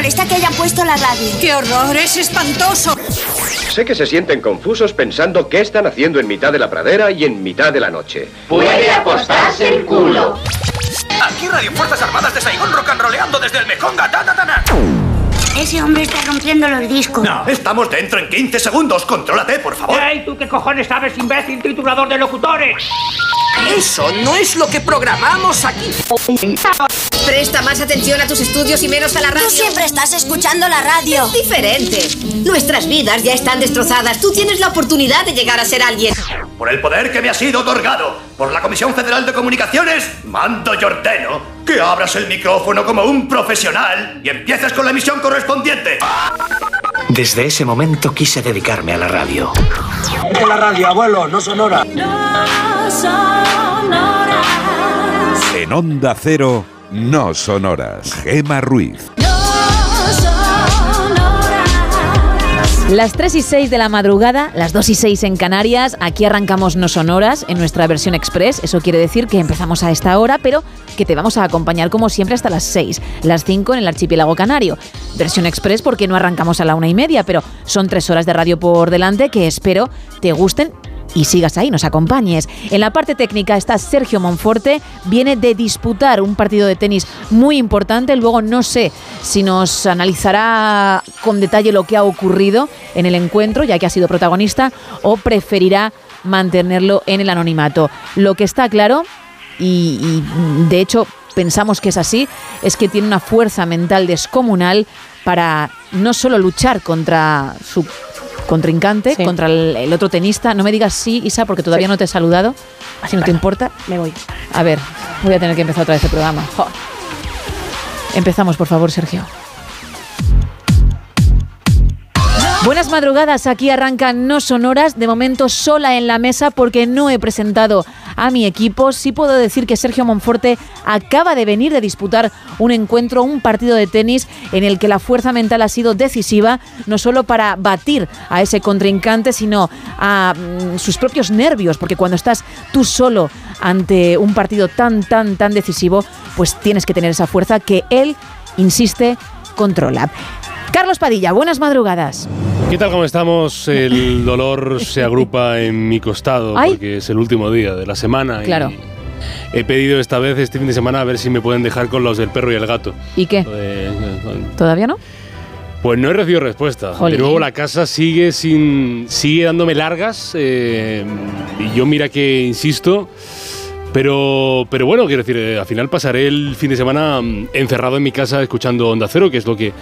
molesta que hayan puesto la radio. ¡Qué horror! ¡Es espantoso! Sé que se sienten confusos pensando qué están haciendo en mitad de la pradera y en mitad de la noche. Puede apostarse el culo. Aquí Radio Fuerzas Armadas de Saigón rock and roleando desde el ta, ta. Ese hombre está rompiendo los discos. No, estamos dentro en 15 segundos. Contrólate, por favor. ¡Ey, tú qué cojones sabes, imbécil titulador de locutores! Eso no es lo que programamos aquí. Presta más atención a tus estudios y menos a la radio. Tú siempre estás escuchando la radio. Es diferente. Nuestras vidas ya están destrozadas. Tú tienes la oportunidad de llegar a ser alguien. Por el poder que me ha sido otorgado por la Comisión Federal de Comunicaciones, mando y ordeno que abras el micrófono como un profesional y empieces con la emisión correspondiente. Desde ese momento quise dedicarme a la radio. De la radio, abuelo, no sonora. En Onda Cero, no sonoras. Gema Ruiz. Las 3 y 6 de la madrugada, las 2 y 6 en Canarias, aquí arrancamos No Sonoras en nuestra versión express, eso quiere decir que empezamos a esta hora, pero que te vamos a acompañar como siempre hasta las 6, las 5 en el archipiélago canario. Versión express porque no arrancamos a la una y media, pero son tres horas de radio por delante que espero te gusten y sigas ahí, nos acompañes. En la parte técnica está Sergio Monforte, viene de disputar un partido de tenis muy importante, luego no sé si nos analizará con detalle lo que ha ocurrido en el encuentro, ya que ha sido protagonista, o preferirá mantenerlo en el anonimato. Lo que está claro, y, y de hecho pensamos que es así, es que tiene una fuerza mental descomunal para no solo luchar contra su contrincante, Sí. contra el, el otro tenista. No me digas sí, Isa, porque todavía Sí. no te he saludado. Si no te importa. Me voy. A ver, voy a tener que empezar otra vez el programa. Jo. Empezamos, por favor, Sergio. Buenas madrugadas, aquí arrancan No Sonoras, de momento sola en la mesa porque no he presentado a mi equipo. Sí puedo decir que Sergio Monforte acaba de venir de disputar un encuentro, un partido de tenis en el que la fuerza mental ha sido decisiva, no solo para batir a ese contrincante, sino a mm, sus propios nervios, porque cuando estás tú solo ante un partido tan, tan, tan decisivo, pues tienes que tener esa fuerza que él, insiste, controla. Carlos Padilla, buenas madrugadas. ¿Qué tal? ¿Cómo estamos? El dolor se agrupa en mi costado Ay. porque es el último día de la semana. y Claro. he pedido esta vez, este fin de semana, a ver si me pueden dejar con los del perro y el gato. ¿Y qué? ¿Todavía no? Pues no he recibido respuesta. Jolín. De nuevo la casa sigue sin sigue dándome largas eh, y yo mira que insisto. Pero, pero bueno, quiero decir, eh, al final pasaré el fin de semana mm, encerrado en mi casa escuchando Onda Cero, que es lo que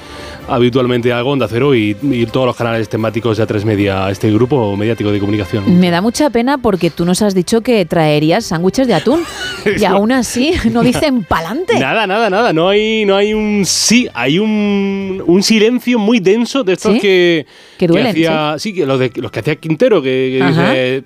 habitualmente hago, Onda Cero y, y todos los canales temáticos de A3 Media, este grupo mediático de comunicación. Me da mucha pena porque tú nos has dicho que traerías sándwiches de atún y aún así no dicen pa'lante. Nada, nada, nada. No hay, no hay un sí, hay un, un silencio muy denso de estos ¿Sí? que, Que duelen, hacía, sí, los, de, los que hacía Quintero, que, que dice,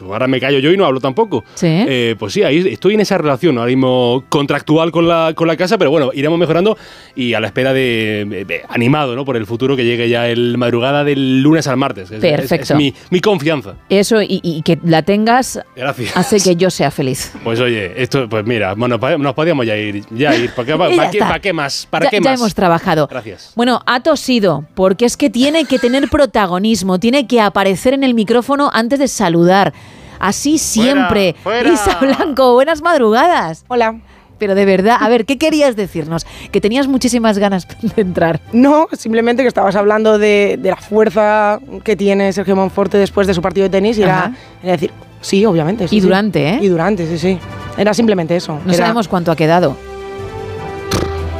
pues ahora me callo yo y no hablo tampoco. Sí. Eh, pues sí, ahí estoy en esa relación ahora mismo contractual con la, con la casa, pero bueno, iremos mejorando y a la espera de, de- de- animado, ¿no? Por el futuro que llegue ya el madrugada del lunes al martes. es- Perfecto. Es, mi, mi confianza. Eso y, y que la tengas Gracias. hace que yo sea feliz. Pues oye, esto, pues mira, bueno, nos podíamos ya ir, ya ir. ¿Para qué, Y para ya qué- está. para qué más? ¿Para ya, qué ya más? hemos trabajado. Gracias. Bueno, ha tosido, porque es que tiene que tener protagonismo, tiene que aparecer en el micrófono antes de saludar. Así siempre. fuera. Isa Blanco, buenas madrugadas. Hola. Pero de verdad, a ver, ¿qué querías decirnos? Que tenías muchísimas ganas de entrar. No, simplemente que estabas hablando de, de la fuerza que tiene Sergio Monforte después de su partido de tenis y era, decir, sí, obviamente. sí, Y sí. durante, ¿eh? Y durante, sí, sí. Era simplemente eso. No Era- sabemos cuánto ha quedado.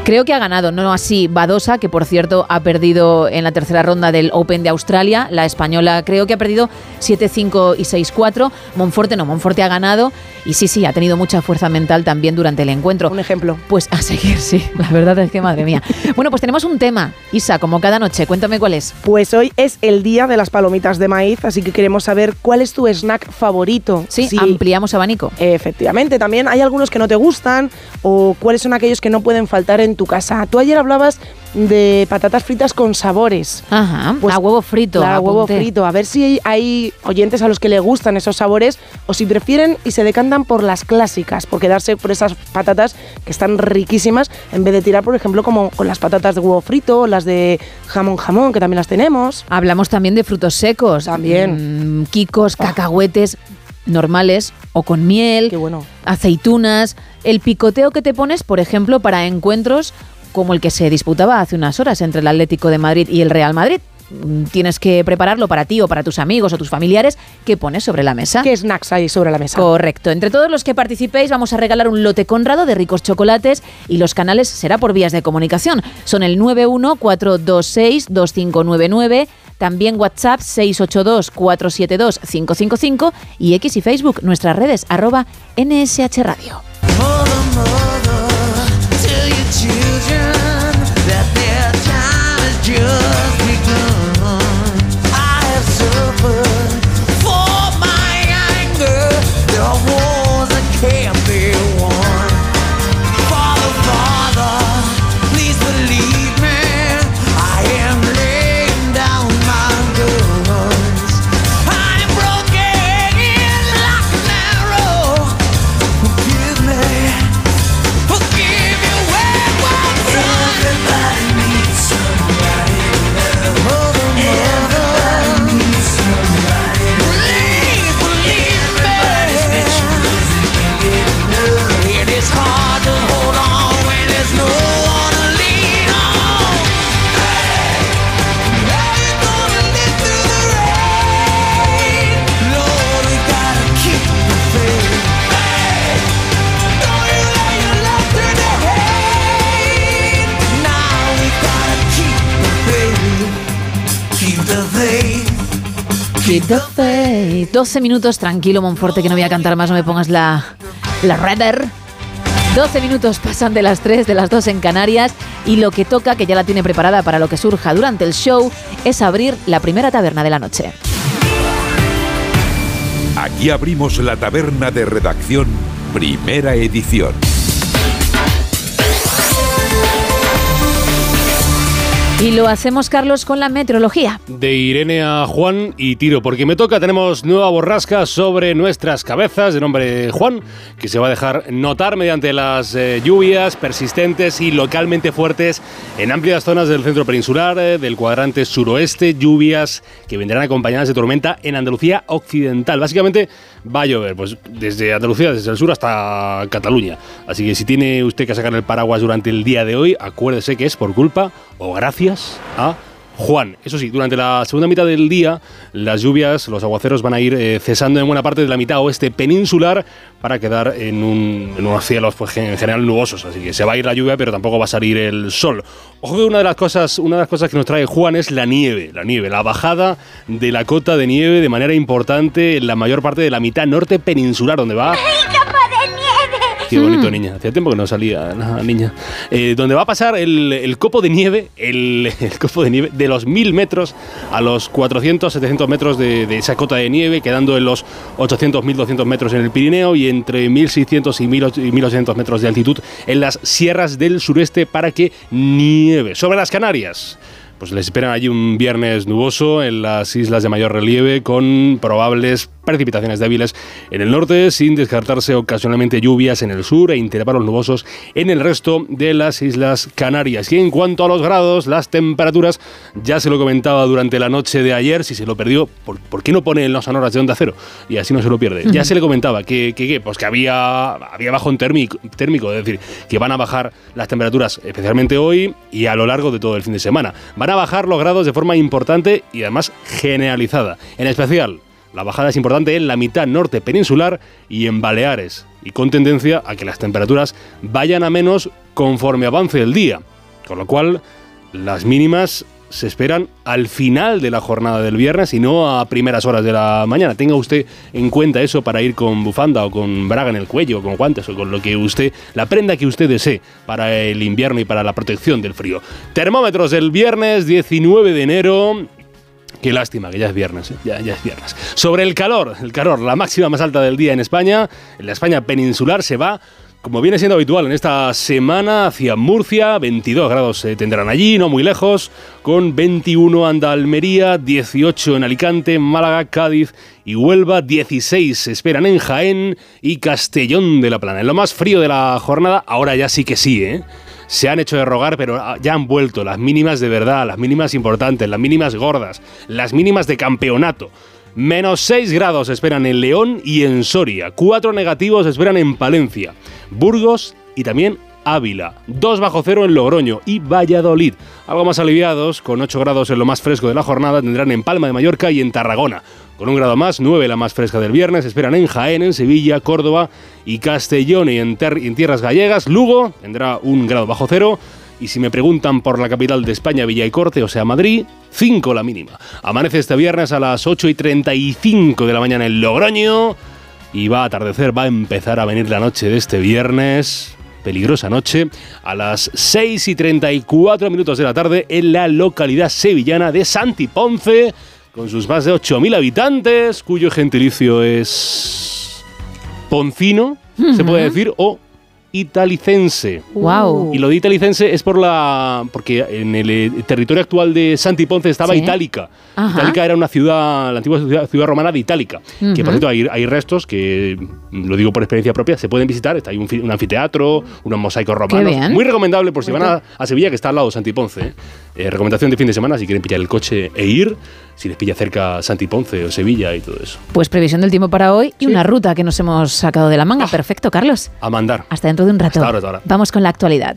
Creo que ha ganado, no así Badosa, que por cierto ha perdido en la tercera ronda del Open de Australia. La española creo que ha perdido 7-5 y 6-4. Monforte no, Monforte ha ganado y sí, sí, ha tenido mucha fuerza mental también durante el encuentro. Un ejemplo. Pues a seguir, sí, la verdad es que madre mía. Bueno, pues tenemos un tema, Isa, como cada noche, cuéntame cuál es. Pues hoy es el día de las palomitas de maíz, así que queremos saber cuál es tu snack favorito. Sí, Si- ampliamos abanico. Efectivamente, también hay algunos que no te gustan o cuáles son aquellos que no pueden faltar en tu casa. Tú ayer hablabas de patatas fritas con sabores. Ajá, a huevo frito. A huevo frito. A ver si hay, oyentes a los que le gustan esos sabores o si prefieren y se decantan por las clásicas, por quedarse por esas patatas que están riquísimas, en vez de tirar, por ejemplo, como con las patatas de huevo frito o las de jamón jamón, que también las tenemos. Hablamos también de frutos secos. También. Mm, quicos, cacahuetes normales o con miel, aceitunas, el picoteo que te pones, por ejemplo, para encuentros como el que se disputaba hace unas horas entre el Atlético de Madrid y el Real Madrid. Mm, Tienes que prepararlo para ti o para tus amigos o tus familiares. ¿Qué pones sobre la mesa? ¿Qué snacks hay sobre la mesa? Correcto. Entre todos los que participéis vamos a regalar un lote Conrado de ricos chocolates y los canales será por vías de comunicación. Son el 914262599, también WhatsApp 682472555 y X y Facebook, nuestras redes arroba NSH Radio. 12 minutos, tranquilo, Monforte, que no voy a cantar más, no me pongas la, la redder. 12 minutos pasan de las 3, de las 2 en Canarias y lo que toca, que ya la tiene preparada para lo que surja durante el show, es abrir la primera taberna de la noche. Aquí abrimos la taberna de redacción, primera edición. Y lo hacemos, Carlos, con la meteorología. De Irene a Juan y tiro, porque me toca, tenemos nueva borrasca sobre nuestras cabezas, de nombre Juan, que se va a dejar notar mediante las eh, lluvias persistentes y localmente fuertes en amplias zonas del centro peninsular, eh, del cuadrante suroeste, lluvias que vendrán acompañadas de tormenta en Andalucía occidental. Básicamente va a llover, pues desde Andalucía, desde el sur hasta Cataluña. Así que si tiene usted que sacar el paraguas durante el día de hoy, acuérdese que es por culpa o gracias a Juan. Eso sí, durante la segunda mitad del día, las lluvias, los aguaceros van a ir eh, cesando en buena parte de la mitad oeste peninsular para quedar en, un- en unos cielos pues, en general nubosos. Así que se va a ir la lluvia, pero tampoco va a salir el sol. Ojo que una de las cosas, una de las cosas que nos trae Juan es la nieve, la nieve, la bajada de la cota de nieve de manera importante en la mayor parte de la mitad norte peninsular, donde va Qué bonito, niña. Hacía tiempo que no salía la niña. Eh, donde va a pasar el, el copo de nieve, el, el copo de nieve de los 1000 metros a los 400, 700 metros de, de esa cota de nieve, quedando en los 800, 1200 metros en el Pirineo y entre 1600 y 1800 y 1800 metros de altitud en las sierras del sureste para que nieve. Sobre las Canarias. Pues les esperan allí un viernes nuboso en las islas de mayor relieve con probables precipitaciones débiles en el norte, sin descartarse ocasionalmente lluvias en el sur e intervalos nubosos en el resto de las islas Canarias. Y en cuanto a los grados, las temperaturas, ya se lo comentaba durante la noche de ayer, si se lo perdió, ¿por, por qué no pone en las sonoras de onda cero? Y así no se lo pierde. Ya se le comentaba que, que, que, pues que había, había bajón térmico, térmico, es decir, que van a bajar las temperaturas, especialmente hoy y a lo largo de todo el fin de semana. Van a bajar los grados de forma importante y además generalizada. En especial, la bajada es importante en la mitad norte peninsular y en Baleares, y con tendencia a que las temperaturas vayan a menos conforme avance el día. Con lo cual, las mínimas se esperan al final de la jornada del viernes y no a primeras horas de la mañana. Tenga usted en cuenta eso para ir con bufanda o con braga en el cuello o con guantes o con lo que usted, la prenda que usted desee para el invierno y para la protección del frío. Termómetros del viernes 19 de enero. Qué lástima que ya es viernes, ¿eh? ya, ya es viernes. Sobre el calor, el calor, la máxima más alta del día en España, en la España peninsular se va como viene siendo habitual en esta semana, hacia Murcia, 22 grados se tendrán allí, no muy lejos, con 21 anda Almería, 18 en Alicante, Málaga, Cádiz y Huelva, 16 se esperan en Jaén y Castellón de la Plana. En lo más frío de la jornada, ahora ya sí que sí, ¿eh? Se han hecho de rogar, pero ya han vuelto las mínimas de verdad, las mínimas importantes, las mínimas gordas, las mínimas de campeonato. Menos 6 grados esperan en León y en Soria. 4 negativos esperan en Palencia, Burgos y también Ávila. 2 bajo cero en Logroño y Valladolid. Algo más aliviados, con 8 grados en lo más fresco de la jornada, tendrán en Palma de Mallorca y en Tarragona. Con un grado más, 9 la más fresca del viernes, esperan en Jaén, en Sevilla, Córdoba y Castellón y en, y en tierras gallegas. Lugo tendrá un grado bajo cero. Y si me preguntan por la capital de España, Villa y Corte, o sea, Madrid, 5 la mínima. Amanece este viernes a las 8 y 35 de la mañana en Logroño. Y va a atardecer, va a empezar a venir la noche de este viernes. Peligrosa noche. A las 6 y 34 minutos de la tarde en la localidad sevillana de Santi Ponce. Con sus más de 8.000 habitantes, cuyo gentilicio es. Poncino, se puede decir, o italicense. Guau. Y lo de italicense es por la. porque en el eh, territorio actual de Santi Ponce estaba Sí. Itálica. Ajá. Itálica era una ciudad, la antigua ciudad, ciudad romana de Itálica. Que por cierto hay, hay restos que, lo digo por experiencia propia, se pueden visitar. Está ahí un, fi- un anfiteatro, unos mosaicos romanos. Muy recomendable por si van a, a Sevilla, que está al lado de Santi Ponce. ¿eh? Eh, recomendación de fin de semana si quieren pillar el coche e ir, si les pilla cerca Santi Ponce o Sevilla y todo eso. Pues previsión del tiempo para hoy y una ruta que nos hemos sacado de la manga. Perfecto, Carlos. A mandar. Hasta dentro de un rato. Hasta ahora, hasta ahora. Vamos con la actualidad.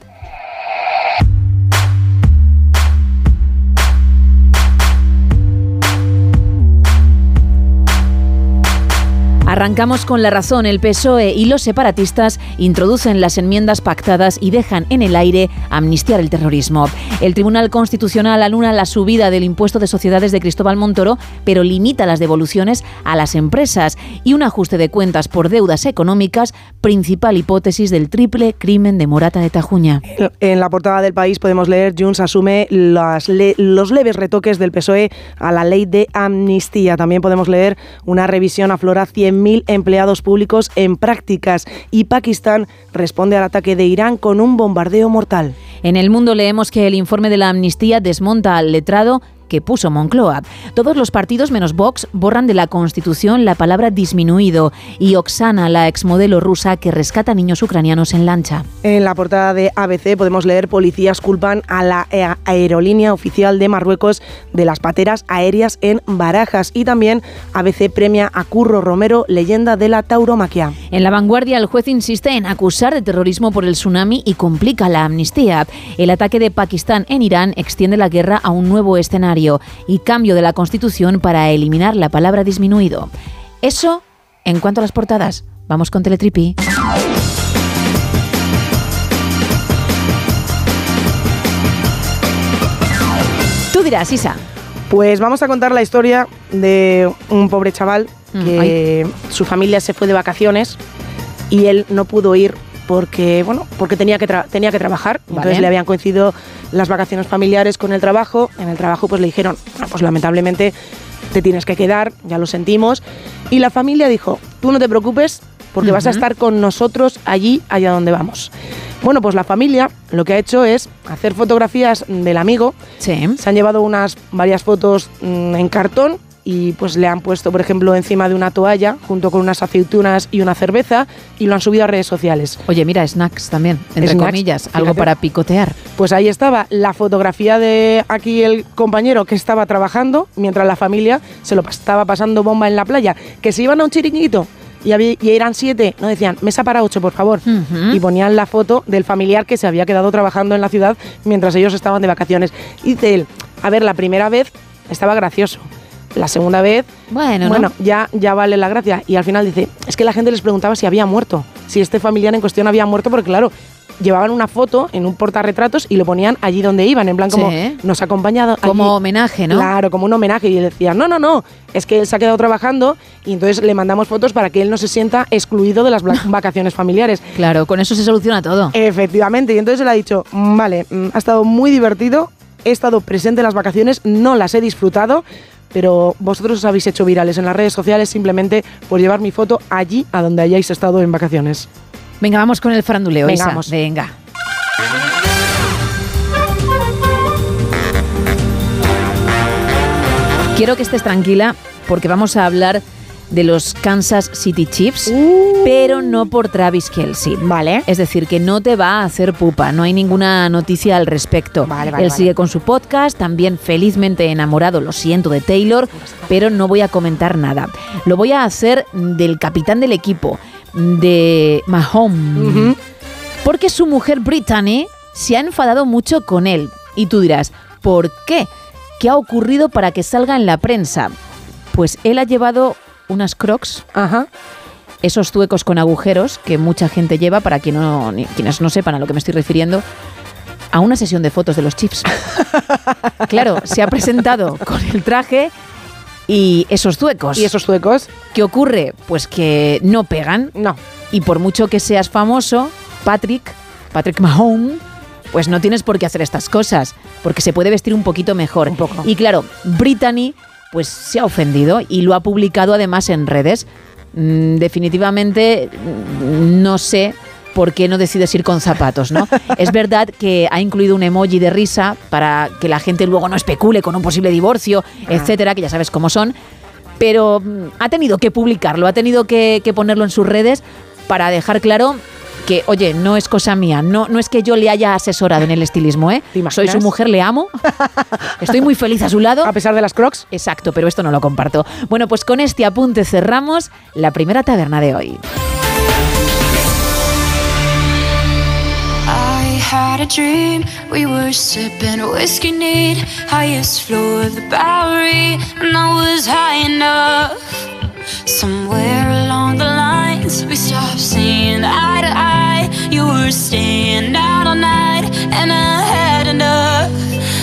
Arrancamos con la razón. El PSOE y los separatistas introducen las enmiendas pactadas y dejan en el aire amnistiar el terrorismo. El Tribunal Constitucional anula la subida del impuesto de sociedades de Cristóbal Montoro, pero limita las devoluciones a las empresas y un ajuste de cuentas por deudas económicas, principal hipótesis del triple crimen de Morata de Tajuña. En la portada del país podemos leer Junts asume los leves retoques del PSOE a la ley de amnistía. También podemos leer una revisión aflora 100.000 empleados públicos en prácticas y Pakistán responde al ataque de Irán con un bombardeo mortal. En el mundo leemos que el informe de la amnistía desmonta al letrado que puso Moncloa. Todos los partidos menos Vox borran de la Constitución la palabra disminuido y Oksana, la exmodelo rusa que rescata niños ucranianos en lancha. En la portada de ABC podemos leer policías culpan a la aerolínea oficial de Marruecos de las pateras aéreas en Barajas y también ABC premia a Curro Romero, leyenda de la tauromaquia. En la vanguardia, el juez insiste en acusar de terrorismo por el tsunami y complica la amnistía. El ataque de Pakistán en Irán extiende la guerra a un nuevo escenario y cambio de la Constitución para eliminar la palabra disminuido. Eso en cuanto a las portadas. Vamos con Teletripi. Tú dirás, Isa. Pues vamos a contar la historia de un pobre chaval Mm, que su familia se fue de vacaciones y él no pudo ir porque bueno porque tenía que tra- tenía que trabajar. Entonces le habían coincidido las vacaciones familiares con el trabajo. En el trabajo pues le dijeron "Ah, pues lamentablemente te tienes que quedar ya lo sentimos y la familia dijo tú no te preocupes porque vas a estar con nosotros allí allá donde vamos bueno pues la familia lo que ha hecho es hacer fotografías del amigo. Sí. se han llevado unas varias fotos mm, en cartón y pues le han puesto, por ejemplo, encima de una toalla junto con unas aceitunas y una cerveza y lo han subido a redes sociales. Oye, mira, snacks también, entre Snacks, comillas, algo fíjate. para picotear. Pues ahí estaba la fotografía de aquí el compañero que estaba trabajando mientras la familia se lo estaba pasando bomba en la playa, que se iban a un chiringuito y, había- y eran siete, no decían, mesa para ocho, por favor. Y ponían la foto del familiar que se había quedado trabajando en la ciudad mientras ellos estaban de vacaciones. Y dice él, a ver, la primera vez estaba gracioso. La segunda vez, Bueno, bueno, ¿no? ya, ya vale la gracia. Y al final dice, es que la gente les preguntaba si había muerto, si este familiar en cuestión había muerto, porque claro, llevaban una foto en un portarretratos y lo ponían allí donde iban, en plan como Sí. nos ha acompañado. Como allí". homenaje, ¿no? Claro, como un homenaje. Y él decía, no, no, no, es que él se ha quedado trabajando y entonces le mandamos fotos para que él no se sienta excluido de las vacaciones familiares. Claro, con eso se soluciona todo. Efectivamente, y entonces él ha dicho, "Mm, vale, mm, ha estado muy divertido, he estado presente en las vacaciones, no las he disfrutado, pero vosotros os habéis hecho virales en las redes sociales simplemente por llevar mi foto allí a donde hayáis estado en vacaciones. Venga, vamos con el faranduleo, Venga, Isa. vamos. Venga. Quiero que estés tranquila porque vamos a hablar de los Kansas City Chiefs, pero no por Travis Kelsey. Vale. Es decir, que no te va a hacer pupa, no hay ninguna noticia al respecto. Vale, vale, Él vale. sigue con su podcast, también felizmente enamorado, lo siento, de Taylor, pero no voy a comentar nada. Lo voy a hacer del capitán del equipo, de Mahomes, porque su mujer Brittany se ha enfadado mucho con él. Y tú dirás, ¿por qué? ¿Qué ha ocurrido para que salga en la prensa? Pues él ha llevado unas crocs, Ajá. esos zuecos con agujeros que mucha gente lleva, para quien no, ni- quienes no sepan a lo que me estoy refiriendo, a una sesión de fotos de los Chiefs. claro, se ha presentado con el traje y esos zuecos. ¿Y esos zuecos? ¿Qué ocurre? Pues que no pegan. No. Y por mucho que seas famoso, Patrick, Patrick Mahomes, pues no tienes por qué hacer estas cosas, porque se puede vestir un poquito mejor. Un poco. Y claro, Brittany pues se ha ofendido y lo ha publicado además en redes. Mm, definitivamente mm, no sé por qué no decides ir con zapatos, ¿no? es verdad que ha incluido un emoji de risa para que la gente luego no especule con un posible divorcio, etcétera, que ya sabes cómo son pero mm, ha tenido que publicarlo, ha tenido que, que ponerlo en sus redes para dejar claro que, oye, no es cosa mía, no, no es que yo le haya asesorado en el estilismo, ¿eh? ¿Te Soy su mujer, le amo, estoy muy feliz a su lado. A pesar de las crocs. Exacto, pero esto no lo comparto. Bueno, pues con este apunte cerramos la primera taberna de hoy. I had a dream. We were sipping whiskey neat, highest floor of the Bowery, and I was high enough. Somewhere along the lines, we stopped seeing. Staying out all night, and I had enough.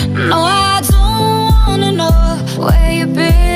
No, I don't wanna know where you've been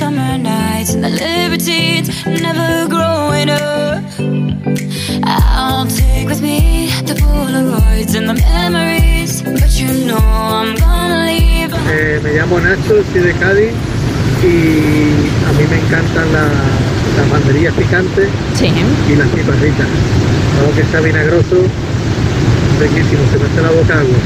Summer nights and the libertines, never growing up I'll take with me the Polaroids and the memories But you know I'm gonna leave Eh, me llamo Nacho, soy de Cádiz y a mí me encantan la- las banderillas picantes y las piparritas. Algo que sea vinagroso, riquísimo, se me hace la boca agua.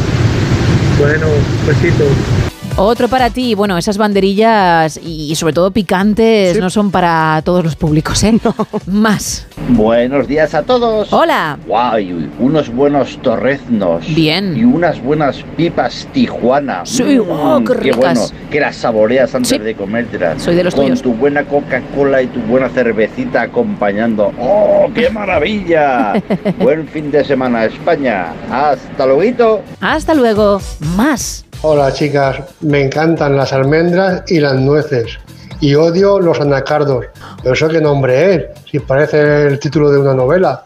Bueno, besitos. Otro para ti, bueno, esas banderillas y sobre todo picantes no son para todos los públicos, ¿eh? Más. Buenos días a todos. Hola. Guay, unos buenos torreznos. Bien. Y unas buenas pipas Tijuana. Sí, oh, qué bueno, que las saboreas antes de comértelas. Soy de los Con tuyos. tu buena Coca-Cola y tu buena cervecita acompañando. ¡Oh, qué maravilla! Buen fin de semana, España. Hasta luego. Hasta luego. Más. Hola chicas, me encantan las almendras y las nueces. Y odio los anacardos. Pero eso qué nombre es, si parece el título de una novela.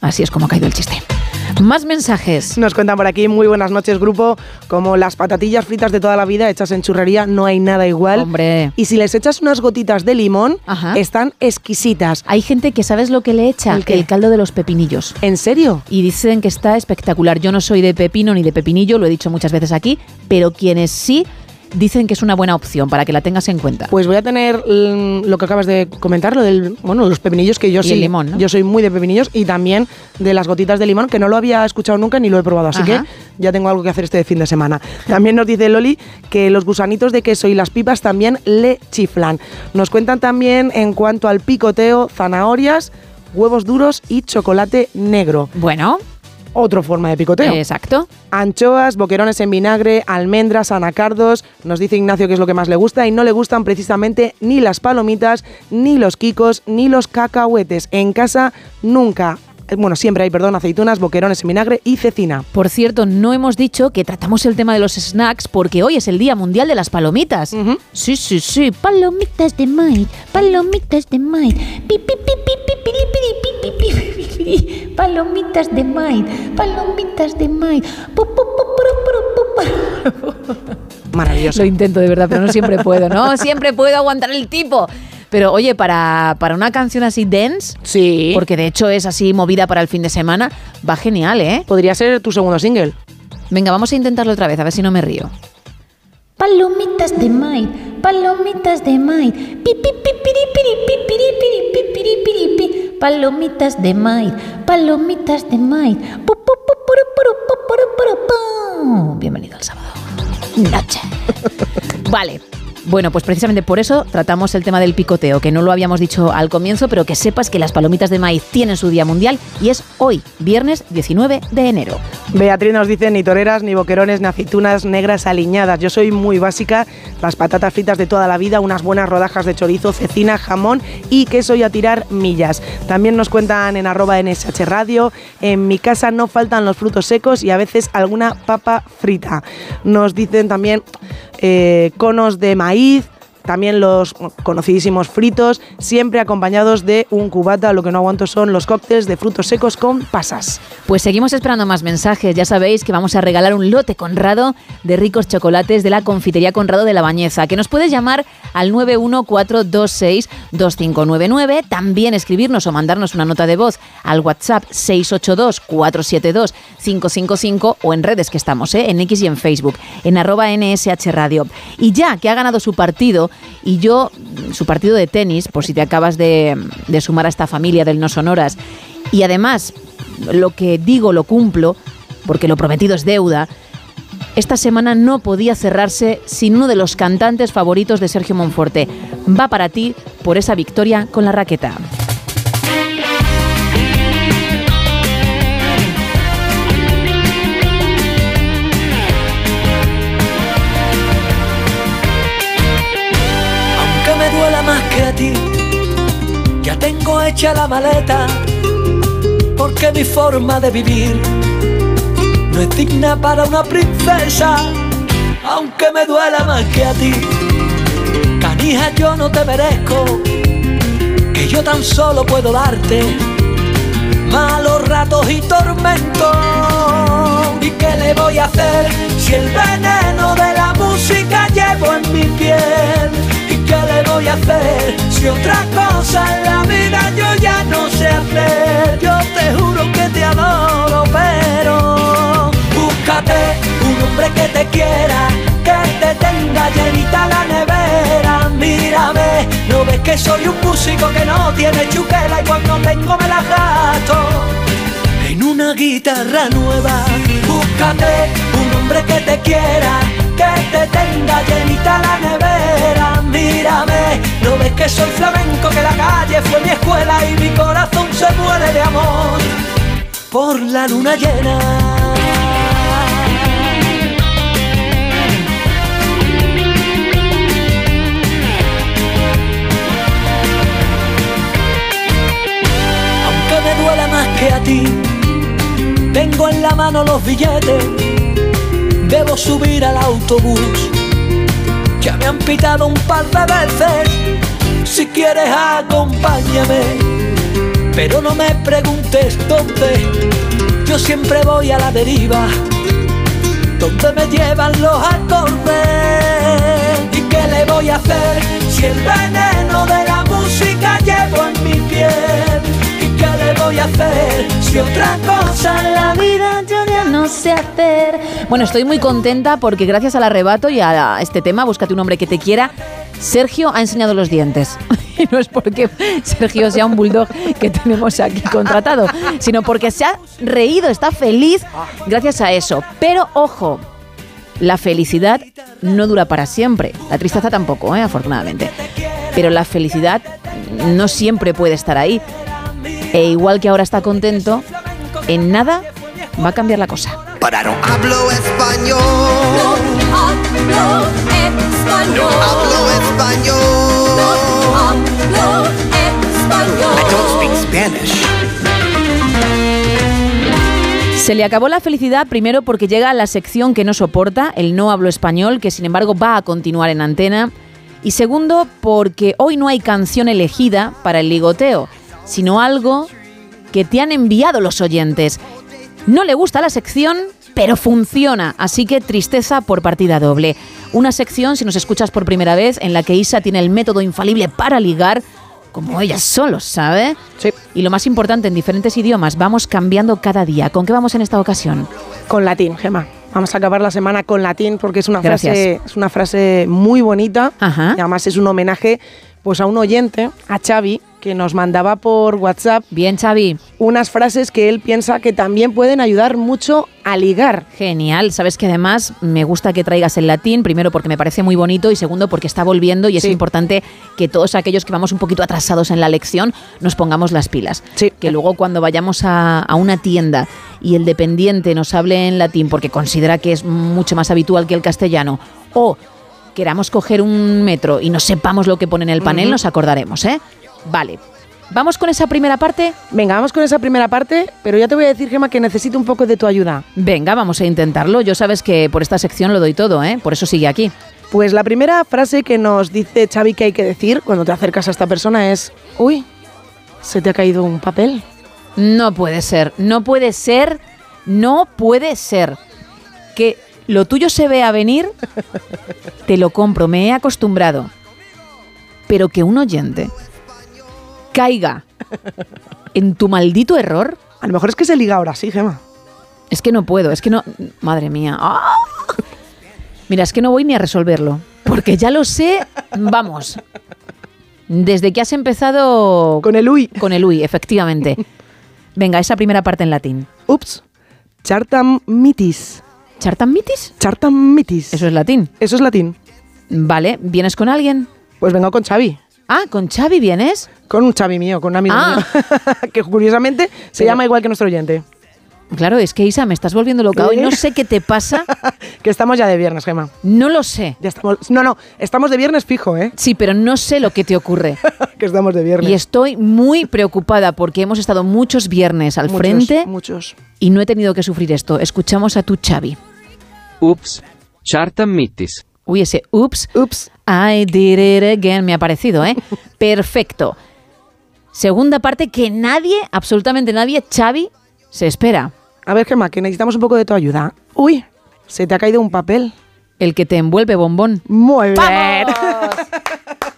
Así es como ha caído el chiste. Más mensajes. Nos cuentan por aquí, muy buenas noches, grupo. Como las patatillas fritas de toda la vida hechas en churrería, no hay nada igual. Hombre. Y si les echas unas gotitas de limón, están exquisitas. Hay gente que sabes lo que le echa, ¿El caldo de los pepinillos. ¿En serio? Y dicen que está espectacular. Yo no soy de pepino ni de pepinillo, lo he dicho muchas veces aquí, pero quienes sí dicen que es una buena opción para que la tengas en cuenta. Pues voy a tener mm, lo que acabas de comentar, lo del, bueno, los pepinillos que yo Y sí, el limón, ¿no? yo soy muy de pepinillos y también de las gotitas de limón que no lo había escuchado nunca ni lo he probado, así Ajá. que ya tengo algo que hacer este fin de semana. También nos dice Loli que los gusanitos de queso y las pipas también le chiflan. Nos cuentan también en cuanto al picoteo, zanahorias, huevos duros y chocolate negro. Bueno. Otra forma de picoteo. Exacto. Anchoas, boquerones en vinagre, almendras, anacardos. Nos dice Ignacio que es lo que más le gusta y no le gustan precisamente ni las palomitas, ni los quicos, ni los cacahuetes. En casa nunca. eh, Bueno, siempre hay, perdón, aceitunas, boquerones en vinagre y cecina. Por cierto, no hemos dicho que tratamos el tema de los snacks porque hoy es el Día Mundial de las Palomitas. Sí, sí, sí. Palomitas de maíz, palomitas de maíz. Pi, pi, pi, Palomitas de maíz, palomitas de maíz. Maravilloso. Lo intento de verdad, pero no siempre puedo, ¿no? Siempre puedo aguantar el tipo. Pero oye, para, para una canción así dance, sí. porque de hecho es así movida para el fin de semana, va genial, ¿eh? Podría ser tu segundo single. Venga, vamos a intentarlo otra vez, a ver si no me río. Palomitas de maíz, palomitas de maíz. Pi, pi, pi, piri, piri, pi, piri, piri, pi, piri, piri, pi. Palomitas de maíz, palomitas de maíz. Pu, pu, pu, puru, puru, pu, puru, puru, pu. Bienvenido al sábado. Noche. Vale. Bueno, pues precisamente por eso tratamos el tema del picoteo, que no lo habíamos dicho al comienzo, pero que sepas que las palomitas de maíz tienen su día mundial y es hoy, viernes 19 de enero. Beatriz nos dice ni toreras, ni boquerones, ni aceitunas negras aliñadas. Yo soy muy básica, las patatas fritas de toda la vida, unas buenas rodajas de chorizo, cecina, jamón y queso y a tirar millas. También nos cuentan en arroba NSH Radio, en mi casa no faltan los frutos secos y a veces alguna papa frita. Nos dicen también eh, conos de maíz, también los conocidísimos fritos, siempre acompañados de un cubata. Lo que no aguanto son los cócteles de frutos secos con pasas. Pues seguimos esperando más mensajes. Ya sabéis que vamos a regalar un lote Conrado de ricos chocolates de la confitería Conrado de la Bañeza, que nos puedes llamar al 914262599, también escribirnos o mandarnos una nota de voz al WhatsApp 682472555 o en redes que estamos, ¿eh? en X y en Facebook, en arroba NSH Radio. Y ya que ha ganado su partido, y yo, su partido de tenis, por si te acabas de, de sumar a esta familia del No Sonoras, y además lo que digo lo cumplo, porque lo prometido es deuda, esta semana no podía cerrarse sin uno de los cantantes favoritos de Sergio Monforte. Va para ti por esa victoria con la raqueta. Tengo hecha la maleta, porque mi forma de vivir no es digna para una princesa, aunque me duela más que a ti. Canija, yo no te merezco, que yo tan solo puedo darte malos ratos y tormentos. ¿Y qué le voy a hacer si el veneno de la música llevo en mi piel? ¿Y qué le voy a hacer si otra cosa en la vida yo ya no sé hacer? Yo te juro que te adoro, pero búscate un hombre que te quiera, que te tenga llenita la nevera. Mírame, no ves que soy un músico que no tiene chuquela y cuando tengo me la gasto en una guitarra nueva. Búscate un hombre que te quiera, que te tenga llenita la nevera. Mírame, no ves que soy flamenco, que la calle fue mi escuela y mi corazón se muere de amor por la luna llena. Aunque me duela más que a ti, tengo en la mano los billetes, debo subir al autobús. Ya me han pitado un par de veces, si quieres acompáñame, pero no me preguntes dónde, yo siempre voy a la deriva, donde me llevan los acordes. ¿Y qué le voy a hacer si el veneno de la música llevo en mi piel? ¿Y qué le voy a hacer si otra cosa en la vida yo ya no sé hacer. Bueno, estoy muy contenta porque gracias al arrebato y a este tema, búscate un hombre que te quiera, Sergio ha enseñado los dientes. Y no es porque Sergio sea un bulldog que tenemos aquí contratado, sino porque se ha reído, está feliz gracias a eso. Pero ojo, la felicidad no dura para siempre. La tristeza tampoco, ¿eh? afortunadamente. Pero la felicidad no siempre puede estar ahí. E igual que ahora está contento, en nada va a cambiar la cosa. Hablo español. hablo español. hablo español. hablo español. I don't speak Spanish. Se le acabó la felicidad primero porque llega a la sección que no soporta, el no hablo español, que sin embargo va a continuar en antena. Y segundo, porque hoy no hay canción elegida para el ligoteo, sino algo que te han enviado los oyentes. No le gusta la sección, pero funciona, así que tristeza por partida doble. Una sección, si nos escuchas por primera vez, en la que Isa tiene el método infalible para ligar, como ella solo sabe. Sí. Y lo más importante, en diferentes idiomas, vamos cambiando cada día. ¿Con qué vamos en esta ocasión? Con latín, Gema. Vamos a acabar la semana con latín porque es una Gracias. frase, es una frase muy bonita. Ajá. Y además es un homenaje pues a un oyente, a Xavi, que nos mandaba por WhatsApp. Bien, Xavi. Unas frases que él piensa que también pueden ayudar mucho a ligar. Genial. Sabes que además me gusta que traigas el latín, primero porque me parece muy bonito y segundo porque está volviendo y es importante que todos aquellos que vamos un poquito atrasados en la lección nos pongamos las pilas. Sí. Que luego cuando vayamos a, a una tienda y el dependiente nos hable en latín porque considera que es mucho más habitual que el castellano o queramos coger un metro y no sepamos lo que pone en el panel, nos acordaremos, ¿eh? Vale. ¿Vamos con esa primera parte? Venga, vamos con esa primera parte, pero ya te voy a decir, Gema, que necesito un poco de tu ayuda. Venga, vamos a intentarlo. Yo sabes que por esta sección lo doy todo, ¿eh? Por eso sigue aquí. Pues la primera frase que nos dice Xavi que hay que decir cuando te acercas a esta persona es, uy, ¿se te ha caído un papel? No puede ser, no puede ser, no puede ser. Que lo tuyo se vea venir, te lo compro, me he acostumbrado. Pero que un oyente caiga en tu maldito error, A lo mejor es que se liga ahora sí, Gema. es que no puedo, es que no... Madre mía. ¡Ah! Mira, es que no voy ni a resolverlo, porque ya lo sé, vamos. Desde que has empezado... Con el uy. Con el uy, efectivamente. Venga, esa primera parte en latín. Ups, chartam mitis. ¿Chartam mitis? Chartam mitis. Eso es latín. Eso es latín. Vale, ¿vienes con alguien? Pues vengo con Xavi. Ah, ¿con Xavi vienes? Con un Xavi mío, con un amigo Ah. mío. que curiosamente se Pero- llama igual que nuestro oyente. Claro, es que Isa, me estás volviendo loca hoy. No sé qué te pasa. Que estamos ya de viernes, Gema. No lo sé. Ya estamos. No, no, estamos de viernes fijo, ¿eh? Sí, pero no sé lo que te ocurre. que estamos de viernes. Y estoy muy preocupada porque hemos estado muchos viernes al Muchos, frente Muchos. y no he tenido que sufrir esto. Escuchamos a tu Xavi. Ups, chartam mitis. Uy, ese ups, Ups. I did it again me ha parecido, ¿eh? Perfecto. Segunda parte que nadie, absolutamente nadie, Xavi, se espera. A ver, Gema, que necesitamos un poco de tu ayuda. Uy, se te ha caído un papel. El que te envuelve bombón. Muy bien. ¡Vamos!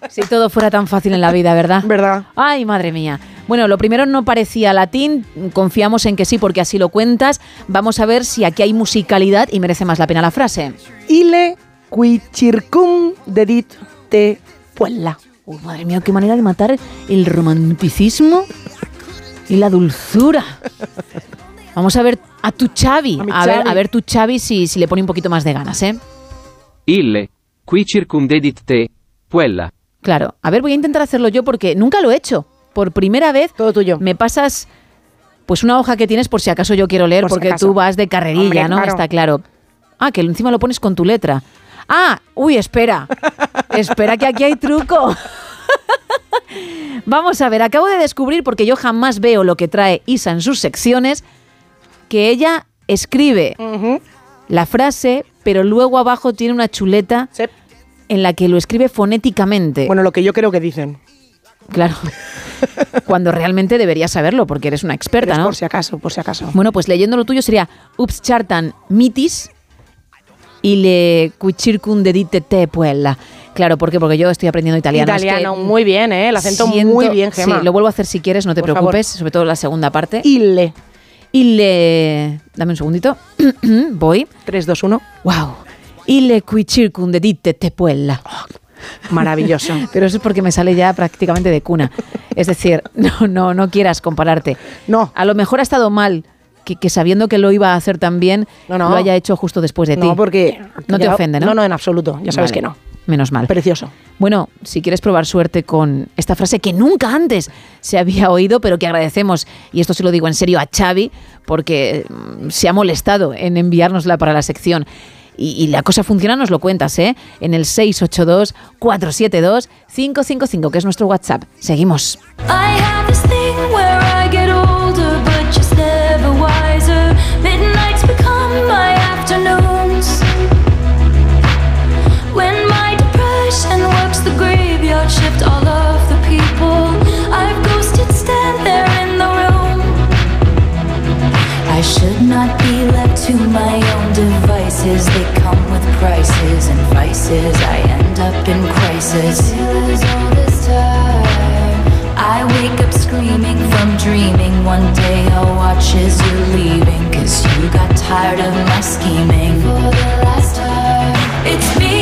Si todo fuera tan fácil en la vida, ¿verdad? ¿Verdad? Ay, madre mía. Bueno, lo primero no parecía latín, confiamos en que sí porque así lo cuentas. Vamos a ver si aquí hay musicalidad y merece más la pena la frase. Ile qui circum dedit te puella. Uy, madre mía, qué manera de matar el romanticismo y la dulzura. Vamos a ver a tu Xavi. A ver, a ver tu Xavi si, si le pone un poquito más de ganas, ¿eh? Ille, qui circumdedit te, puella. Claro. A ver, voy a intentar hacerlo yo porque nunca lo he hecho. Por primera vez Todo tuyo. me pasas pues una hoja que tienes por si acaso yo quiero leer, Por porque tú vas de carrerilla, Hombre, ¿no? claro. Está claro. Ah, que encima lo pones con tu letra. Ah, uy, espera. espera que aquí hay truco. Vamos a ver, acabo de descubrir, porque yo jamás veo lo que trae Isa en sus secciones, que ella escribe la frase, pero luego abajo tiene una chuleta Sí. en la que lo escribe fonéticamente. Bueno, lo que yo creo que dicen. Claro. Cuando realmente deberías saberlo, porque eres una experta, ¿no? Por si acaso, por si acaso. Bueno, pues leyendo lo tuyo sería ups chartan mitis le cuchircundedite te puella. Claro, ¿por qué? Porque yo estoy aprendiendo italiano. Es que Italiano, muy bien, ¿eh? El acento siento- muy bien, Gema. Sí, lo vuelvo a hacer si quieres, no te Por preocupes, sobre todo la segunda parte. Ile. Y le... Dame un segundito. Voy. 3, 2, 1. Wow. Y le qui circundedite te puella. Maravilloso. Pero eso es porque me sale ya prácticamente de cuna. Es decir, no, no, no quieras compararte. No. A lo mejor ha estado mal que, que sabiendo que lo iba a hacer tan bien, No, no. lo haya hecho justo después de ti. No, porque... No te ya- ofende, ¿no? No, no, en absoluto. Ya sabes Vale. que no. Menos mal. Precioso. Bueno, si quieres probar suerte con esta frase que nunca antes se había oído, pero que agradecemos, y esto se lo digo en serio a Xavi, porque mm, se ha molestado en enviárnosla para la sección. Y, y la cosa funciona, nos lo cuentas, ¿eh? En el 682-472-555, que es nuestro WhatsApp. Seguimos. I have this thing where I get older, but just never not be left to my own devices. They come with prices and vices. I end up in crisis. I wake up screaming from dreaming. One day I'll watch as you're leaving. Cause you got tired of my scheming. For the last time, it's me.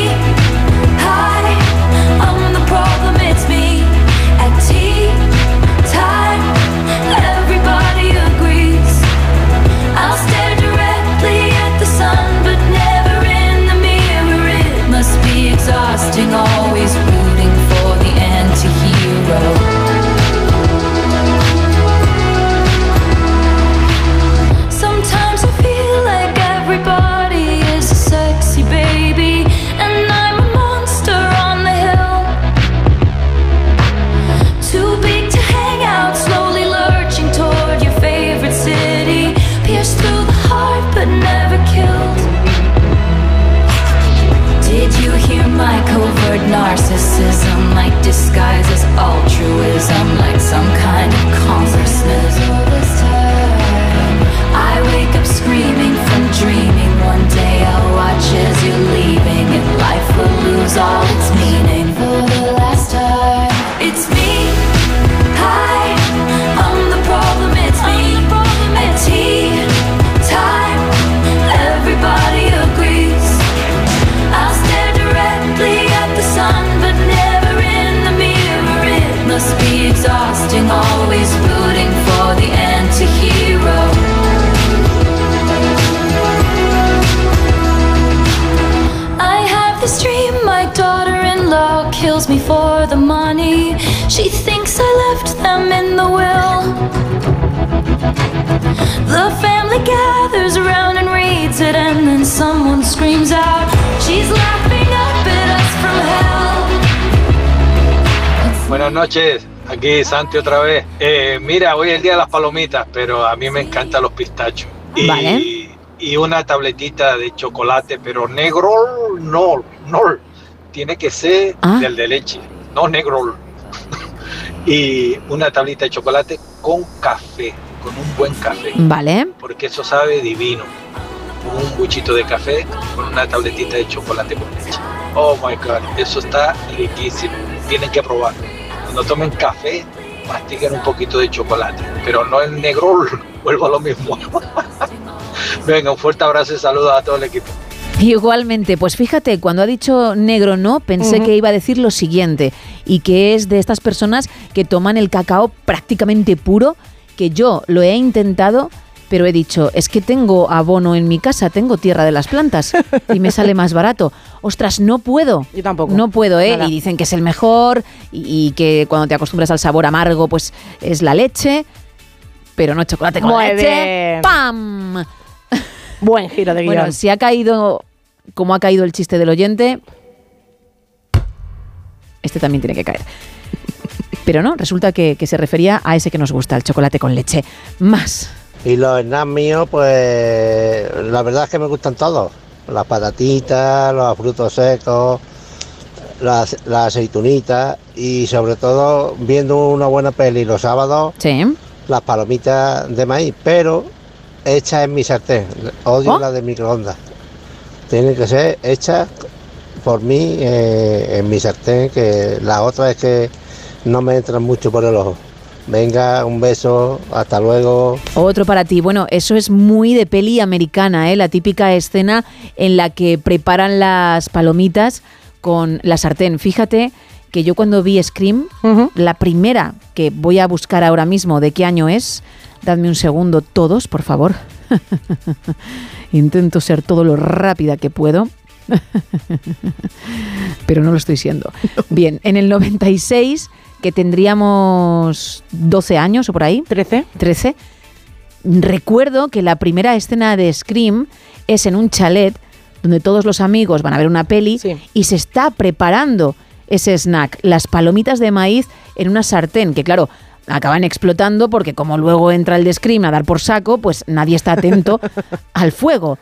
Narcissism? Like disguise as altruism, like some kind of. All I wake up screaming from dreaming. One day I'll watch as you're leaving, and life will lose all its meaning. The family gathers around and reads it, and then someone screams out, She's laughing up at us from hell. Buenas noches, aquí Santi otra vez. Eh, mira, hoy es el día de las palomitas, pero a mí me encantan los pistachos. Y, Vale. y una tabletita de chocolate, pero negro no, no. Tiene que ser Ah. del de leche, no negro. y una tablita de chocolate con café, con un buen café. Vale. Porque eso sabe divino. Un buchito de café con una tabletita de chocolate con leche. Oh my god, eso está riquísimo. Tienen que probarlo. Cuando tomen café, mastiquen un poquito de chocolate, pero no el negro, vuelvo a lo mismo. Venga, un fuerte abrazo y saludos a todo el equipo. Igualmente, pues fíjate, cuando ha dicho negro no, pensé que iba a decir lo siguiente, y que es de estas personas que toman el cacao prácticamente puro, que yo lo he intentado, pero he dicho, es que tengo abono en mi casa, tengo tierra de las plantas, y me sale más barato. Ostras, no puedo. Yo tampoco. No puedo, ¿eh? Nada. Y dicen que es el mejor, y, y que cuando te acostumbras al sabor amargo, pues es la leche, pero no chocolate con Muy leche. bien. ¡Pam! Buen giro de guion. Bueno, si ha caído como ha caído el chiste del oyente, este también tiene que caer. Pero no, resulta que, que se refería a ese que nos gusta, el chocolate con leche. Más. Y los snacks míos, pues la verdad es que me gustan todos. Las patatitas, los frutos secos, las, las aceitunitas y sobre todo viendo una buena peli los sábados, las palomitas de maíz, pero hechas en mi sartén. Odio ¿Oh? las de microondas. Tienen que ser hechas por mí eh, en mi sartén, que la otra es que no me entran mucho por el ojo. Venga, un beso, hasta luego. Otro para ti. Bueno, eso es muy de peli americana, ¿eh? La típica escena en la que preparan las palomitas con la sartén. Fíjate que yo cuando vi Scream, la primera que voy a buscar ahora mismo de qué año es, dadme un segundo todos, por favor. Intento ser todo lo rápida que puedo. Pero no lo estoy siendo. Bien, en el 96, que tendríamos 12 años o por ahí. 13. 13. Recuerdo que la primera escena de Scream es en un chalet donde todos los amigos van a ver una peli y se está preparando ese snack, las palomitas de maíz en una sartén, que claro, acaban explotando porque como luego entra el de Scream a dar por saco, pues nadie está atento al fuego.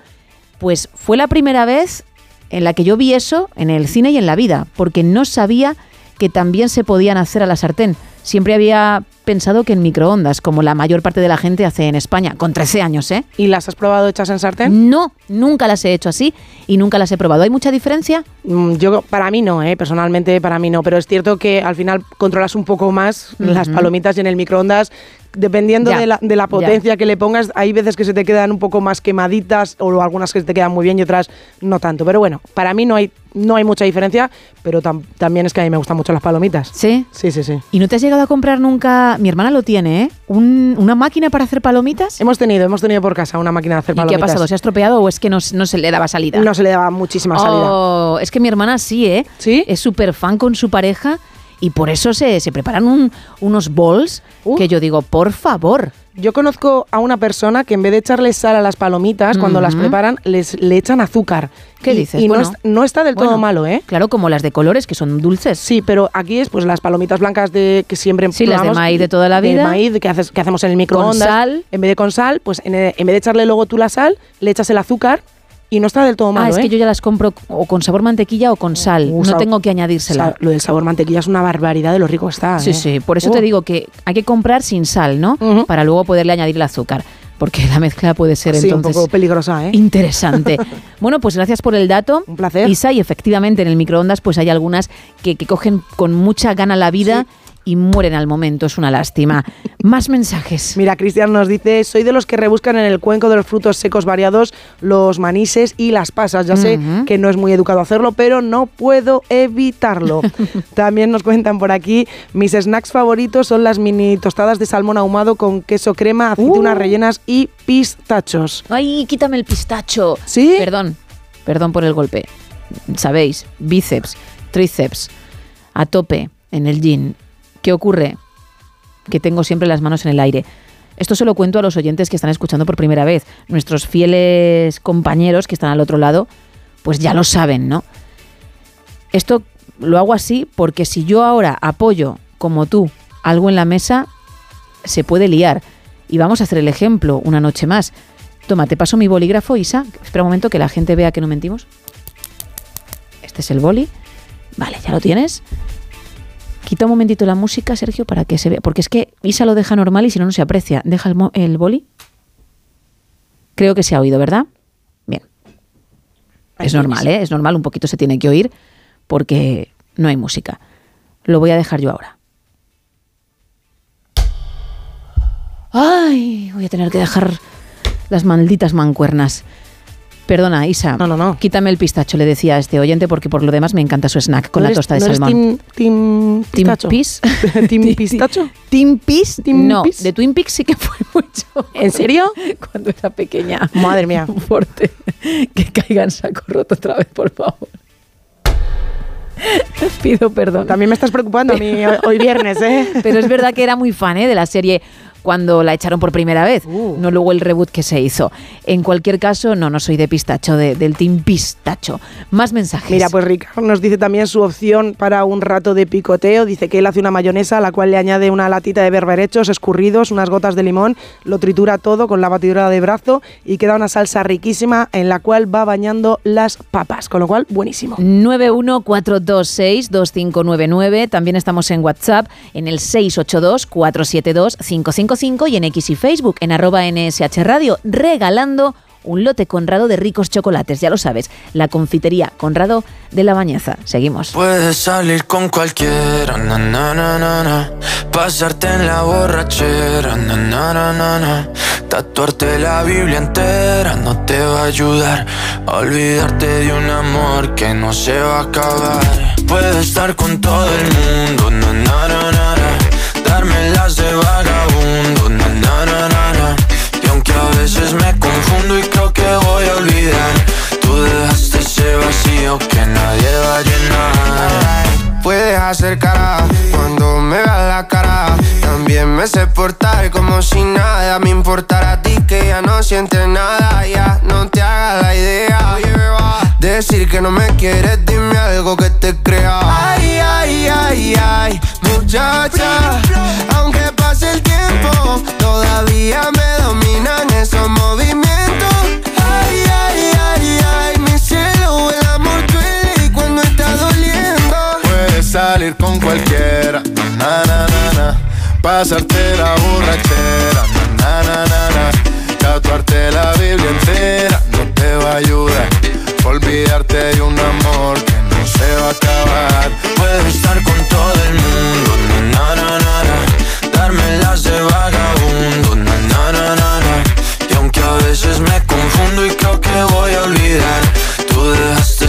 Pues fue la primera vez en la que yo vi eso en el cine y en la vida, porque no sabía que también se podían hacer a la sartén. Siempre había pensado que en microondas, como la mayor parte de la gente hace en España, con 13 años, ¿eh? ¿Y las has probado hechas en sartén? No, nunca las he hecho así y nunca las he probado. ¿Hay mucha diferencia? Mm, Yo, para mí no, ¿eh? personalmente para mí no, pero es cierto que al final controlas un poco más las palomitas y en el microondas, dependiendo de, la, de la ya. potencia que le pongas, hay veces que se te quedan un poco más quemaditas o algunas que se te quedan muy bien y otras no tanto. Pero bueno, para mí no hay, no hay mucha diferencia, pero tam- también es que a mí me gustan mucho las palomitas. ¿Sí? Sí, sí, sí. ¿Y no te has llegado a comprar nunca? Mi hermana lo tiene, ¿eh? Un- ¿Una máquina para hacer palomitas? Hemos tenido, hemos tenido por casa una máquina de hacer ¿Y qué palomitas. ha pasado? ¿Se ha estropeado o es que no, no se le daba salida? No se le daba muchísima salida. Oh, es que mi hermana sí, ¿eh? ¿Sí? Es súper fan con su pareja y por eso se, se preparan un- unos bowls Uh. que yo digo, por favor. Yo conozco a una persona que en vez de echarle sal a las palomitas, cuando las preparan, les le echan azúcar. ¿Qué Y- dices? Y no, es- no está del todo malo, ¿eh? Claro, como las de colores, que son dulces. Sí, pero aquí es pues las palomitas blancas de que siempre Sí, las de maíz de toda la de vida. maíz que, haces, que hacemos en el microondas. sal. En vez de con sal, pues en, en vez de echarle luego tú la sal, le echas el azúcar y no está del todo malo, ah, es ¿eh? que yo ya las compro o con sabor mantequilla o con sal. Uh, no sab- tengo que añadírsela. Sa- Lo del sabor mantequilla es una barbaridad de lo rico que está. Sí, ¿eh? sí, por eso Oh. te digo que hay que comprar sin sal, ¿no? Para luego poderle añadir el azúcar. Porque la mezcla puede ser Sí, un entonces poco peligrosa, ¿eh? interesante. bueno, pues gracias por el dato. Un placer. Isa, y efectivamente en el microondas pues hay algunas que, que cogen con mucha gana la vida y mueren al momento. Es una lástima. Más mensajes. Mira, Cristian nos dice, soy de los que rebuscan en el cuenco de los frutos secos variados los manises y las pasas. Ya sé que no es muy educado hacerlo, pero no puedo evitarlo. También nos cuentan por aquí, mis snacks favoritos son las mini tostadas de salmón ahumado con queso crema, aceitunas Uh. rellenas y pistachos. Ay, quítame el pistacho. ¿Sí? Perdón, perdón por el golpe. Sabéis, bíceps, tríceps, a tope en el gym. ¿Qué ocurre? Que tengo siempre las manos en el aire. Esto se lo cuento a los oyentes que están escuchando por primera vez. Nuestros fieles compañeros que están al otro lado, pues ya lo saben, ¿no? Esto lo hago así porque si yo ahora apoyo, como tú, algo en la mesa, se puede liar. Y vamos a hacer el ejemplo una noche más. Toma, te paso mi bolígrafo, Isa. Espera un momento que la gente vea que no mentimos. Este es el boli. Vale, ya lo tienes. Quita un momentito la música, Sergio, para que se vea. Porque es que Isa lo deja normal y si no, no se aprecia. Deja el, el boli. Creo que se ha oído, ¿verdad? Bien. Es normal, ¿eh? Es normal, un poquito se tiene que oír porque no hay música. Lo voy a dejar yo ahora. Ay, voy a tener que dejar las malditas mancuernas. Perdona, Isa. No, no, no. Quítame el pistacho, le decía a este oyente, porque por lo demás me encanta su snack con ¿No la eres- tosta de no salmón. Team, team ¿Team pistacho? Pis? ¿Team pistacho? ¿Team Pis? ¿Team no, Pis? de Twin Peaks sí que fue mucho. ¿En serio? Cuando era pequeña. Madre mía. Fuerte. Que caiga en saco roto otra vez, por favor. Pido perdón. También me estás preocupando a mí hoy- hoy viernes, ¿eh? Pero es verdad que era muy fan ¿eh? de la serie cuando la echaron por primera vez, Uh. no luego el reboot que se hizo. En cualquier caso, no, no soy de pistacho, de- del team pistacho. Más mensajes. Mira, pues Ricardo nos dice también su opción para un rato de picoteo. Dice que él hace una mayonesa a la cual le añade una latita de berberechos escurridos, unas gotas de limón, lo tritura todo con la batidora de brazo y queda una salsa riquísima en la cual va bañando las papas. Con lo cual, buenísimo. 914262599. También estamos en WhatsApp en el 682-472-555 y en X y Facebook en arroba NSH Radio regalando un lote Conrado de ricos chocolates, ya lo sabes, la confitería Conrado de la Bañeza. Seguimos. Puedes salir con cualquiera, na, na, na, pasarte en la borrachera, tatuarte la Biblia entera no te va a ayudar a olvidarte de un amor que no se va a acabar. Puedes estar con todo el mundo, darme las de vagabundo, na, na, na, na, na. y aunque a veces me confundo y creo que voy a olvidar, tú dejaste ese vacío que nadie va a llenar. Puedes hacer cara cuando me veas la cara. También me sé portar como si nada me importara a ti que ya no sientes nada. Ya no te hagas la idea. Decir que no me quieres, dime algo que te crea. Ay, ay, ay, ay, muchacha. Aunque pase el tiempo, todavía me dominan esos movimientos. Ay, ay, ay, ay, mi cielo, el amor duele cuando está doliendo. Puedes salir con cualquiera, na na na na, pasarte la borrachera, na na na na, tatuarte la Biblia entera no te va a ayudar, olvidarte de un amor que se va a acabar. Puedes estar con todo el mundo, na na na, na, darme las de vagabundo, na na na na na, y aunque a veces me confundo y creo que voy a olvidar, tú dejaste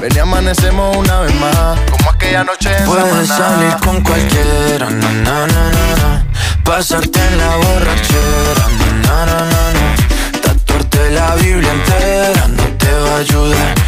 Ven y amanecemos una vez más, como aquella noche en Puedes salir con cualquiera, na, na, na, na, na. Pasarte en la borrachera, na, na, na, na, na. Tatuarte la Biblia entera no te va a ayudar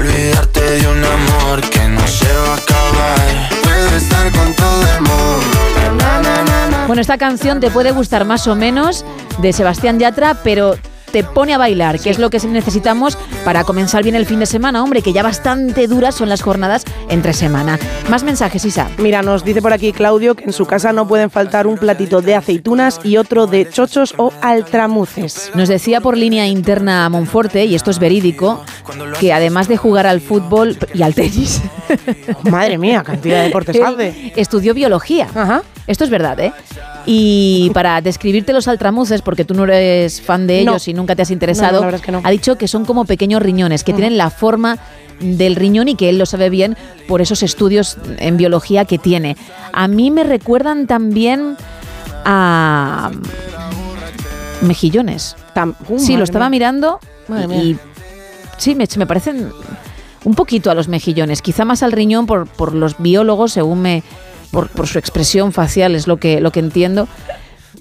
olvidarte de un amor que no se va a acabar. Puedes estar con todo el mundo, na, na, na, na. Bueno, esta canción te puede gustar más o menos de Sebastián Yatra, pero te pone a bailar, que es lo que necesitamos para comenzar bien el fin de semana, hombre, que ya bastante duras son las jornadas entre semana. Más mensajes, Isa. Mira, nos dice por aquí Claudio que en su casa no pueden faltar un platito de aceitunas y otro de chochos o altramuces. Nos decía por línea interna Monforte, y esto es verídico, que además de jugar al fútbol y al tenis, Madre mía, cantidad de deportes hace. estudió biología. Esto es verdad, ¿eh? Y para describirte los altramuces, porque tú no eres fan de No. ellos y nunca te has interesado, No, no, es que no. ha dicho que son como pequeños riñones, que Mm. tienen la forma del riñón y que él lo sabe bien por esos estudios en biología que tiene. A mí me recuerdan también a mejillones. uh, sí, lo estaba mía. mirando y mía. sí, me, me parecen un poquito a los mejillones, quizá más al riñón por, por los biólogos, según me por, por su expresión facial es lo que lo que entiendo.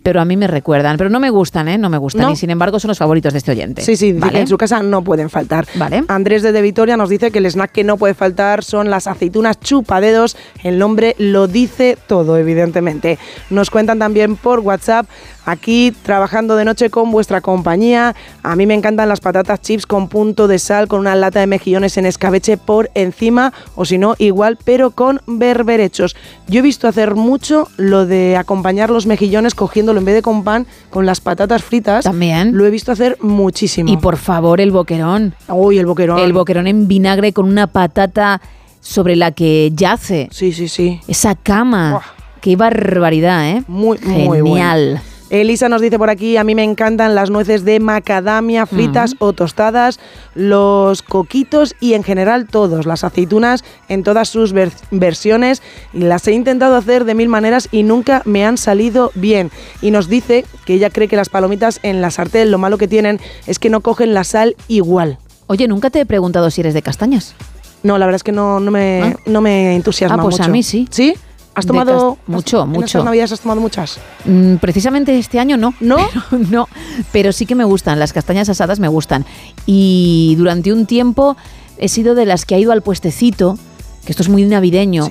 Pero a mí me recuerdan, pero no me gustan, ¿eh? No me gustan. No. Y sin embargo son los favoritos de este oyente. Sí, sí, ¿Vale? en su casa no pueden faltar. Vale. Andrés desde Vitoria nos dice que el snack que no puede faltar son las aceitunas chupadedos. El nombre lo dice todo, evidentemente. Nos cuentan también por WhatsApp, aquí trabajando de noche con vuestra compañía. A mí me encantan las patatas chips con punto de sal, con una lata de mejillones en escabeche por encima, o si no, igual, pero con berberechos. Yo he visto hacer mucho lo de acompañar los mejillones en vez de con pan, con las patatas fritas. También. Lo he visto hacer muchísimo. Y por favor, el boquerón. Uy, el boquerón. El boquerón en vinagre con una patata sobre la que yace. Sí, sí, sí. Esa cama. Qué barbaridad, ¿eh? Muy, Genial. muy bueno. Elisa nos dice por aquí, a mí me encantan las nueces de macadamia fritas o tostadas, los coquitos y en general todos, las aceitunas en todas sus ver- versiones. Las he intentado hacer de mil maneras y nunca me han salido bien. Y nos dice que ella cree que las palomitas en la sartén lo malo que tienen es que no cogen la sal igual. Oye, nunca te he preguntado si eres de castañas. No, la verdad es que no, no, me, Ah. no me entusiasma Ah, pues a mucho. mí sí. ¿Sí? ¿Has tomado mucho, en mucho. estas navidades has tomado muchas? Mm, precisamente este año no. ¿No? Pero, no, pero sí que me gustan, las castañas asadas me gustan. Y durante un tiempo he sido de las que ha ido al puestecito, que esto es muy navideño.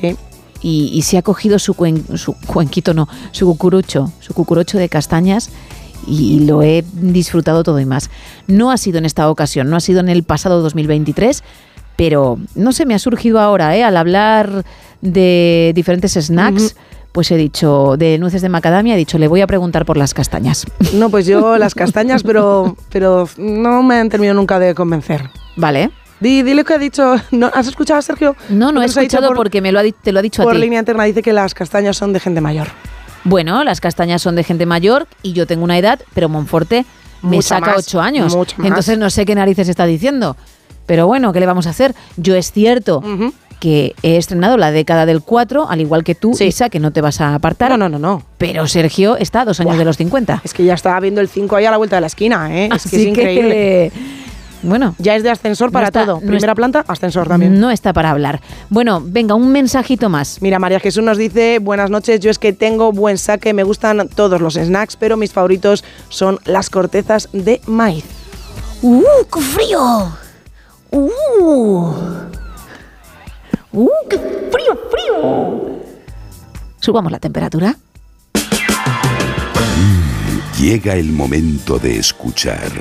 Y, y se ha cogido su, cuen- su cuenquito, no, su cucurucho, su cucurucho de castañas. y lo he disfrutado todo y más. No ha sido en esta ocasión, no ha sido en el pasado 2023, pero no sé, me ha surgido ahora, ¿eh? al hablar de diferentes snacks. Pues he dicho, de nueces de macadamia, he dicho, le voy a preguntar por las castañas. No, pues yo las castañas, pero, pero no me han terminado nunca de convencer. Vale. Di, dile que ha dicho. ¿no? ¿Has escuchado a Sergio? No, no he escuchado por- porque me lo ha, te lo ha dicho a Por ti. línea interna dice que las castañas son de gente mayor. Bueno, las castañas son de gente mayor y yo tengo una edad, pero Monforte me saca más, ocho años. mucho más. Entonces no sé qué narices está diciendo. Pero bueno, ¿qué le vamos a hacer? Yo es cierto que he estrenado la década del 4, al igual que tú, Isa, que no te vas a apartar. No, no, no, no. Pero Sergio está a dos años Buah. de los 50. Es que ya estaba viendo el 5 ahí a la vuelta de la esquina, ¿eh? Es que es increíble. Bueno. Ya es de ascensor para está- todo. no Primera planta, ascensor también. No está para hablar. Bueno, venga, un mensajito más. Mira, María Jesús nos dice, buenas noches, yo es que tengo buen saque, me gustan todos los snacks, pero mis favoritos son las cortezas de maíz. ¡Uh, qué frío! ¡Uh! ¡Uh, qué frío, frío! Subamos la temperatura. Llega el momento de escuchar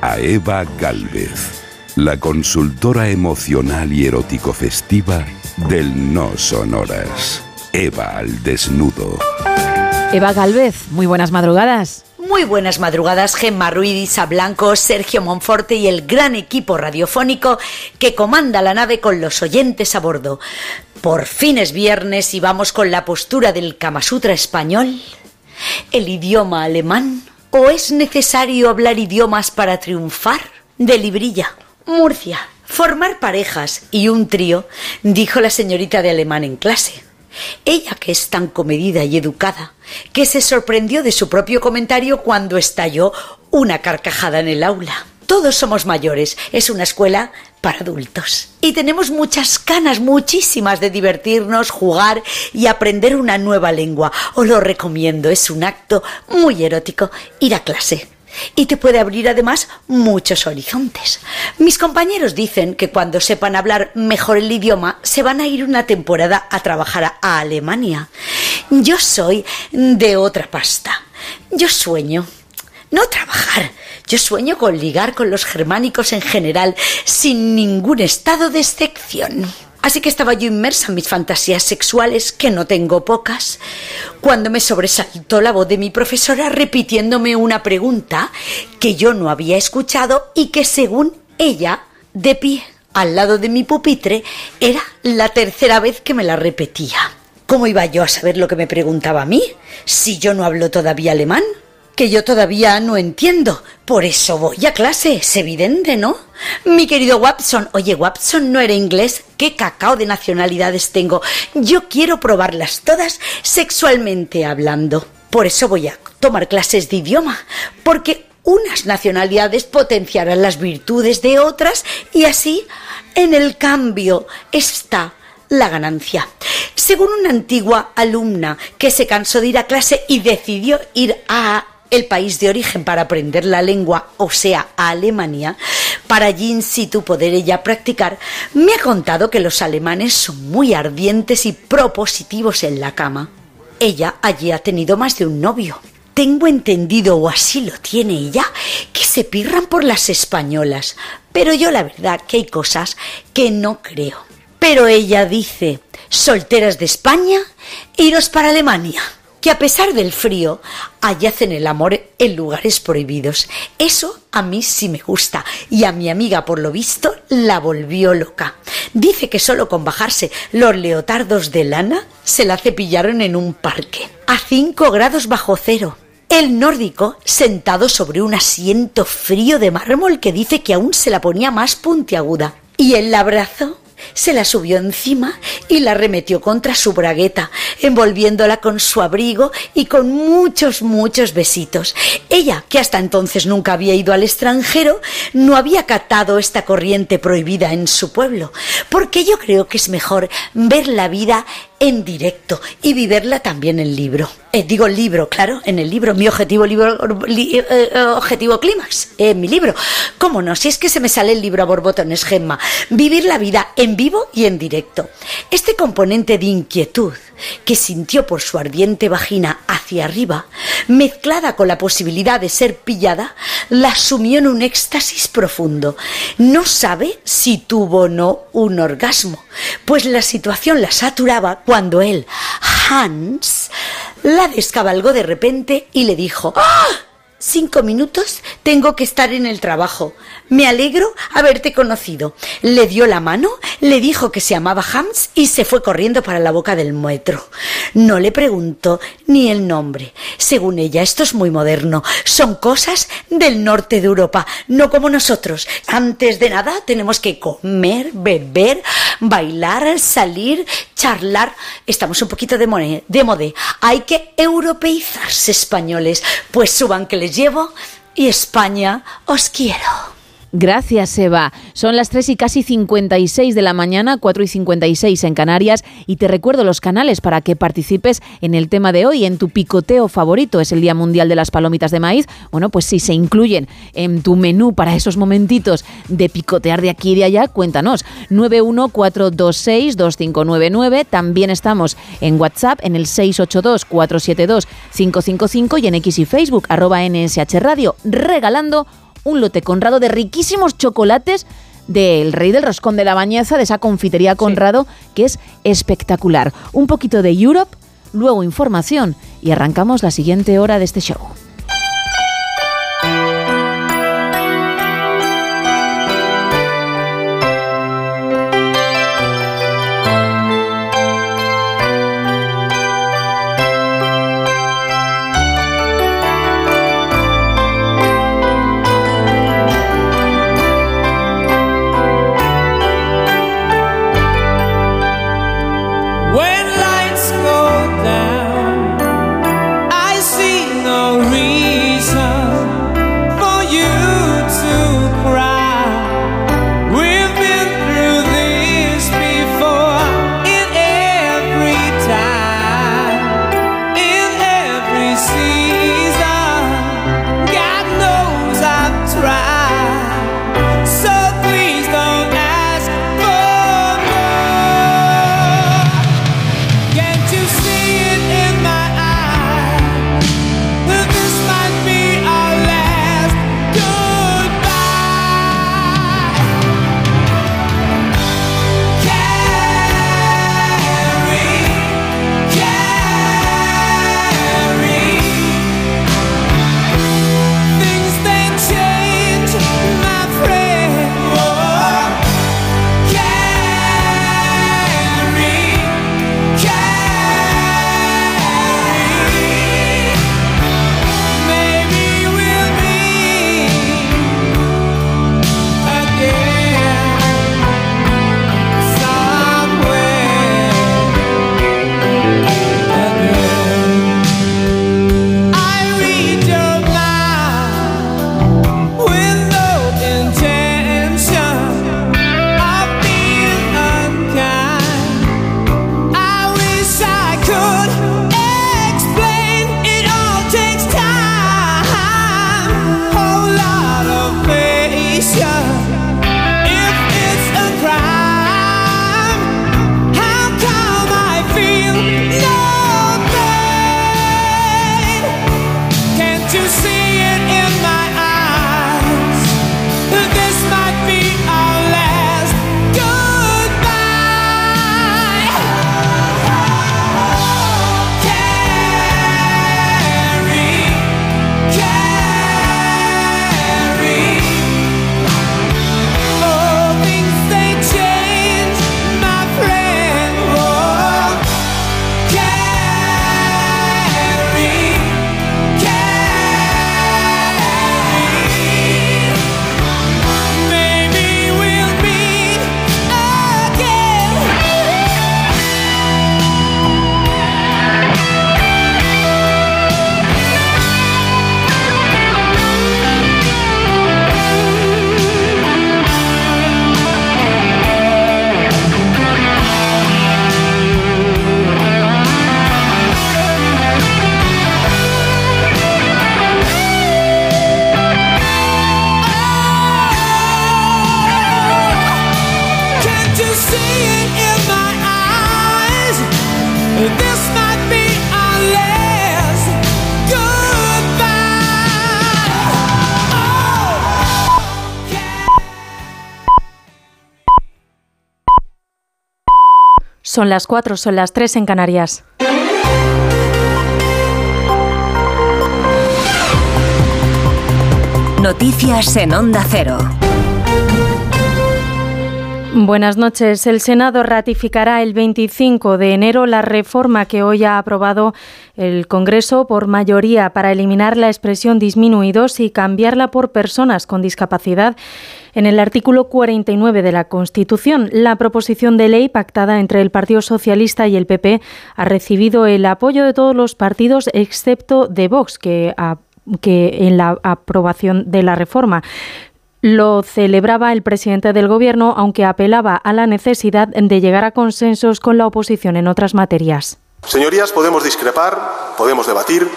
a Eva Galvez, la consultora emocional y erótico festiva del No Sonoras. Eva al desnudo. Eva Galvez, muy buenas madrugadas. Muy buenas madrugadas, Gemma Ruiz, Blanco, Sergio Monforte y el gran equipo radiofónico que comanda la nave con los oyentes a bordo. Por fin es viernes y vamos con la postura del Kama Sutra español. ¿El idioma alemán? ¿O es necesario hablar idiomas para triunfar? De Librilla, Murcia. Formar parejas y un trío, dijo la señorita de alemán en clase. Ella, que es tan comedida y educada, que se sorprendió de su propio comentario cuando estalló una carcajada en el aula. Todos somos mayores, es una escuela para adultos. Y tenemos muchas ganas, muchísimas, de divertirnos, jugar y aprender una nueva lengua. Os lo recomiendo, es un acto muy erótico ir a clase. Y te puede abrir además muchos horizontes. Mis compañeros dicen que cuando sepan hablar mejor el idioma se van a ir una temporada a trabajar a, Alemania. Yo soy de otra pasta. Yo sueño no trabajar. Yo sueño con ligar con los germánicos en general, sin ningún estado de excepción. Así que estaba yo inmersa en mis fantasías sexuales, que no tengo pocas, cuando me sobresaltó la voz de mi profesora repitiéndome una pregunta que yo no había escuchado y que según ella, de pie, al lado de mi pupitre, era la tercera vez que me la repetía. ¿Cómo iba yo a saber lo que me preguntaba a mí? Si yo no hablo todavía alemán que yo todavía no entiendo. Por eso voy a clase, es evidente, ¿no? Mi querido Watson, oye, Watson no era inglés. ¿Qué cacao de nacionalidades tengo? Yo quiero probarlas todas sexualmente hablando. Por eso voy a tomar clases de idioma, porque unas nacionalidades potenciarán las virtudes de otras y así en el cambio está la ganancia. Según una antigua alumna que se cansó de ir a clase y decidió ir a el país de origen para aprender la lengua, o sea, Alemania, para allí in situ poder ella practicar, me ha contado que los alemanes son muy ardientes y propositivos en la cama. Ella allí ha tenido más de un novio. Tengo entendido, o así lo tiene ella, que se pirran por las españolas, pero yo la verdad que hay cosas que no creo. Pero ella dice, solteras de España, iros para Alemania, que a pesar del frío, allí hacen el amor en lugares prohibidos. Eso a mí sí me gusta, y a mi amiga, por lo visto, la volvió loca. Dice que solo con bajarse los leotardos de lana se la cepillaron en un parque, a 5 grados bajo cero. El nórdico, sentado sobre un asiento frío de mármol que dice que aún se la ponía más puntiaguda. Y él la abrazó se la subió encima y la remetió contra su bragueta, envolviéndola con su abrigo y con muchos, muchos besitos. Ella, que hasta entonces nunca había ido al extranjero, no había catado esta corriente prohibida en su pueblo, porque yo creo que es mejor ver la vida en directo y vivirla también en libro. Eh, digo libro, claro, en el libro, mi objetivo libro, li- eh, eh, objetivo clímax, en mi libro. ¿Cómo no? Si es que se me sale el libro a borbotones, Gemma. Vivir la vida en vivo y en directo. Este componente de inquietud que sintió por su ardiente vagina hacia arriba, mezclada con la posibilidad de ser pillada, la sumió en un éxtasis profundo. No sabe si tuvo o no un orgasmo, pues la situación la saturaba cuando él, Hans, la descabalgó de repente y le dijo ¡Ah! Cinco minutos tengo que estar en el trabajo. Me alegro haberte conocido. Le dio la mano, le dijo que se llamaba Hams y se fue corriendo para la boca del metro. No le preguntó ni el nombre. Según ella, esto es muy moderno. Son cosas del norte de Europa, no como nosotros. Antes de nada tenemos que comer, beber, bailar, salir, charlar. Estamos un poquito de, de modé. Hay que europeizarse españoles, pues suban que les llevo y España os quiero. Gracias, Eva. Son las 3 y casi 56 de la mañana, 4 y 56 en Canarias, y te recuerdo los canales para que participes en el tema de hoy, en tu picoteo favorito. Es el Día Mundial de las Palomitas de Maíz. Bueno, pues si se incluyen en tu menú para esos momentitos de picotear de aquí y de allá, cuéntanos. 914262599. También estamos en WhatsApp en el 682472555 y en X y Facebook, arroba NSH Radio, regalando un lote conrado de riquísimos chocolates del rey del roscón de la bañeza, de esa confitería Conrado, que es espectacular. Un poquito de Europe, luego información y arrancamos la siguiente hora de este show. Son las 4, son las 3 en Canarias. Noticias en Onda Cero. Buenas noches. El Senado ratificará el 25 de enero la reforma que hoy ha aprobado el Congreso por mayoría para eliminar la expresión disminuidos y cambiarla por personas con discapacidad. En el artículo 49 de la Constitución, la proposición de ley pactada entre el Partido Socialista y el PP ha recibido el apoyo de todos los partidos excepto de Vox, que, que en la aprobación de la reforma. Lo celebraba el presidente del Gobierno, aunque apelaba a la necesidad de llegar a consensos con la oposición en otras materias. Señorías, podemos discrepar, podemos debatir,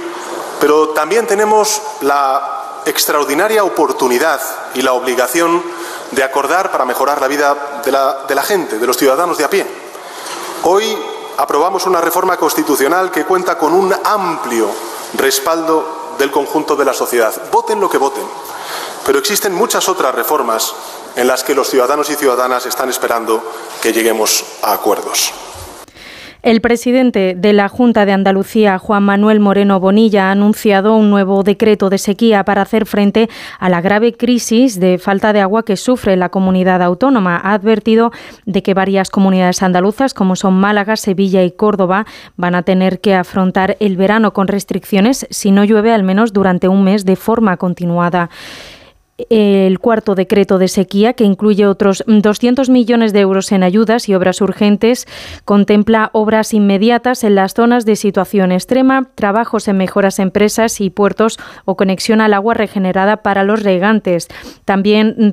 pero también tenemos la extraordinaria oportunidad y la obligación de acordar para mejorar la vida de la, gente, de los ciudadanos de a pie. Hoy aprobamos una reforma constitucional que cuenta con un amplio respaldo del conjunto de la sociedad. Voten lo que voten pero existen muchas otras reformas en las que los ciudadanos y ciudadanas están esperando que lleguemos a acuerdos. El presidente de la Junta de Andalucía, Juan Manuel Moreno Bonilla, ha anunciado un nuevo decreto de sequía para hacer frente a la grave crisis de falta de agua que sufre la comunidad autónoma. Ha advertido de que varias comunidades andaluzas, como son Málaga, Sevilla y Córdoba, van a tener que afrontar el verano con restricciones si no llueve al menos durante un mes de forma continuada el cuarto decreto de sequía, que incluye otros 200 millones de euros en ayudas y obras urgentes, contempla obras inmediatas en las zonas de situación extrema, trabajos en mejoras empresas y puertos o conexión al agua regenerada para los regantes. También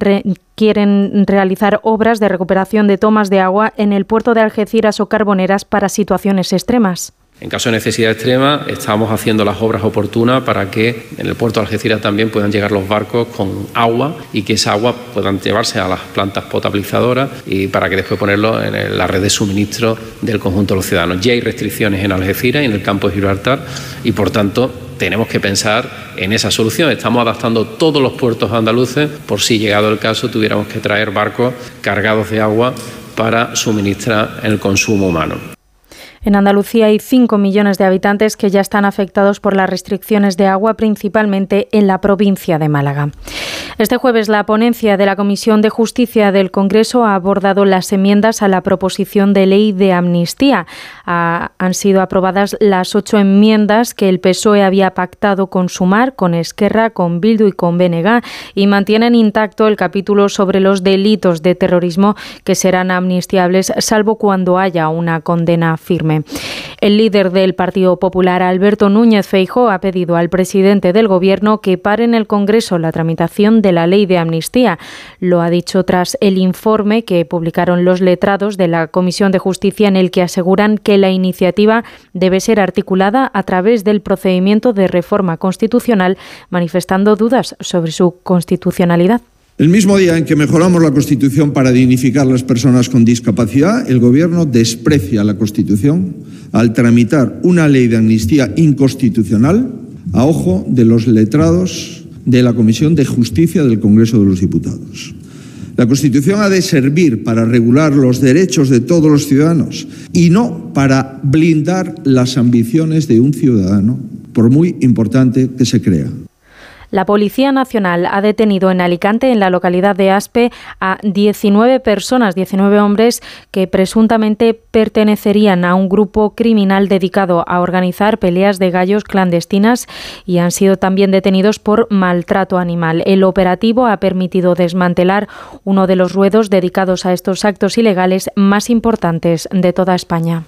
quieren realizar obras de recuperación de tomas de agua en el puerto de Algeciras o Carboneras para situaciones extremas. En caso de necesidad extrema, estamos haciendo las obras oportunas para que en el puerto de Algeciras también puedan llegar los barcos con agua y que esa agua puedan llevarse a las plantas potabilizadoras y para que después ponerlo en la red de suministro del conjunto de los ciudadanos. Ya hay restricciones en Algeciras y en el campo de Gibraltar y, por tanto, tenemos que pensar en esa solución. Estamos adaptando todos los puertos andaluces por si, llegado el caso, tuviéramos que traer barcos cargados de agua para suministrar el consumo humano. En Andalucía hay 5 millones de habitantes que ya están afectados por las restricciones de agua, principalmente en la provincia de Málaga. Este jueves, la ponencia de la Comisión de Justicia del Congreso ha abordado las enmiendas a la proposición de ley de amnistía. han sido aprobadas las ocho enmiendas que el PSOE había pactado con Sumar, con Esquerra, con Bildu y con Benega y mantienen intacto el capítulo sobre los delitos de terrorismo que serán amnistiables, salvo cuando haya una condena firme. El líder del Partido Popular, Alberto Núñez Feijóo, ha pedido al presidente del Gobierno que pare en el Congreso la tramitación de la ley de amnistía. Lo ha dicho tras el informe que publicaron los letrados de la Comisión de Justicia en el que aseguran que la iniciativa debe ser articulada a través del procedimiento de reforma constitucional, manifestando dudas sobre su constitucionalidad. El mismo día en que mejoramos la Constitución para dignificar a las personas con discapacidad, el Gobierno desprecia la Constitución al tramitar una ley de amnistía inconstitucional a ojo de los letrados de la Comisión de Justicia del Congreso de los Diputados. La Constitución ha de servir para regular los derechos de todos los ciudadanos y no para blindar las ambiciones de un ciudadano, por muy importante que se crea. La Policía Nacional ha detenido en Alicante, en la localidad de Aspe, a 19 personas, 19 hombres que presuntamente pertenecerían a un grupo criminal dedicado a organizar peleas de gallos clandestinas y han sido también detenidos por maltrato animal. El operativo ha permitido desmantelar uno de los ruedos dedicados a estos actos ilegales más importantes de toda España.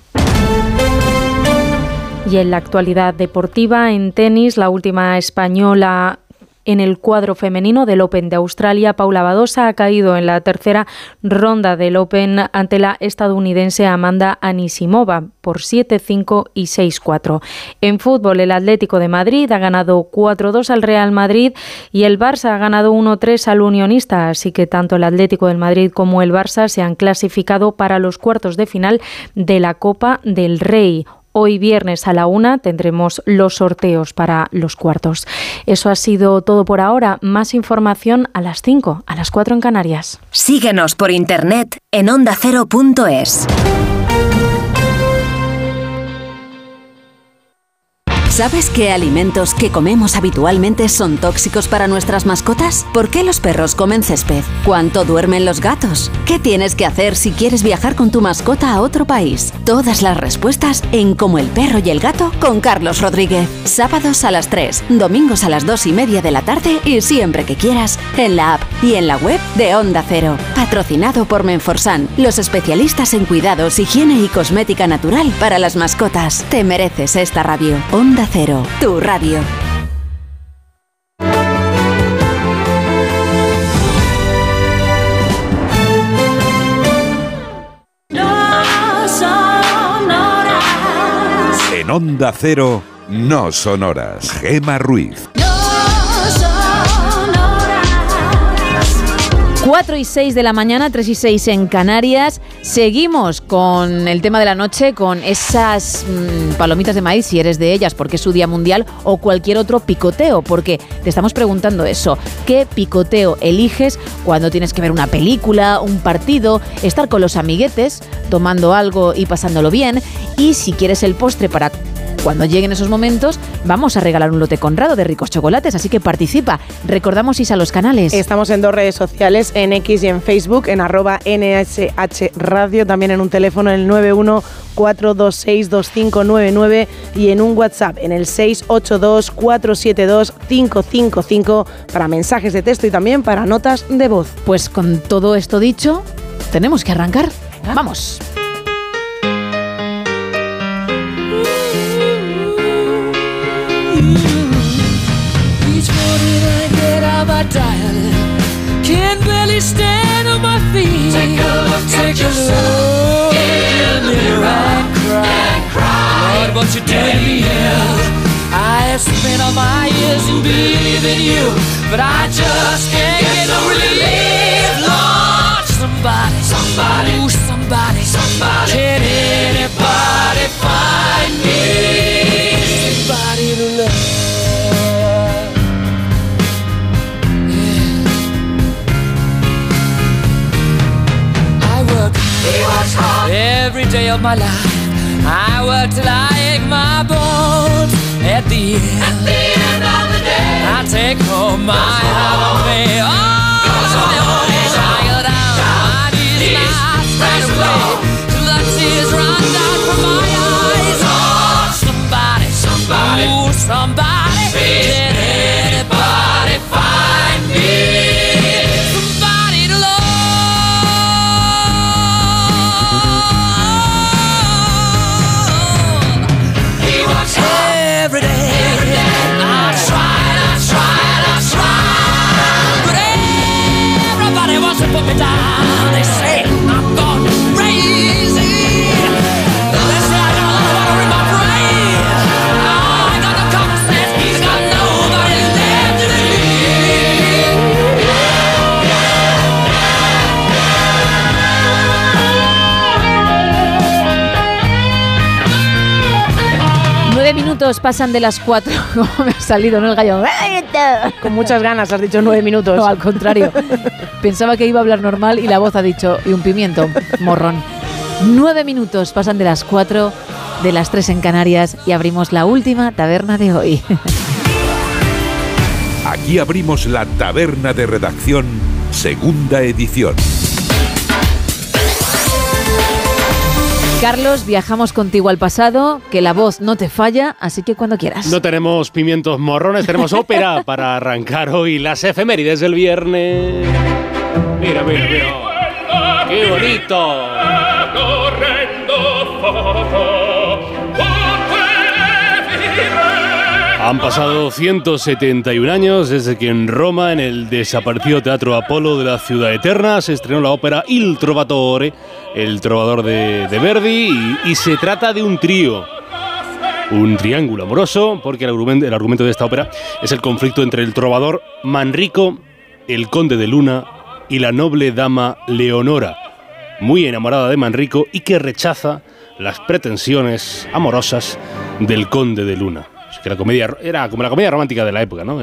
Y en la actualidad deportiva, en tenis, la última española en el cuadro femenino del Open de Australia, Paula Badosa ha caído en la tercera ronda del Open ante la estadounidense Amanda Anisimova por 7-5 y 6-4. En fútbol, el Atlético de Madrid ha ganado 4-2 al Real Madrid y el Barça ha ganado 1-3 al Unionista, así que tanto el Atlético del Madrid como el Barça se han clasificado para los cuartos de final de la Copa del Rey. Hoy viernes a la una tendremos los sorteos para los cuartos. Eso ha sido todo por ahora. Más información a las 5, a las 4 en Canarias. Síguenos por internet en ondacero.es. ¿Sabes qué alimentos que comemos habitualmente son tóxicos para nuestras mascotas? ¿Por qué los perros comen césped? ¿Cuánto duermen los gatos? ¿Qué tienes que hacer si quieres viajar con tu mascota a otro país? Todas las respuestas en Como el perro y el gato con Carlos Rodríguez. Sábados a las 3, domingos a las 2 y media de la tarde y siempre que quieras en la app y en la web de Onda Cero. Patrocinado por Menforsan, los especialistas en cuidados, higiene y cosmética natural para las mascotas. Te mereces esta radio. Onda Tu radio. En Onda Cero, no son horas. Gema Ruiz. 4 y 6 de la mañana, 3 y 6 en Canarias. Seguimos con el tema de la noche, con esas mm, palomitas de maíz, si eres de ellas, porque es su día mundial, o cualquier otro picoteo, porque te estamos preguntando eso. ¿Qué picoteo eliges cuando tienes que ver una película, un partido, estar con los amiguetes, tomando algo y pasándolo bien? Y si quieres el postre para cuando lleguen esos momentos, vamos a regalar un lote conrado de ricos chocolates, así que participa. Recordamos ir a los canales. Estamos en dos redes sociales, en X y en Facebook, en arroba NSH Radio, también en un teléfono en el 914262599 y en un WhatsApp en el 682472555 para mensajes de texto y también para notas de voz. Pues con todo esto dicho, tenemos que arrancar. Vamos. Out my dial. Can't barely stand on my feet. Take a look Take a look in the mirror and cry. Lord, what you doing here? I have spent all my years in believing you But I just can't get no relief Lord, somebody Somebody. Ooh, somebody. Somebody. Can anybody find me every day of my life. I work till I ache my bones. At the end, at the end of the day, I take home my half pay. Oh, child, down my knees, my away till the tears run down from my eyes. Oh, somebody, somebody, ooh, somebody, put me minutos pasan de las cuatro. ¿Cómo me ha salido, no el gallo? Con muchas ganas, has dicho nueve minutos. No, al contrario. Pensaba que iba a hablar normal y la voz ha dicho, y un pimiento, morrón. Nueve minutos pasan de las cuatro, de las tres en Canarias y abrimos la última taberna de hoy. Aquí abrimos la taberna de redacción, segunda edición. Carlos, viajamos contigo al pasado, que la voz no te falla, así que cuando quieras. No tenemos pimientos morrones, tenemos ópera para arrancar hoy las efemérides del viernes. Mira, mira, mira. ¡Qué bonito! Han pasado 171 años desde que en Roma, en el desaparecido Teatro Apolo de la Ciudad Eterna, se estrenó la ópera Il Trovatore, el trovador de, de Verdi, y, se trata de un trío. Un triángulo amoroso, porque el argumento, el argumento de esta ópera es el conflicto entre el trovador Manrico, el conde de Luna y la noble dama Leonora, muy enamorada de Manrico y que rechaza las pretensiones amorosas del conde de Luna. Que la comedia era como la comedia romántica de la época, ¿no?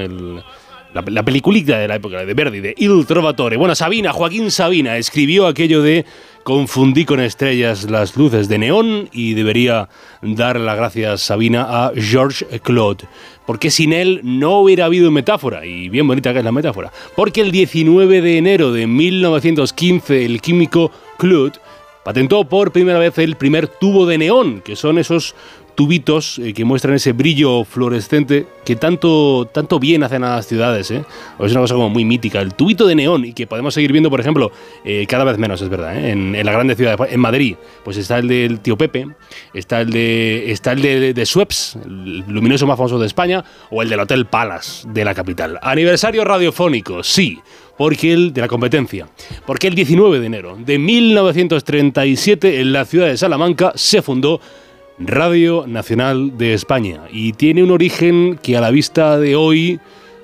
La, la peliculita de la época de Verdi, de Il Trovatore. Bueno, Sabina, Joaquín Sabina, escribió aquello de confundí con estrellas las luces de neón y debería dar las gracias Sabina a Georges Claude. Porque sin él no hubiera habido metáfora, y bien bonita que es la metáfora. Porque el 19 de enero de 1915 el químico Claude patentó por primera vez el primer tubo de neón, que son esos tubitos eh, que muestran ese brillo fluorescente que tanto, tanto bien hacen a las ciudades. ¿eh? Es una cosa como muy mítica. El tubito de neón y que podemos seguir viendo, por ejemplo, eh, cada vez menos, es verdad, en, las grandes ciudades. En Madrid, pues está el del tío Pepe, está el de, está el de, de Sueps, el luminoso más famoso de España, o el del Hotel Palace de la capital. Aniversario radiofónico, sí porque el de la competencia, porque el 19 de enero de 1937 en la ciudad de Salamanca se fundó Radio Nacional de España y tiene un origen que a la vista de hoy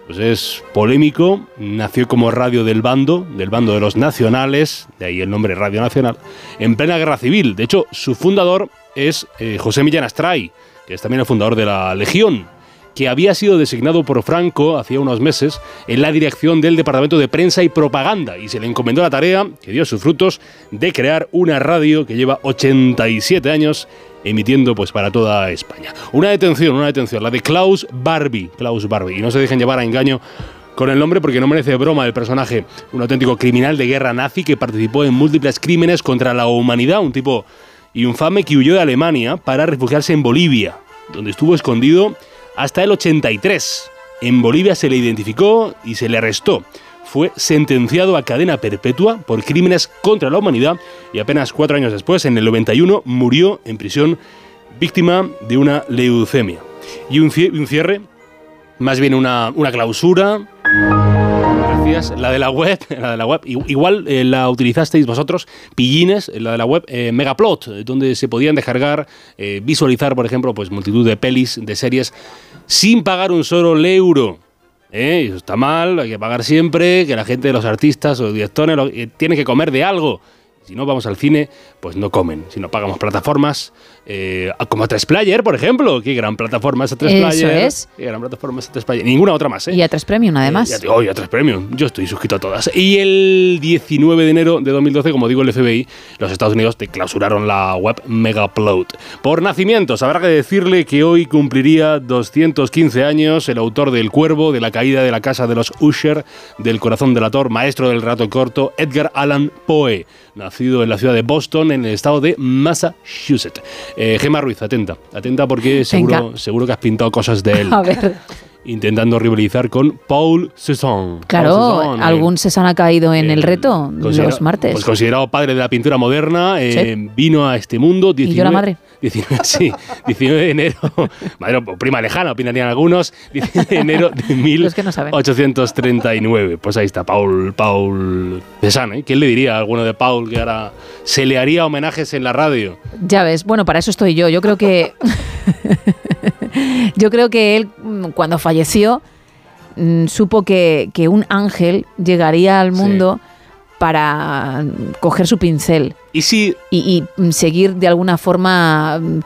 pues es polémico, nació como radio del bando, del bando de los nacionales, de ahí el nombre Radio Nacional, en plena guerra civil. De hecho, su fundador es eh, José Millán Astray, que es también el fundador de la Legión, que había sido designado por Franco hacía unos meses en la dirección del Departamento de Prensa y Propaganda y se le encomendó la tarea, que dio sus frutos, de crear una radio que lleva 87 años emitiendo pues para toda España. Una detención, una detención, la de Klaus Barbie, Klaus Barbie, y no se dejen llevar a engaño con el nombre porque no merece broma el personaje, un auténtico criminal de guerra nazi que participó en múltiples crímenes contra la humanidad, un tipo infame que huyó de Alemania para refugiarse en Bolivia, donde estuvo escondido hasta el 83. En Bolivia se le identificó y se le arrestó. Fue sentenciado a cadena perpetua por crímenes contra la humanidad y apenas cuatro años después, en el 91, murió en prisión víctima de una leucemia. Y un, cie- un cierre, más bien una, una clausura. Gracias. La de la web, la de la web. Igual eh, la utilizasteis vosotros, pillines, la de la web eh, Megaplot, donde se podían descargar, eh, visualizar, por ejemplo, pues multitud de pelis, de series, sin pagar un solo euro. ¿Eh? Eso está mal, hay que pagar siempre, que la gente, los artistas o directores lo- eh, tienen que comer de algo. Si no vamos al cine, pues no comen. Si no pagamos plataformas, eh, como a 3Player, por ejemplo. Qué gran plataforma esa 3Player. Eso es. Qué gran plataforma esa 3Player. Ninguna otra más, ¿eh? Y a tres premium, además. Oh, y a tres premium. Yo estoy suscrito a todas. Y el 19 de enero de 2012, como digo el FBI, los Estados Unidos te clausuraron la web Megaupload. Por nacimientos, habrá que decirle que hoy cumpliría 215 años el autor del Cuervo, de la caída de la casa de los Usher, del corazón del ator, maestro del rato corto, Edgar Allan Poe, nacido en la ciudad de Boston, en el estado de Massachusetts. Eh, Gema Ruiz, atenta, atenta porque seguro, Venga. seguro que has pintado cosas de él A ver. intentando rivalizar con Paul Cézanne. Claro, Paul Cézanne, eh, algún Cézanne ha caído en el reto los martes. Pues considerado padre de la pintura moderna, eh, Sí. vino a este mundo. 19, yo la madre. 19, sí, 19 de enero. Madre o prima lejana, opinarían algunos. 19 de enero de Los que no saben. 1839. Pues ahí está, Paul, Paul Cézanne. ¿eh? ¿Quién le diría a alguno de Paul que ahora se le haría homenajes en la radio? Ya ves, bueno, para eso estoy yo. Yo creo que. yo creo que él, mm, cuando falleció, mm, supo que, que un ángel llegaría al mundo para coger su pincel. Y si. Y, y, mm, seguir de alguna forma. mm,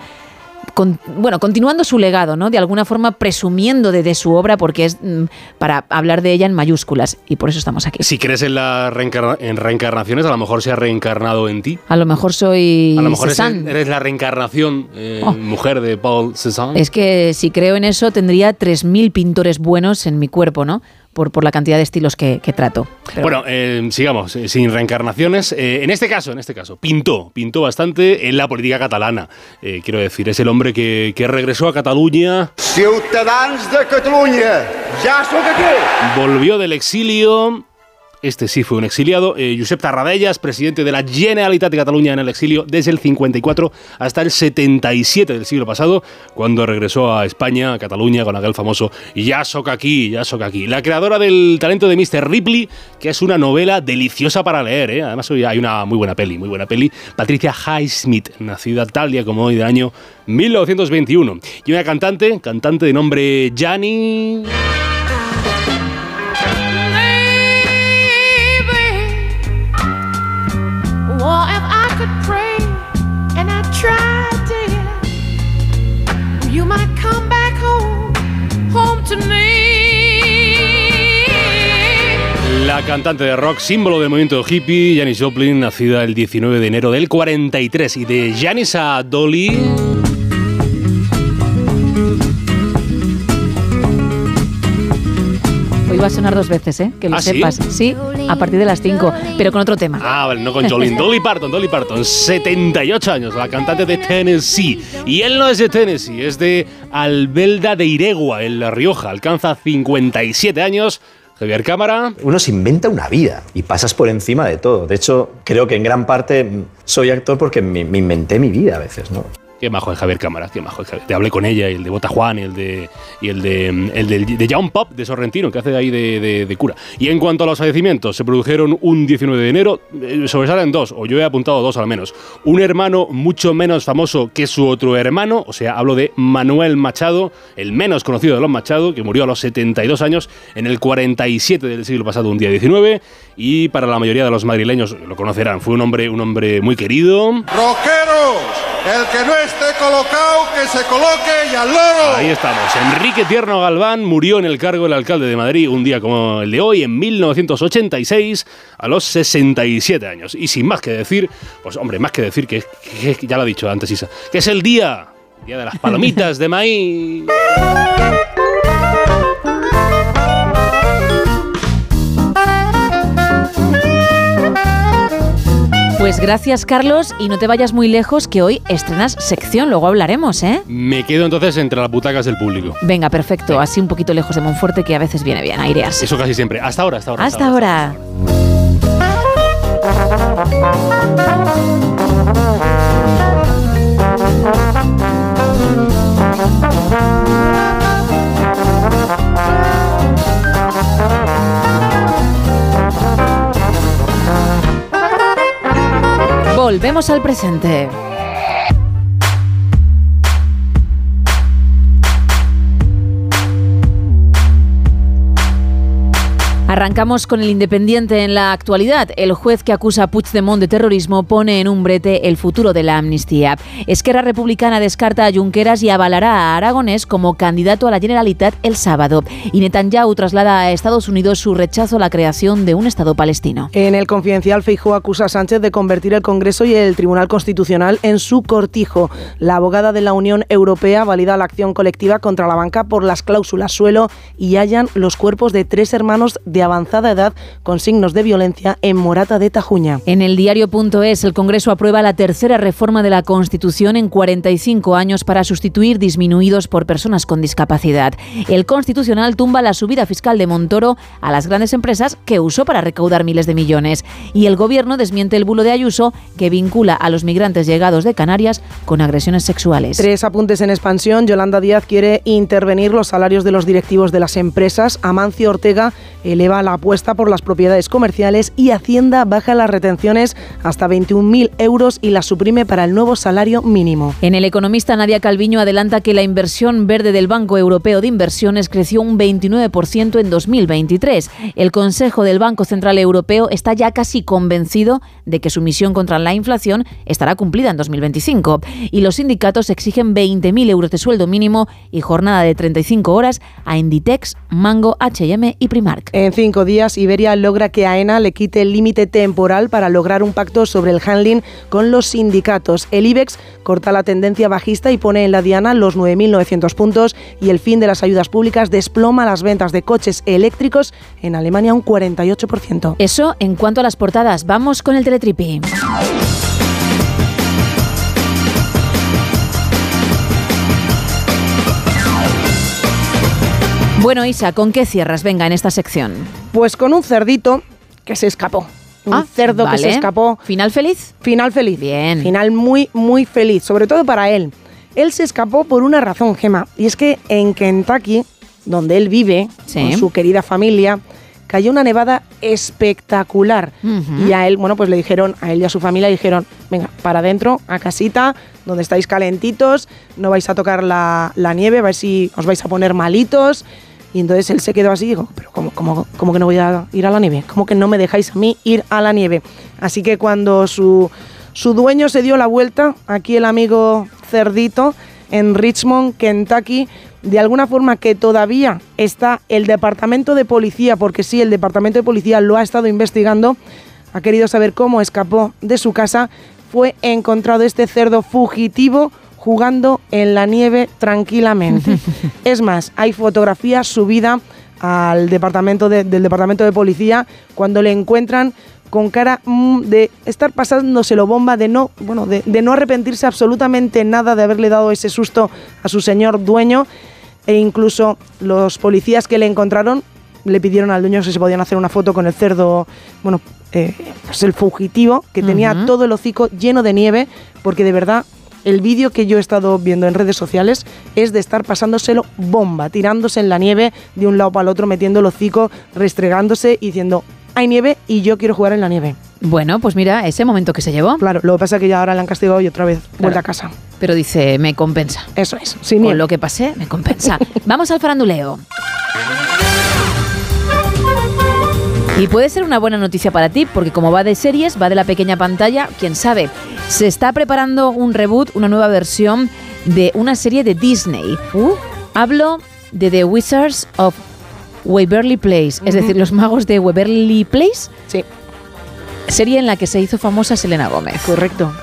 con- bueno, continuando su legado, ¿no? De alguna forma presumiendo de, de su obra, porque es mm, para hablar de ella en mayúsculas. Y por eso estamos aquí. Si crees en, la reencarna- en reencarnaciones, a lo mejor se ha reencarnado en ti. A lo mejor soy A lo mejor Cézanne. eres la reencarnación eh, Oh. mujer de Paul Cézanne. Es que si creo en eso, tendría 3.000 pintores buenos en mi cuerpo, ¿no? Por, por la cantidad de estilos que, que trato. Pero bueno, eh, sigamos, eh, sin reencarnaciones. Eh, en este caso, en este caso, pintó, pintó bastante en la política catalana. Eh, quiero decir, es el hombre que, que regresó a Cataluña, Ciutadans de Catalunya, ja sóc aquí! volvió del exilio. Este sí fue un exiliado. Eh, Josep Tarradellas, presidente de la Generalitat de Cataluña en el exilio desde el 54 hasta el 77 del siglo pasado, cuando regresó a España, a Cataluña, con aquel famoso Ya soc aquí, ya soc aquí. La creadora del talento de Mr. Ripley, que es una novela deliciosa para leer. ¿eh? Además, hoy hay una muy buena peli, muy buena peli. Patricia Highsmith, nacida tal día como hoy del año 1921. Y una cantante, cantante de nombre Jani. La cantante de rock, símbolo del movimiento hippie, Janis Joplin, nacida el 19 de enero del 43. Y de Janis a Dolly. Hoy va a sonar dos veces, ¿eh? Que lo ¿Ah, sí? sepas. Sí, a partir de las 5, pero con otro tema. Ah, vale, no con Jolene. Dolly Parton, Dolly Parton, 78 años, la cantante de Tennessee. Y él no es de Tennessee, es de Albelda de Iregua, en La Rioja. Alcanza 57 años. Javier Cámara. Uno se inventa una vida y pasas por encima de todo. De hecho, creo que en gran parte soy actor porque me, me inventé mi vida a veces, ¿no? Qué majo es Javier Cámara, qué majo es Javier. Te hablé con ella, y el de Bota Juan, y el de y el de el de, de John Pop de Sorrentino, que hace ahí de, de- de cura. Y en cuanto a los fallecimientos, se produjeron un 19 de enero, eh, sobresalen dos, o yo he apuntado dos al menos. Un hermano mucho menos famoso que su otro hermano, o sea, hablo de Manuel Machado, el menos conocido de los Machado, que murió a los 72 años en el 47 del siglo pasado, un día 19, y para la mayoría de los madrileños lo conocerán, fue un hombre un hombre muy querido. Roqueros, el que no esté colocado, que se coloque y al loro. Ahí estamos. Enrique Tierno Galván murió en el cargo del alcalde de Madrid un día como el de hoy, en 1986, a los 67 años. Y sin más que decir, pues hombre, más que decir que, que- ya lo ha dicho antes Isa, que es el día, día de las palomitas de maíz. Pues gracias, Carlos, y no te vayas muy lejos, que hoy estrenas sección, luego hablaremos, ¿eh? Me quedo entonces entre las butacas del público. Venga, perfecto, así un poquito lejos de Monforte, que a veces viene bien, aireas. Eso casi siempre. Hasta ahora, hasta ahora. Hasta ahora. Volvemos al presente. Arrancamos con el Independiente en la actualidad. El juez que acusa a Puigdemont de terrorismo pone en un brete el futuro de la amnistía. Esquerra Republicana descarta a Junqueras y avalará a Aragonés como candidato a la Generalitat el sábado. Y Netanyahu traslada a Estados Unidos su rechazo a la creación de un Estado palestino. En el confidencial, Feijóo acusa a Sánchez de convertir el Congreso y el Tribunal Constitucional en su cortijo. La abogada de la Unión Europea valida la acción colectiva contra la banca por las cláusulas suelo y hallan los cuerpos de tres hermanos de avanzada edad con signos de violencia en Morata de Tajuña. En el diario.es, el Congreso aprueba la tercera reforma de la Constitución en 45 años para sustituir disminuidos por personas con discapacidad. El Constitucional tumba la subida fiscal de Montoro a las grandes empresas que usó para recaudar miles de millones. Y el Gobierno desmiente el bulo de Ayuso que vincula a los migrantes llegados de Canarias con agresiones sexuales. Tres apuntes en expansión. Yolanda Díaz quiere intervenir los salarios de los directivos de las empresas. Amancio Ortega eleva la apuesta por las propiedades comerciales y Hacienda baja las retenciones hasta 21.000 euros y las suprime para el nuevo salario mínimo. En El Economista, Nadia Calviño adelanta que la inversión verde del Banco Europeo de Inversiones creció un 29% en 2023. El Consejo del Banco Central Europeo está ya casi convencido de que su misión contra la inflación estará cumplida en 2025. Y los sindicatos exigen 20.000 euros de sueldo mínimo y jornada de 35 horas a Inditex, Mango, H&M y Primark. En cinco días, Iberia logra que AENA le quite el límite temporal para lograr un pacto sobre el handling con los sindicatos. El IBEX corta la tendencia bajista y pone en la diana los 9.900 puntos y el fin de las ayudas públicas desploma las ventas de coches eléctricos en Alemania un 48%. Eso en cuanto a las portadas. Vamos con el teletripi. Bueno, Isa, ¿con qué cierras? Venga, en esta sección. Pues con un cerdito que se escapó. Un Ah, cerdo que se escapó. ¿Final feliz? Final feliz. Bien. Final muy, muy feliz, sobre todo para él. Él se escapó por una razón, Gema, y es que en Kentucky, donde él vive, Sí. con su querida familia, cayó una nevada espectacular. Y a él, bueno, pues le dijeron, a él y a su familia le dijeron, venga, para adentro, a casita, donde estáis calentitos, no vais a tocar la, la nieve, a ver si os vais a poner malitos. Y entonces él se quedó así y dijo, pero ¿cómo, cómo, cómo que no voy a ir a la nieve? ¿Cómo que no me dejáis a mí ir a la nieve? Así que cuando su, su dueño se dio la vuelta, aquí el amigo cerdito, en Richmond, Kentucky, de alguna forma que todavía está el departamento de policía, porque sí, el departamento de policía lo ha estado investigando, ha querido saber cómo escapó de su casa, fue encontrado este cerdo fugitivo jugando en la nieve tranquilamente. es más, hay fotografía subida al departamento de- del departamento de policía cuando le encuentran con cara mm, de estar pasándoselo bomba, de no, bueno, de, de no arrepentirse absolutamente nada de haberle dado ese susto a su señor dueño e incluso los policías que le encontraron le pidieron al dueño si se podían hacer una foto con el cerdo, bueno, eh, pues el fugitivo, que tenía todo el hocico lleno de nieve, porque de verdad el vídeo que yo he estado viendo en redes sociales es de estar pasándoselo bomba, tirándose en la nieve de un lado para el otro, metiendo el hocico, restregándose y diciendo, hay nieve y yo quiero jugar en la nieve. Bueno, pues mira, ese momento que se llevó. Claro, lo que pasa es que ya ahora le han castigado y otra vez vuelta a casa. Pero dice, me compensa. Eso es, sin Con lo que pasé, me compensa. Vamos al faranduleo. Y puede ser una buena noticia para ti, porque como va de series, va de la pequeña pantalla, quién sabe. Se está preparando un reboot, una nueva versión de una serie de Disney. Hablo de The Wizards of Waverly Place, es decir, los magos de Waverly Place. Sí. Serie en la que se hizo famosa Selena Gómez. Correcto.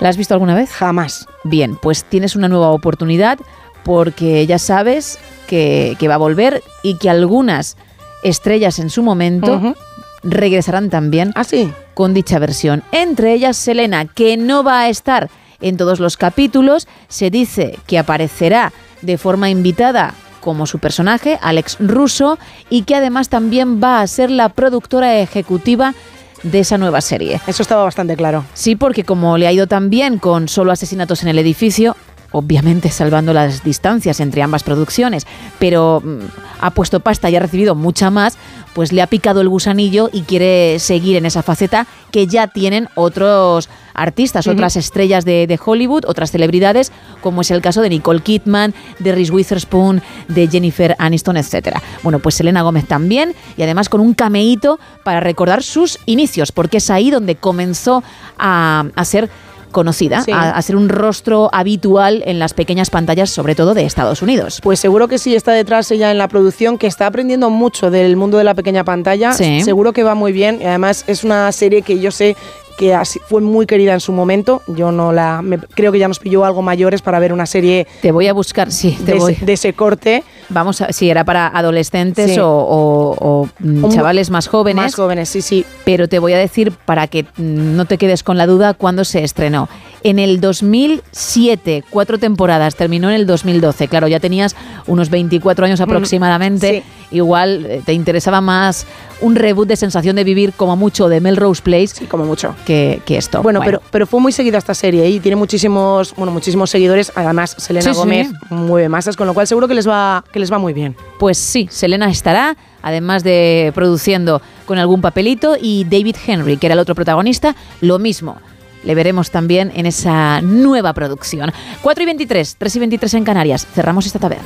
¿La has visto alguna vez? Jamás. Bien, pues tienes una nueva oportunidad porque ya sabes que, que va a volver y que algunas estrellas en su momento. Regresarán también ¿Ah, sí? con dicha versión. Entre ellas Selena, que no va a estar en todos los capítulos, se dice que aparecerá de forma invitada como su personaje, Alex Russo, y que además también va a ser la productora ejecutiva de esa nueva serie. Eso estaba bastante claro. Sí, porque como le ha ido tan bien con solo asesinatos en el edificio, obviamente salvando las distancias entre ambas producciones, pero mm, ha puesto pasta y ha recibido mucha más, pues le ha picado el gusanillo y quiere seguir en esa faceta que ya tienen otros artistas, otras estrellas de, de Hollywood, otras celebridades, como es el caso de Nicole Kidman, de Reese Witherspoon, de Jennifer Aniston, etc. Bueno, pues Selena Gómez también, y además con un cameíto para recordar sus inicios, porque es ahí donde comenzó a, a ser conocida, Sí. a, a ser un rostro habitual en las pequeñas pantallas, sobre todo de Estados Unidos. Pues seguro que sí está detrás ella en la producción, que está aprendiendo mucho del mundo de la pequeña pantalla. Sí. Seguro que va muy bien. Y además es una serie que yo sé que así- fue muy querida en su momento. Yo no la. me- creo que ya nos pilló algo mayores para ver una serie. Te voy a buscar, sí, te de, voy. Ese, de ese corte. Vamos a, si era para adolescentes Sí. o, o- o, mm, chavales más jóvenes. Más jóvenes, sí, sí. Pero te voy a decir para que mm, no te quedes con la duda cuándo se estrenó. En el 2007, cuatro temporadas, terminó en el 2012. Claro, ya tenías unos 24 años Mm, aproximadamente. Igual eh, te interesaba más un reboot de sensación de vivir como mucho de Melrose Place. Sí, como mucho. Que, que esto. Bueno, Pero, pero fue muy seguida esta serie y tiene muchísimos, bueno, muchísimos seguidores. Además, Selena Sí, sí. Gómez mueve masas, con lo cual seguro que les va, que les va muy bien. Pues sí, Selena estará, además de produciendo con algún papelito, y David Henry, que era el otro protagonista, lo mismo. Le veremos también en esa nueva producción. 4 y 23, 3 y 23 en Canarias. Cerramos esta taberna.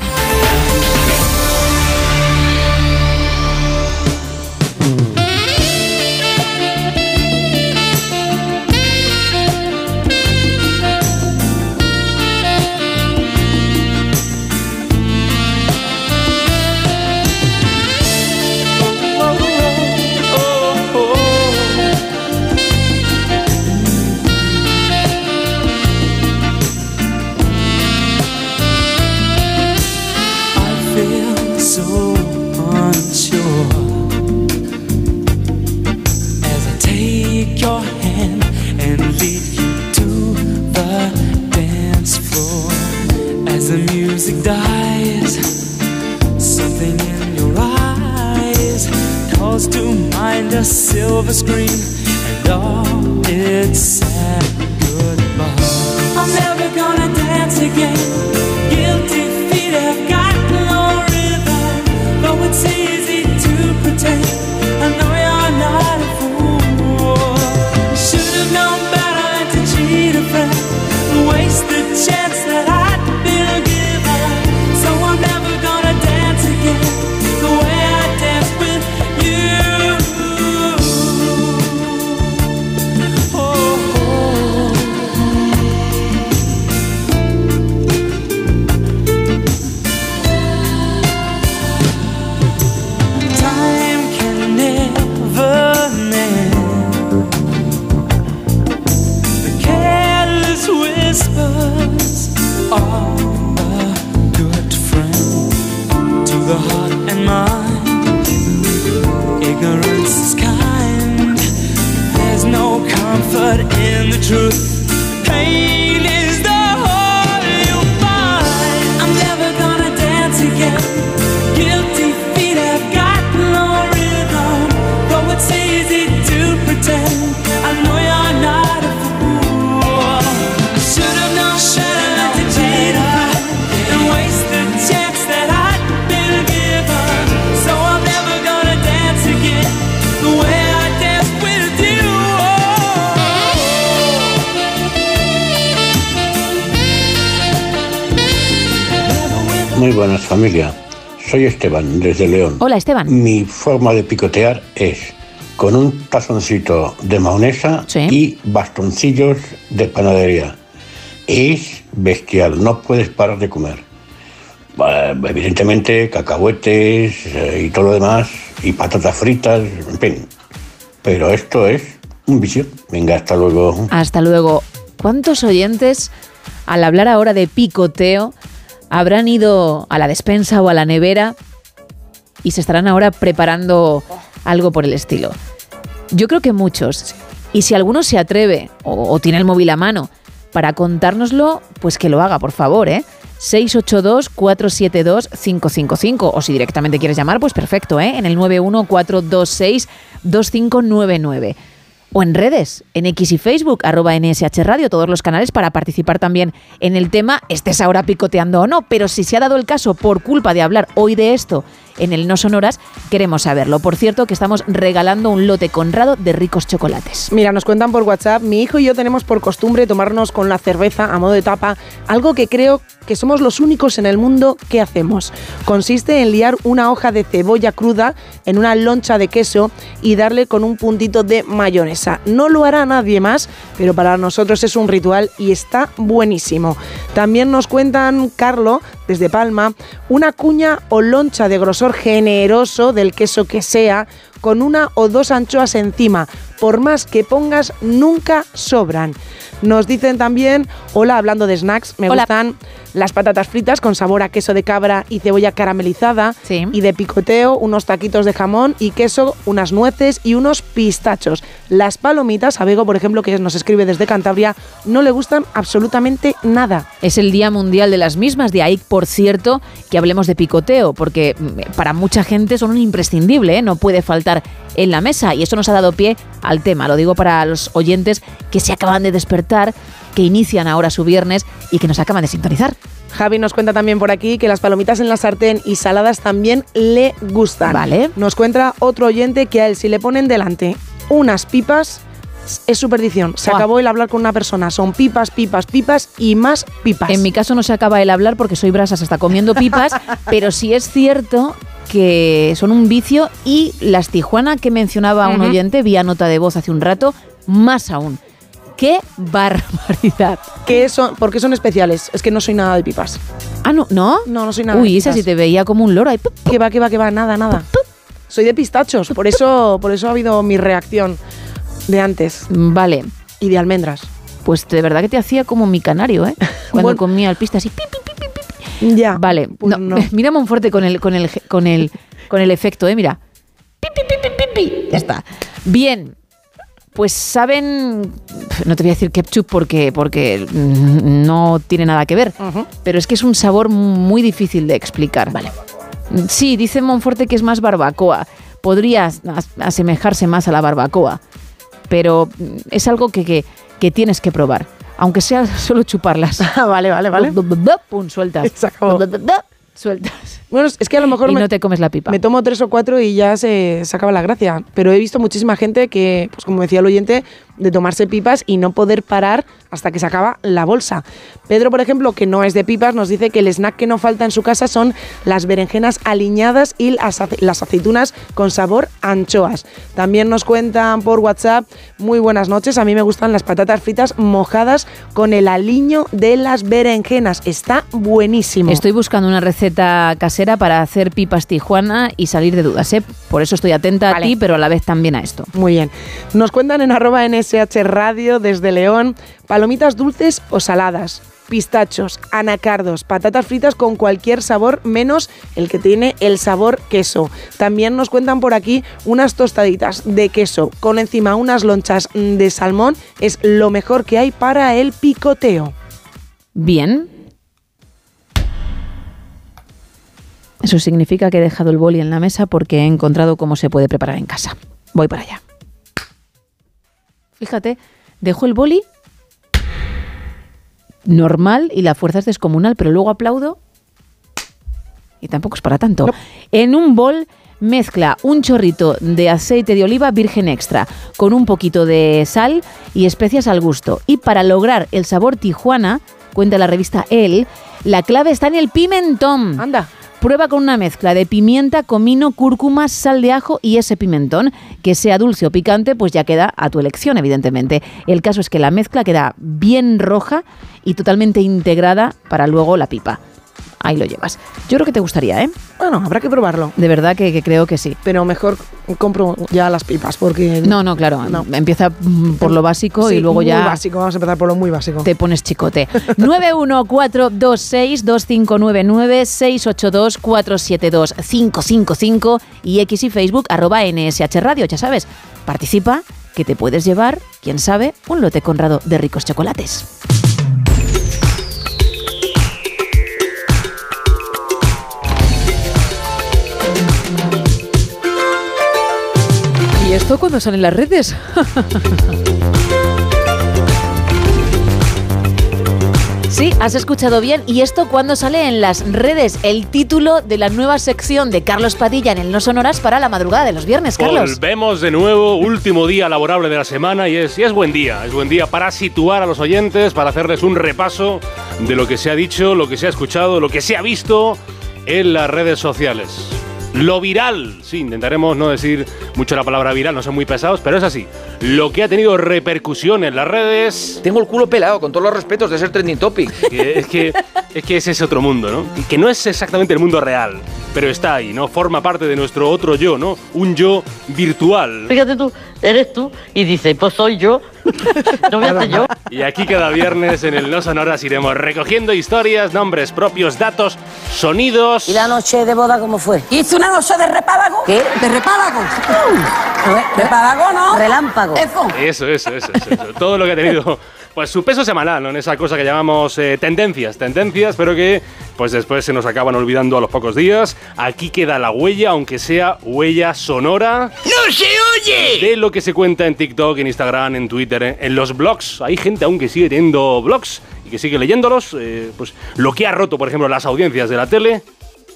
Esteban, desde León. Hola, Esteban. Mi forma de picotear es con un tazoncito de mayonesa y bastoncillos de panadería. Es bestial, no puedes parar de comer. Eh, evidentemente, cacahuetes eh, y todo lo demás, y patatas fritas, en fin. Pero esto es un vicio. Venga, hasta luego. Hasta luego. ¿Cuántos oyentes, al hablar ahora de picoteo, habrán ido a la despensa o a la nevera y se estarán ahora preparando algo por el estilo? Yo creo que muchos. Y si alguno se atreve o, tiene el móvil a mano para contárnoslo, pues que lo haga, por favor, ¿eh? 682-472-555. O si directamente quieres llamar, pues perfecto, ¿eh? En el 91426-2599. O en redes, en X y Facebook, arroba NSH Radio, todos los canales para participar también en el tema, estés ahora picoteando o no. Pero si se ha dado el caso por culpa de hablar hoy de esto en el No Sonoras, queremos saberlo. Por cierto, que estamos regalando un lote conrado de ricos chocolates. Mira, nos cuentan por WhatsApp, mi hijo y yo tenemos por costumbre tomarnos con la cerveza a modo de tapa, algo que creo que somos los únicos en el mundo que hacemos. Consiste en liar una hoja de cebolla cruda en una loncha de queso y darle con un puntito de mayonesa. No lo hará nadie más, pero para nosotros es un ritual y está buenísimo. También nos cuentan, Carlo, desde Palma, una cuña o loncha de grosor generoso del queso que sea, con una o dos anchoas encima. Por más que pongas, nunca sobran. Nos dicen también, hola, hablando de snacks, me Hola. gustan las patatas fritas con sabor a queso de cabra y cebolla caramelizada. Y de picoteo, unos taquitos de jamón y queso, unas nueces y unos pistachos. Las palomitas, a Bego, por ejemplo, que nos escribe desde Cantabria, no le gustan absolutamente nada. Es el Día Mundial de las mismas, de ahí, por cierto, que hablemos de picoteo, porque mm, para mucha gente son un imprescindible, ¿eh? no puede faltar en la mesa. Y eso nos ha dado pie al tema. Lo digo para los oyentes que se acaban de despertar, que inician ahora su viernes y que nos acaban de sintonizar. Javi nos cuenta también por aquí que las palomitas en la sartén y saladas también le gustan. Vale. Nos cuenta otro oyente que a él si le ponen delante unas pipas es su perdición. Se acabó el hablar con una persona. Son pipas, pipas, pipas y más pipas. En mi caso no se acaba el hablar porque soy brasas hasta comiendo pipas, pero sí es cierto que son un vicio y las Tijuana que mencionaba un oyente vía nota de voz hace un rato, más aún. ¡Qué barbaridad! ¿Qué son? ¿Por qué son especiales? Es que no soy nada de pipas. Ah, no, ¿no? No, no soy nada Uy, de esa sí te veía como un loro ahí. ¡pup! Que va, que va, que va, nada, nada. Soy de pistachos, por eso, por eso ha habido mi reacción de antes. Vale. Y de almendras. Pues de verdad que te hacía como mi canario, ¿eh? Cuando Bueno. comía el pista así. pi, pi. Ya. Vale. pues no, Mira Monforte con el, con el, con el, con el efecto, ¿eh? Mira. Pi, pi, pi, pi, pi, pi. Ya está. Bien. Pues saben, no te voy a decir ketchup porque, porque no tiene nada que ver, pero es que es un sabor muy difícil de explicar. Vale. Sí, dice Monforte que es más barbacoa. Podría as- asemejarse más a la barbacoa, pero es algo que, que, que tienes que probar, aunque sea solo chuparlas. vale, vale, vale. Pum, sueltas. Se acabó. Sueltas. Bueno, es que a lo mejor Y me, no te comes la pipa. me tomo tres o cuatro y ya se, se acaba la gracia. Pero he visto muchísima gente que, pues como decía el oyente, de tomarse pipas y no poder parar hasta que se acaba la bolsa. Pedro, por ejemplo, que no es de pipas, nos dice que el snack que no falta en su casa son las berenjenas aliñadas y las, ace- las aceitunas con sabor anchoas. También nos cuentan por WhatsApp, muy buenas noches, a mí me gustan las patatas fritas mojadas con el aliño de las berenjenas. Está buenísimo. Estoy buscando una receta casera para hacer pipas tijuana y salir de dudas, ¿eh? Por eso estoy atenta Vale. a ti, pero a la vez también a esto. Muy bien. Nos cuentan en arroba NSH Radio desde León, palomitas dulces o saladas, pistachos, anacardos, patatas fritas con cualquier sabor menos el que tiene el sabor queso. También nos cuentan por aquí unas tostaditas de queso con encima unas lonchas de salmón. Es lo mejor que hay para el picoteo. Bien. Eso significa que he dejado el boli en la mesa porque he encontrado cómo se puede preparar en casa. Voy para allá. Fíjate, dejo el boli normal y la fuerza es descomunal, pero luego aplaudo y tampoco es para tanto. En un bol mezcla un chorrito de aceite de oliva virgen extra con un poquito de sal y especias al gusto. Y para lograr el sabor tijuana, cuenta la revista El, la clave está en el pimentón. Anda. Prueba con una mezcla de pimienta, comino, cúrcuma, sal de ajo y ese pimentón. Que sea dulce o picante, pues ya queda a tu elección, evidentemente. El caso es que la mezcla queda bien roja y totalmente integrada para luego la pipa. Ahí lo llevas. Yo creo que te gustaría, ¿eh? Bueno, habrá que probarlo. De verdad que, que creo que sí. Pero mejor compro ya las pipas porque... No, no, claro. Empieza mm, por lo básico Sí, y luego muy ya básico, vamos a empezar por lo muy básico. te pones chicote. 914262599-682-472-555 y X y Facebook arroba NSH Radio, ya sabes. Participa que te puedes llevar, quién sabe, un lote conrado de ricos chocolates. Esto cuando salen las redes? Sí, has escuchado bien. ¿Y esto cuando sale en las redes? El título de la nueva sección de Carlos Padilla en el No Sonoras para la madrugada de los viernes, Carlos. Volvemos de nuevo, último día laborable de la semana y es, y es buen día. Es buen día para situar a los oyentes, para hacerles un repaso de lo que se ha dicho, lo que se ha escuchado, lo que se ha visto en las redes sociales. Lo viral, sí, intentaremos no decir mucho la palabra viral, no son muy pesados, pero es así. Lo que ha tenido repercusión en las redes. Tengo el culo pelado, con todos los respetos de ser trending topic. que es que es que ese es otro mundo, ¿no? Y que no es exactamente el mundo real, pero está ahí, ¿no? Forma parte de nuestro otro yo, ¿no? Un yo virtual. Fíjate tú, eres tú y dices, pues soy yo. no me hace yo. Y aquí cada viernes en el No Sonoras iremos recogiendo historias, nombres propios, datos, sonidos. ¿Y la noche de boda cómo fue? ¿Hice una noche de repádago? ¿Qué? ¿De repádago? ¿Repádago no? Relámpago. Eso. Eso, eso, eso, eso, eso. Todo lo que ha tenido, pues su peso semanal, ¿no? En esa cosa que llamamos eh, tendencias, tendencias, pero que pues después se nos acaban olvidando a los pocos días. Aquí queda la huella, aunque sea huella sonora. ¡No se oye! De lo que se cuenta en TikTok, en Instagram, en Twitter, en, en los blogs. Hay gente aún que sigue teniendo blogs y que sigue leyéndolos. eh, pues lo que ha roto, por ejemplo, las audiencias de la tele,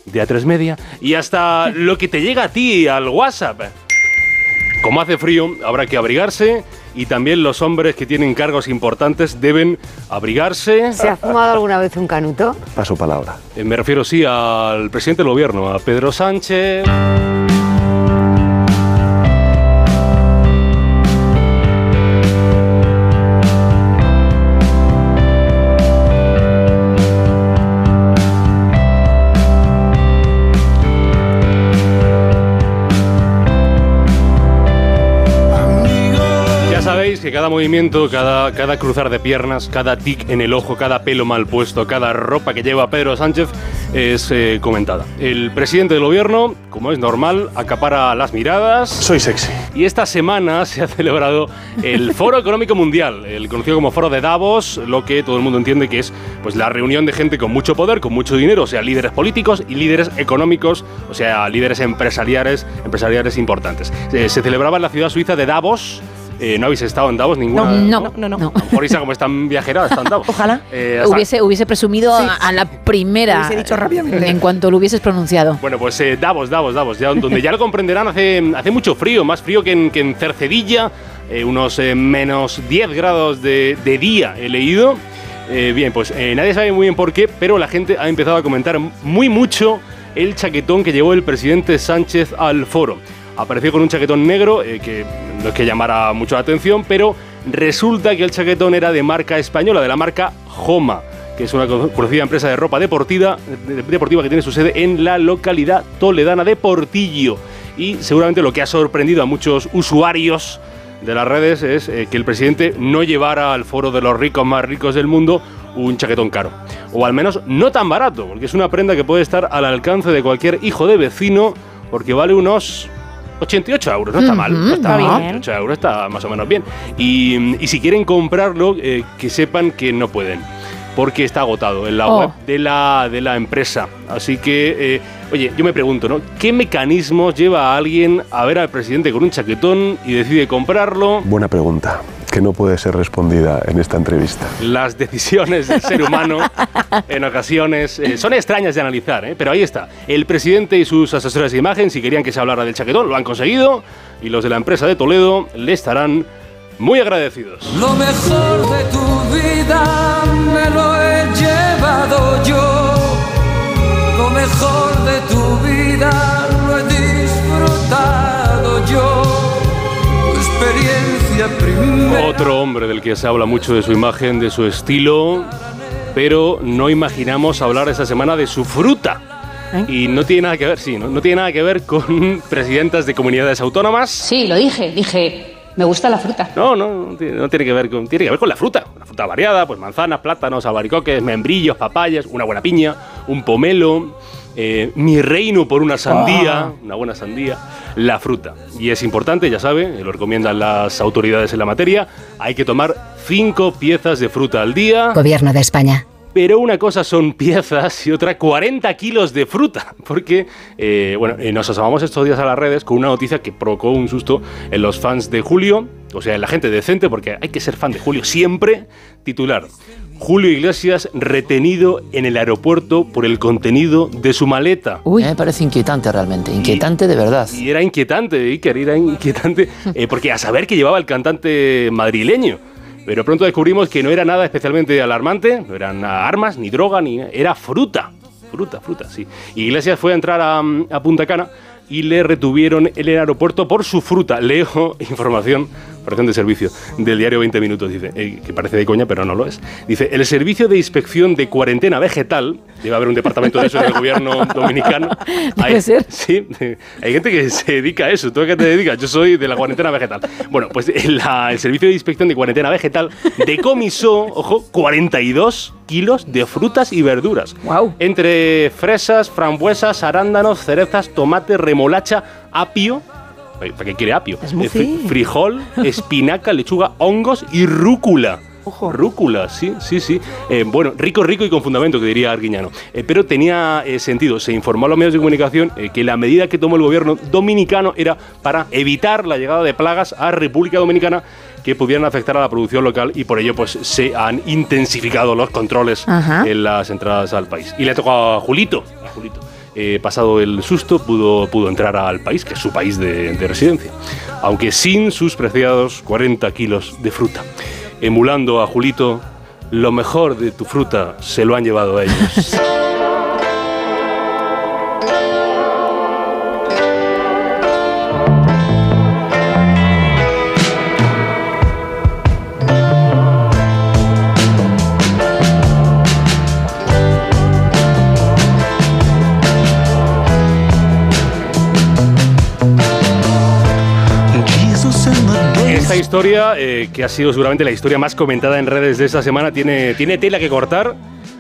de A3 Media, y hasta lo que te llega a ti al WhatsApp. Como hace frío, habrá que abrigarse y también los hombres que tienen cargos importantes deben abrigarse. ¿Se ha fumado alguna vez un canuto? Paso palabra. Eh, me refiero, sí, al presidente del gobierno, a Pedro Sánchez. Cada movimiento, cada, cada cruzar de piernas, cada tic en el ojo, cada pelo mal puesto, cada ropa que lleva Pedro Sánchez es eh, comentada. El presidente del gobierno, como es normal, acapara las miradas. Soy sexy. Y esta semana se ha celebrado el Foro Económico Mundial, el conocido como Foro de Davos, lo que todo el mundo entiende que es pues, la reunión de gente con mucho poder, con mucho dinero, o sea, líderes políticos y líderes económicos, o sea, líderes empresariales, empresariales importantes. Eh, se celebraba en la ciudad suiza de Davos. Eh, ¿No habéis estado en Davos ninguna? No, no, no. Por Isa, como es tan viajera, está en Davos. Ojalá. Eh, Hubiese, hubiese presumido a, a la primera. Hubiese dicho rápidamente. En cuanto lo hubieses pronunciado. Bueno, pues eh, Davos, Davos, Davos, ya, donde ya lo comprenderán, hace, hace mucho frío, más frío que en, que en Cercedilla, eh, unos eh, menos 10 grados de, de día he leído. Eh, bien, pues eh, nadie sabe muy bien por qué, pero la gente ha empezado a comentar muy mucho el chaquetón que llevó el presidente Sánchez al foro. Apareció con un chaquetón negro, eh, que no es que llamara mucho la atención, pero resulta que el chaquetón era de marca española, de la marca Joma que es una co- conocida empresa de ropa deportiva, de- deportiva que tiene su sede en la localidad toledana de Portillo. Y seguramente lo que ha sorprendido a muchos usuarios de las redes es eh, que el presidente no llevara al foro de los ricos más ricos del mundo un chaquetón caro. O al menos no tan barato, porque es una prenda que puede estar al alcance de cualquier hijo de vecino, porque vale unos 88 euros, no está mal, no está, mal. bien. 88 euros está más o menos bien. Y, y si quieren comprarlo, eh, que sepan que no pueden, porque está agotado en la Oh. web de la, de la empresa. Así que, eh, oye, yo me pregunto, ¿no? ¿Qué mecanismos lleva a alguien a ver al presidente con un chaquetón y decide comprarlo? Buena pregunta, que no puede ser respondida en esta entrevista. Las decisiones del ser humano en ocasiones eh, son extrañas de analizar, ¿eh? pero ahí está. El presidente y sus asesores de imagen, si querían que se hablara del chaquetón, lo han conseguido y los de la empresa de Toledo le estarán muy agradecidos. Lo mejor de tu vida me lo he llevado yo. Lo mejor de tu vida lo he disfrutado yo. Tu experiencia otro hombre del que se habla mucho de su imagen, de su estilo, pero no imaginamos hablar esta semana de su fruta. Y no tiene nada que ver, sí, ¿no? no tiene nada que ver con presidentas de comunidades autónomas. Sí, lo dije, dije, me gusta la fruta. No, no, no tiene, no tiene que ver con, tiene que ver con la fruta. Una fruta variada, pues manzanas, plátanos, albaricoques, membrillos, papayas, una buena piña, un pomelo, eh, mi reino por una sandía, Ah. una buena sandía, la fruta. Y es importante, ya sabe, lo recomiendan las autoridades en la materia, hay que tomar cinco piezas de fruta al día. Gobierno de España. Pero una cosa son piezas y otra 40 kilos de fruta. Porque, eh, bueno, eh, nos asomamos estos días a las redes con una noticia que provocó un susto en los fans de Julio, o sea, en la gente decente, porque hay que ser fan de Julio siempre. Titular: Julio Iglesias retenido en el aeropuerto por el contenido de su maleta. Me parece inquietante realmente, inquietante de verdad. Y era inquietante, Iker, era inquietante, eh, porque a saber que llevaba el cantante madrileño. Pero pronto descubrimos que no era nada especialmente alarmante, no eran armas, ni droga, ni era fruta. Fruta, fruta, sí. Y Iglesias fue a entrar a, a Punta Cana y le retuvieron en el aeropuerto por su fruta. Leo información, información de servicio del diario 20 Minutos, dice, eh, que parece de coña, pero no lo es. Dice, el servicio de inspección de cuarentena vegetal, debe haber un departamento de eso en el gobierno dominicano. Hay- ser. Sí, hay gente que se dedica a eso. ¿Tú a qué te dedicas? Yo soy de la cuarentena vegetal. Bueno, pues la- el Servicio de Inspección de Cuarentena Vegetal decomisó, ojo, 42 kilos de frutas y verduras. Wow. Entre fresas, frambuesas, arándanos, cerezas, tomate, remolacha, apio. ¿Para qué quiere apio? Eh, fri- frijol, espinaca, lechuga, hongos y rúcula. Rúcula, sí, sí, sí. Eh, bueno, rico, rico y con fundamento, que diría Arguiñano. Eh, pero tenía eh, sentido. Se informó a los medios de comunicación que la medida que tomó el gobierno dominicano era para evitar la llegada de plagas a República Dominicana que pudieran afectar a la producción local y por ello pues se han intensificado los controles Ajá. en las entradas al país. Y le tocó a Julito, a Julito. Eh, pasado el susto, pudo, pudo entrar al país, que es su país de, de residencia, aunque sin sus preciados 40 kilos de fruta. Emulando a Julito, lo mejor de tu fruta se lo han llevado a ellos. historia, eh, que ha sido seguramente la historia más comentada en redes de esta semana, tiene, tiene tela que cortar,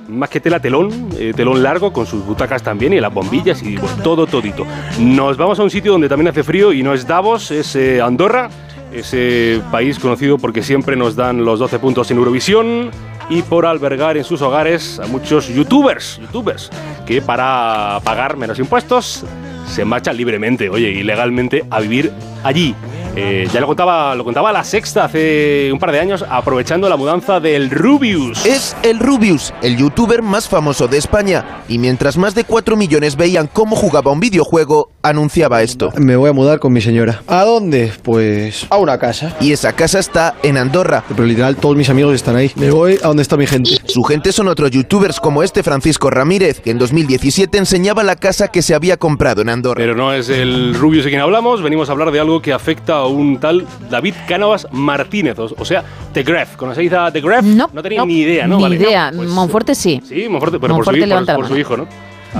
más que tela, telón, eh, telón largo, con sus butacas también y las bombillas y bueno, todo, todito. Nos vamos a un sitio donde también hace frío y no es Davos, es eh, Andorra, ese país conocido porque siempre nos dan los 12 puntos en Eurovisión y por albergar en sus hogares a muchos youtubers, youtubers, que para pagar menos impuestos se marchan libremente, oye, ilegalmente a vivir allí. Eh, ya lo contaba, lo contaba la sexta hace un par de años, aprovechando la mudanza del Rubius. Es el Rubius, el youtuber más famoso de España. Y mientras más de 4 millones veían cómo jugaba un videojuego, anunciaba esto. Me voy a mudar con mi señora. ¿A dónde? Pues a una casa. Y esa casa está en Andorra. Pero literal todos mis amigos están ahí. Me voy a donde está mi gente. Su gente son otros youtubers como este Francisco Ramírez, que en 2017 enseñaba la casa que se había comprado en Andorra. Pero no es el Rubius de quien hablamos, venimos a hablar de algo que afecta a un tal David Cánovas Martínez, o, o sea, The Gref. ¿Conocéis a The Gref? No, tenía ni idea, ¿no? Ni Vale. idea. Pues, Monforte sí. sí, Monforte, pero por, su, por- por su hijo, ¿no?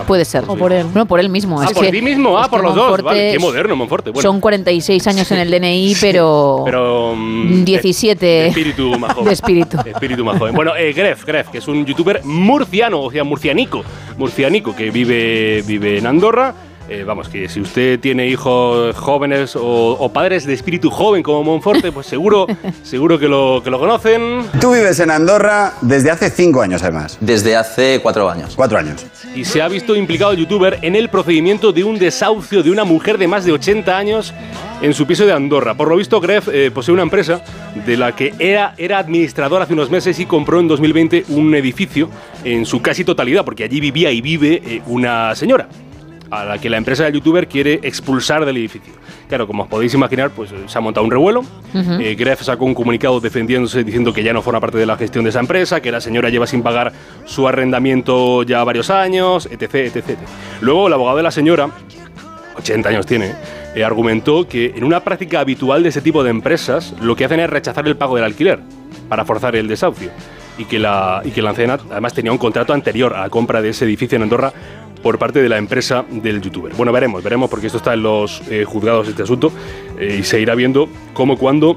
Puede ser. O por él. No, por él mismo. Ah, es por que- ti mismo, ah, es por los dos. Vale, qué moderno, Monforte. Bueno, Son 46 años en el DNI, pero, pero mm, 17 de, de espíritu más joven. de espíritu. De espíritu más joven. Bueno, eh, Gref, Gref, que es un youtuber murciano, o sea, murcianico, murcianico, que vive, vive en Andorra. Eh, vamos, que si usted tiene hijos jóvenes o, o padres de espíritu joven como Monforte, pues seguro, seguro que lo, que lo conocen. Tú vives en Andorra desde hace cinco años, además. Desde hace cuatro años. Cuatro años. Y se ha visto implicado el youtuber en el procedimiento de un desahucio de una mujer de más de 80 años en su piso de Andorra. Por lo visto, Gref eh, posee una empresa de la que era, era administrador hace unos meses y compró en 2020 un edificio en su casi totalidad, porque allí vivía y vive eh, una señora a la que la empresa del youtuber quiere expulsar del edificio. Claro, como os podéis imaginar, pues eh, se ha montado un revuelo. Eh, Gref sacó un comunicado defendiéndose, diciendo que ya no forma parte de la gestión de esa empresa, que la señora lleva sin pagar su arrendamiento ya varios años, etc, etc, etc. Luego, el abogado de la señora 80 años tiene, eh, argumentó que en una práctica habitual de ese tipo de empresas lo que hacen es rechazar el pago del alquiler para forzar el desahucio. Y que la, y que la anciana además tenía un contrato anterior a la compra de ese edificio en Andorra por parte de la empresa del youtuber. Bueno, veremos, veremos, porque esto está en los eh, juzgados, este asunto, eh, y se irá viendo cómo, cuándo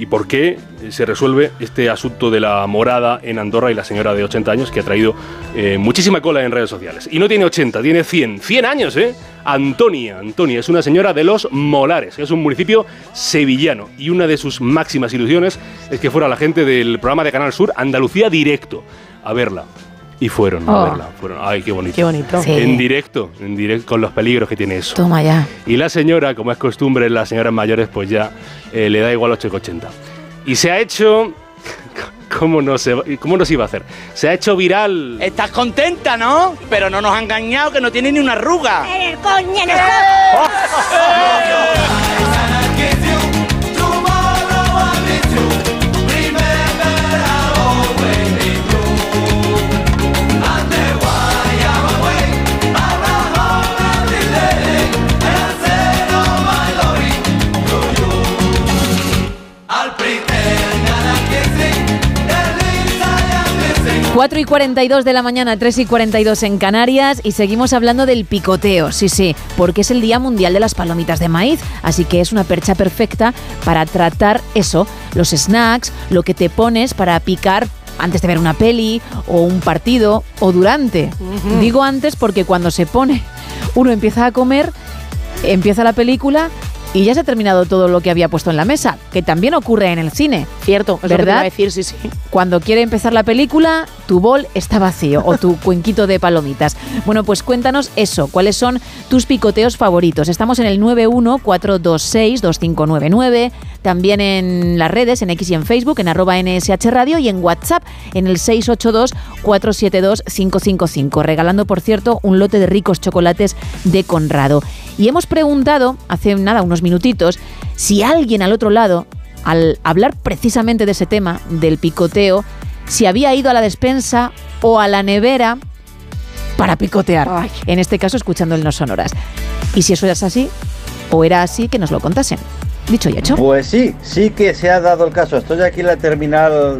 y por qué se resuelve este asunto de la morada en Andorra y la señora de 80 años que ha traído eh, muchísima cola en redes sociales. Y no tiene 80, tiene 100. 100 años, ¿eh? Antonia. Antonia es una señora de los Molares, es un municipio sevillano. Y una de sus máximas ilusiones es que fuera la gente del programa de Canal Sur Andalucía Directo a verla. Y fueron a Oh. verla. Fueron. Ay, qué bonito. Qué bonito. Sí. En directo, en directo, con los peligros que tiene eso. Toma ya. Y la señora, como es costumbre las señoras mayores, pues ya eh, le da igual 8,80. Y se ha hecho... ¿Cómo no, se, ¿Cómo no se iba a hacer? Se ha hecho viral... Estás contenta, ¿no? Pero no nos ha engañado que no tiene ni una arruga. En el coño, en el 4 y 42 de la mañana, 3 y 42 en Canarias y seguimos hablando del picoteo, sí, sí, porque es el Día Mundial de las Palomitas de Maíz, así que es una percha perfecta para tratar eso, los snacks, lo que te pones para picar antes de ver una peli o un partido o durante. Digo antes porque cuando se pone, uno empieza a comer, empieza la película y ya se ha terminado todo lo que había puesto en la mesa, que también ocurre en el cine. Cierto, es lo que te ¿verdad? iba a decir, sí, sí. Cuando quiere empezar la película, tu bol está vacío o tu cuenquito de palomitas. Bueno, pues cuéntanos eso, cuáles son tus picoteos favoritos. Estamos en el 914262599, también en las redes, en X y en Facebook, en arroba NSH Radio y en WhatsApp en el 682472555, regalando, por cierto, un lote de ricos chocolates de Conrado. Y hemos preguntado, hace nada, unos minutitos, si alguien al otro lado al hablar precisamente de ese tema, del picoteo, si había ido a la despensa o a la nevera para picotear. En este caso, escuchando el No Sonoras. Y si eso es así, o era así, que nos lo contasen. Dicho y hecho. Pues sí, sí que se ha dado el caso. Estoy aquí en la terminal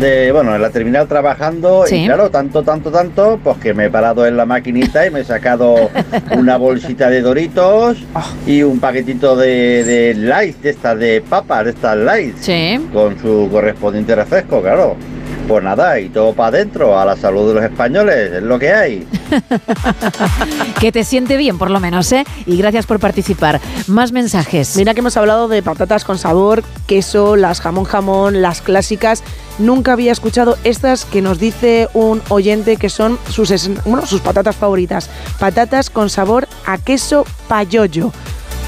de, bueno, en la terminal trabajando Sí. y claro, tanto, tanto, tanto, pues que me he parado en la maquinita y me he sacado una bolsita de Doritos y un paquetito de, de light, de estas de papas, de estas light, con su correspondiente refresco, claro. Pues nada, y todo para adentro, a la salud de los españoles, es lo que hay. que te siente bien, por lo menos, ¿eh? Y gracias por participar. Más mensajes. Mira que hemos hablado de patatas con sabor, queso, las jamón jamón, las clásicas. Nunca había escuchado estas que nos dice un oyente que son sus, bueno, sus patatas favoritas. Patatas con sabor a queso payoyo.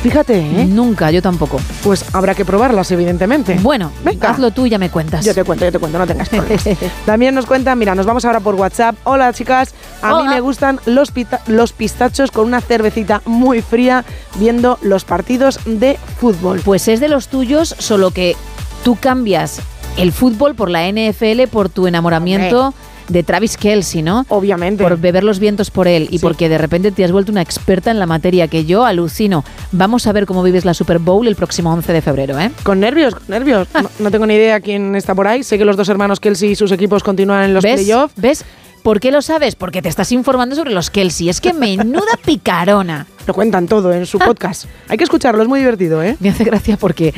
Fíjate, ¿eh? Nunca, yo tampoco. Pues habrá que probarlas, evidentemente. Bueno, Venga. hazlo tú y ya me cuentas. Yo te cuento, yo te cuento, no tengas problemas. También nos cuentan, mira, nos vamos ahora por WhatsApp. Hola chicas, a mí me gustan los, los pistachos con una cervecita muy fría viendo los partidos de fútbol. Pues es de los tuyos, solo que tú cambias el fútbol por la NFL por tu enamoramiento de Travis Kelsey, ¿no? Obviamente. Por beber los vientos por él y porque de repente te has vuelto una experta en la materia que yo alucino. Vamos a ver cómo vives la Super Bowl el próximo 11 de febrero, ¿eh? Con nervios, con nervios. No, no tengo ni idea quién está por ahí. Sé que los dos hermanos Kelsey y sus equipos continúan en los playoffs. ¿Ves? ¿Por qué lo sabes? Porque te estás informando sobre los Kelsey. Es que menuda picarona. Lo cuentan todo en su podcast. Hay que escucharlo, es muy divertido, ¿eh? Me hace gracia porque,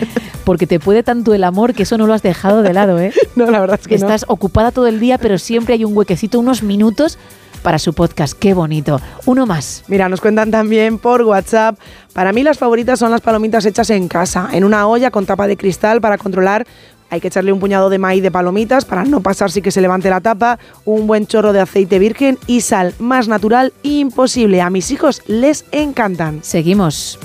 porque te puede tanto el amor que eso no lo has dejado de lado, ¿eh? No, la verdad es que no. Estás ocupada todo el día, pero siempre hay un huequecito, unos minutos para su podcast. Qué bonito. Uno más. Mira, nos cuentan también por WhatsApp. Para mí las favoritas son las palomitas hechas en casa, en una olla con tapa de cristal para controlar. Hay que echarle un puñado de maíz de palomitas para no pasar si que se levante la tapa, un buen chorro de aceite virgen y sal, más natural imposible. A mis hijos les encantan. Seguimos.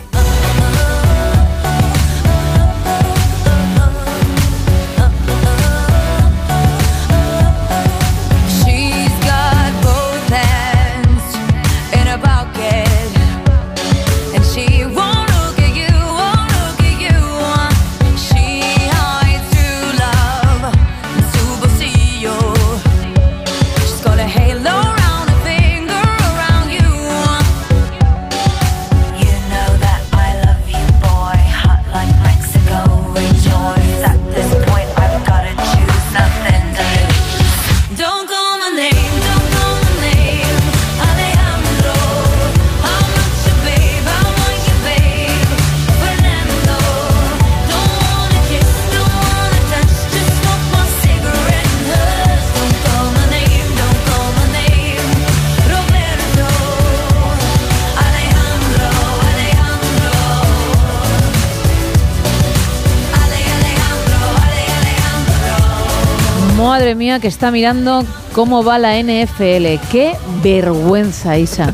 Madre mía, que está mirando cómo va la NFL. Qué vergüenza, Isa.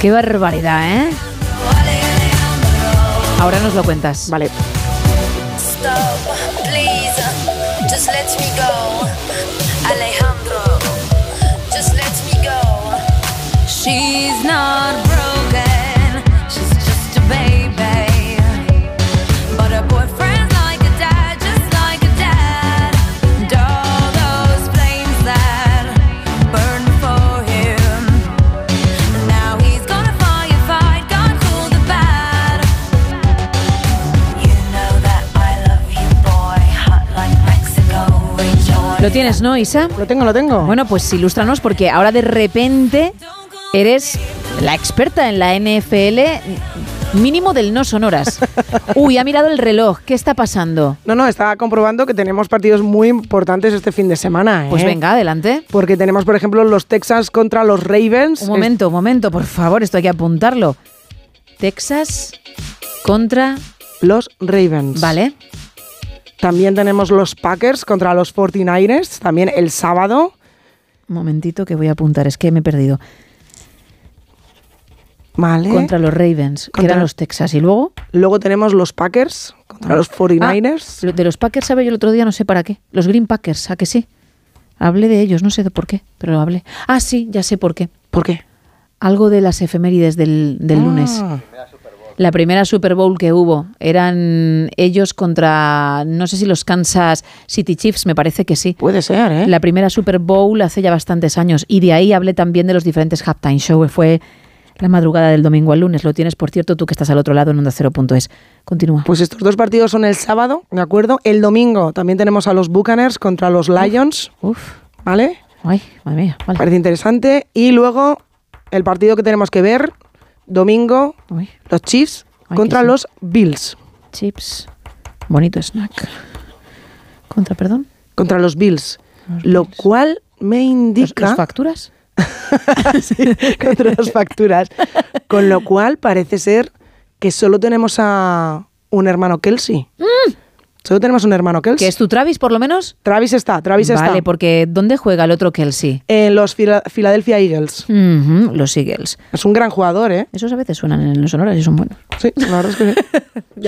Qué barbaridad, ¿eh? Ahora nos lo cuentas. Vale. Stop, please. Just let me go. Alejandro, just let me go. She's not ¿Lo tienes, no, Isa? Lo tengo, lo tengo. Bueno, pues ilústranos porque ahora de repente eres la experta en la NFL mínimo del no sonoras. Uy, ha mirado el reloj. ¿Qué está pasando? No, no, estaba comprobando que tenemos partidos muy importantes este fin de semana. ¿eh? Pues venga, adelante. Porque tenemos, por ejemplo, los Texans contra los Ravens. Un momento, un momento, por favor, esto hay que apuntarlo. Texas contra Los Ravens. Vale. También tenemos los Packers contra los 49ers, también el sábado. Un momentito que voy a apuntar, es que me he perdido. Vale. Contra los Ravens, que eran los Texas. ¿Y luego? Luego tenemos los Packers contra los 49ers. Ah, lo de los Packers sabe yo el otro día, no sé para qué. Los Green Packers, ¿a que sí? Hablé de ellos, no sé de por qué, pero lo hablé. Ah, sí, ya sé por qué. ¿Por qué? Algo de las efemérides del, del lunes. La primera Super Bowl que hubo eran ellos contra, no sé si los Kansas City Chiefs, me parece que sí. Puede ser, ¿eh? La primera Super Bowl hace ya bastantes años y de ahí hablé también de los diferentes halftime show. Fue la madrugada del domingo al lunes. Lo tienes, por cierto, tú que estás al otro lado en onda cero.es. Continúa. Pues estos dos partidos son el sábado, ¿de acuerdo? El domingo también tenemos a los Buccaneers contra los Lions. Uf. ¿Vale? Ay, madre mía. Vale. Parece interesante. Y luego el partido que tenemos que ver, domingo, Uy. los Chiefs Ay, contra sí. los Bills. Chips. Bonito snack. Contra, perdón. Contra los Bills. Lo cual me ¿Los, indica... los facturas? Sí, contra las facturas. Con lo cual parece ser que solo tenemos a un hermano Kelsey. Solo tenemos un hermano Kelsey. ¿Que es tu Travis, por lo menos? Travis está, Travis vale, está. porque ¿dónde juega el otro Kelsey? En los Phila- Philadelphia Eagles. Los Eagles. Es un gran jugador, ¿eh? Esos a veces suenan en los sonoras y son buenos. Sí, la verdad es que sí.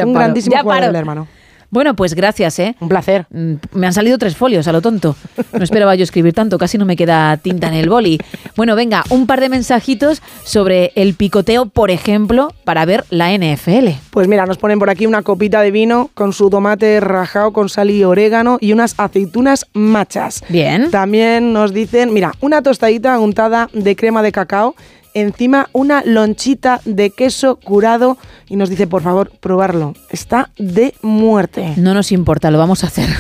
Es un paro, grandísimo ya jugador paro. el hermano. Bueno, pues gracias, ¿eh? Un placer. Mm, Me han salido tres folios, a lo tonto. No esperaba yo escribir tanto, casi no me queda tinta en el boli. Bueno, venga, un par de mensajitos sobre el picoteo, por ejemplo, para ver la NFL. Pues mira, nos ponen por aquí una copita de vino con su tomate rajado con sal y orégano y unas aceitunas machas. Bien. También nos dicen, mira, una tostadita untada de crema de cacao, encima una lonchita de queso curado y nos dice, por favor, probarlo. Está de muerte. No nos importa, lo vamos a hacer.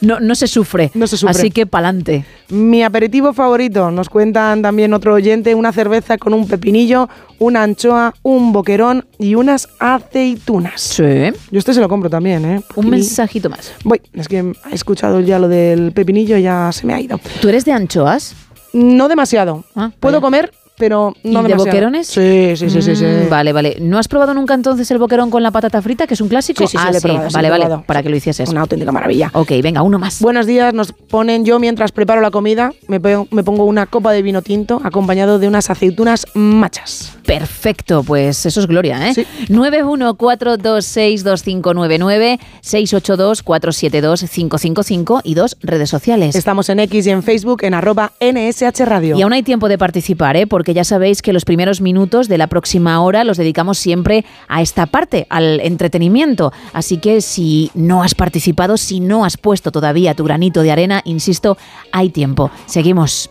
No, no se sufre. No se sufre. Así que pa'lante. Mi aperitivo favorito, nos cuentan también otro oyente, una cerveza con un pepinillo, una anchoa, un boquerón y unas aceitunas. Sí. Yo este se lo compro también, ¿eh? Un Y- mensajito más. Voy, es que he escuchado ya lo del pepinillo y ya se me ha ido. ¿Tú eres de anchoas? No demasiado. Ah, Puedo vaya. comer, pero no ¿Y de demasiado. boquerones? Sí, sí, sí, sí, sí. Mm, Vale, vale. ¿No has probado nunca entonces el boquerón con la patata frita, que es un clásico? Sí, sí, sí, ah, lo he probado, sí, vale, lo he vale, probado. para que lo hicieses. Una auténtica maravilla. Ok, venga, uno más. Buenos días, nos ponen yo mientras preparo la comida, me, pe- me pongo una copa de vino tinto acompañado de unas aceitunas machas. Perfecto, pues eso es gloria, ¿eh? 914262599, 682472555 y dos redes sociales. Estamos en X y en Facebook en arroba NSH Radio. Y aún hay tiempo de participar, ¿eh? porque ya sabéis que los primeros minutos de la próxima hora los dedicamos siempre a esta parte, al entretenimiento. Así que si no has participado, si no has puesto todavía tu granito de arena, insisto, hay tiempo. Seguimos.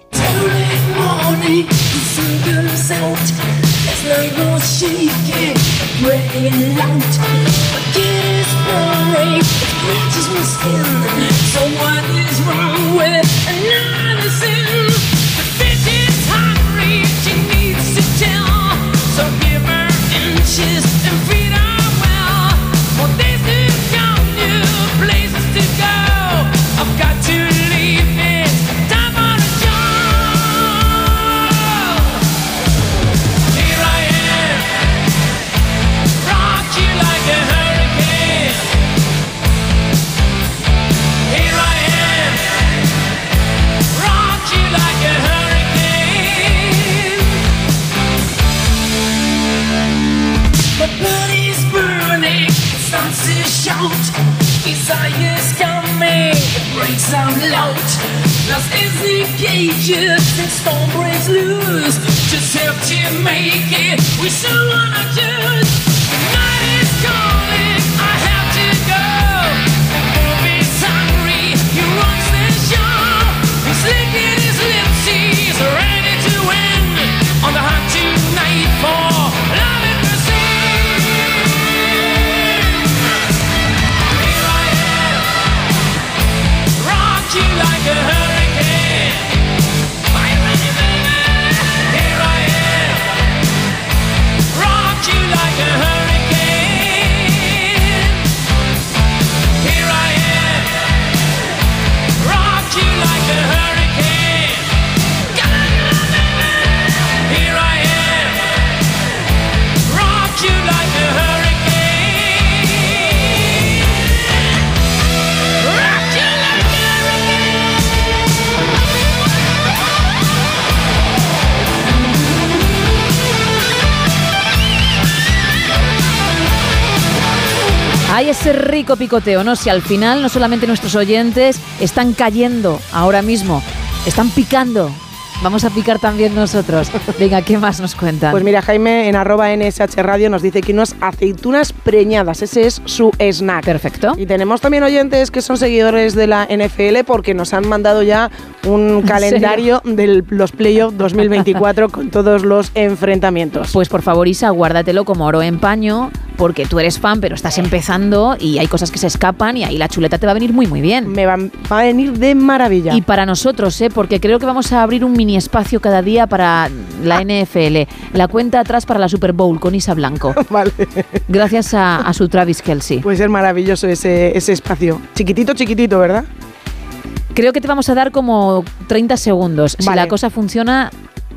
Shaking, breaking out. Forget it's boring, it bleaches my skin. So what is wrong with Desire's coming, it breaks out loud. Lost is the cages and storm breaks loose. Just help to make it. We still wanna choose. Night is calling. I have to go. Movies hungry. He runs the show. He's licking Hay ese rico picoteo, ¿no? Si al final no solamente nuestros oyentes están cayendo ahora mismo, están picando. Vamos a picar también nosotros. Venga, ¿qué más nos cuentan? Pues mira, Jaime en arroba NSH Radio nos dice que unas aceitunas preñadas, ese es su snack. Perfecto. Y tenemos también oyentes que son seguidores de la NFL porque nos han mandado ya un calendario de los playoffs 2024 con todos los enfrentamientos. Pues por favor, Isa, guárdatelo como oro en paño, porque tú eres fan, pero estás empezando y hay cosas que se escapan y ahí la chuleta te va a venir muy, muy bien. Me va, va a venir de maravilla. Y para nosotros, ¿eh? porque creo que vamos a abrir un mini espacio cada día para la NFL. La cuenta atrás para la Super Bowl con Isa Blanco. vale. Gracias a, a su Travis Kelsey. Puede ser maravilloso ese, ese espacio. Chiquitito, chiquitito, ¿verdad? Creo que te vamos a dar como 30 segundos. Si la cosa funciona,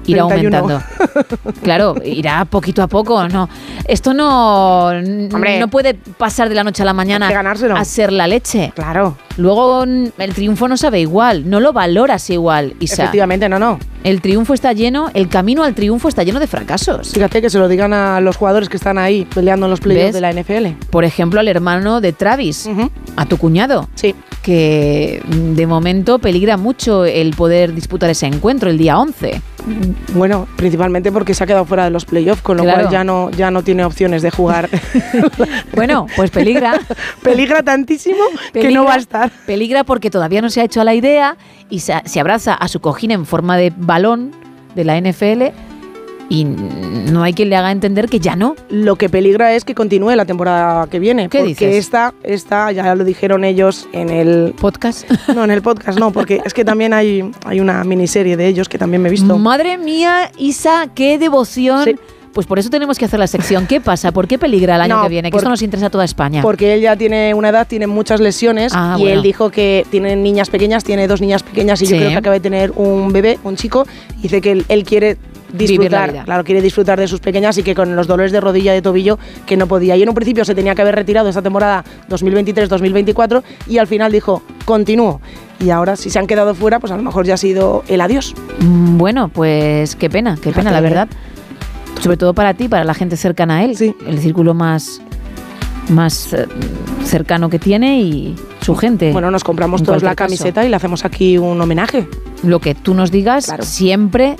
irá 31. aumentando. claro, irá poquito a poco, no. Esto no, Hombre. no puede pasar de la noche a la mañana a ser la leche. Claro. Luego mm, el triunfo no sabe igual, no lo valoras igual, Isa. Efectivamente, no, no. El triunfo está lleno, el camino al triunfo está lleno de fracasos. Fíjate que se lo digan a los jugadores que están ahí peleando en los playoffs de la NFL. Por ejemplo, al hermano de Travis, a tu cuñado. Sí. Que mm, de momento peligra mucho el poder disputar ese encuentro el día 11. Bueno, principalmente porque se ha quedado fuera de los playoffs, con lo Claro. cual ya no, ya no tiene opciones de jugar. Bueno, pues peligra. Peligra tantísimo que no va a estar. Peligra porque todavía no se ha hecho a la idea y se, se abraza a su cojín en forma de balón de la NFL y no hay quien le haga entender que ya no. Lo que peligra es que continúe la temporada que viene. ¿Qué porque dices? esta, esta, ya lo dijeron ellos en el podcast. No, en el podcast no, porque es que también hay, hay una miniserie de ellos que también me he visto. Madre mía, Isa, qué devoción. Pues por eso tenemos que hacer la sección. ¿Qué pasa? ¿Por qué peligra el año No, que viene? Que por- esto nos interesa a toda España. Porque él ya tiene una edad, tiene muchas lesiones Ah, y bueno. él dijo que tiene niñas pequeñas, tiene dos niñas pequeñas y Sí. yo creo que acaba de tener un bebé, un chico, y dice que él, él quiere disfrutar, claro, quiere disfrutar de sus pequeñas y que con los dolores de rodilla y de tobillo que no podía. Y en un principio se tenía que haber retirado esta temporada 2023-2024 y al final dijo, continúo. Y ahora si se han quedado fuera, pues a lo mejor ya ha sido el adiós. Mm, Bueno, pues qué pena, qué pena, la Fíjate, verdad. Sobre todo para ti, para la gente cercana a él. El círculo más, más eh, cercano que tiene y su gente. Bueno, nos compramos todos la caso. camiseta y le hacemos aquí un homenaje. Lo que tú nos digas, siempre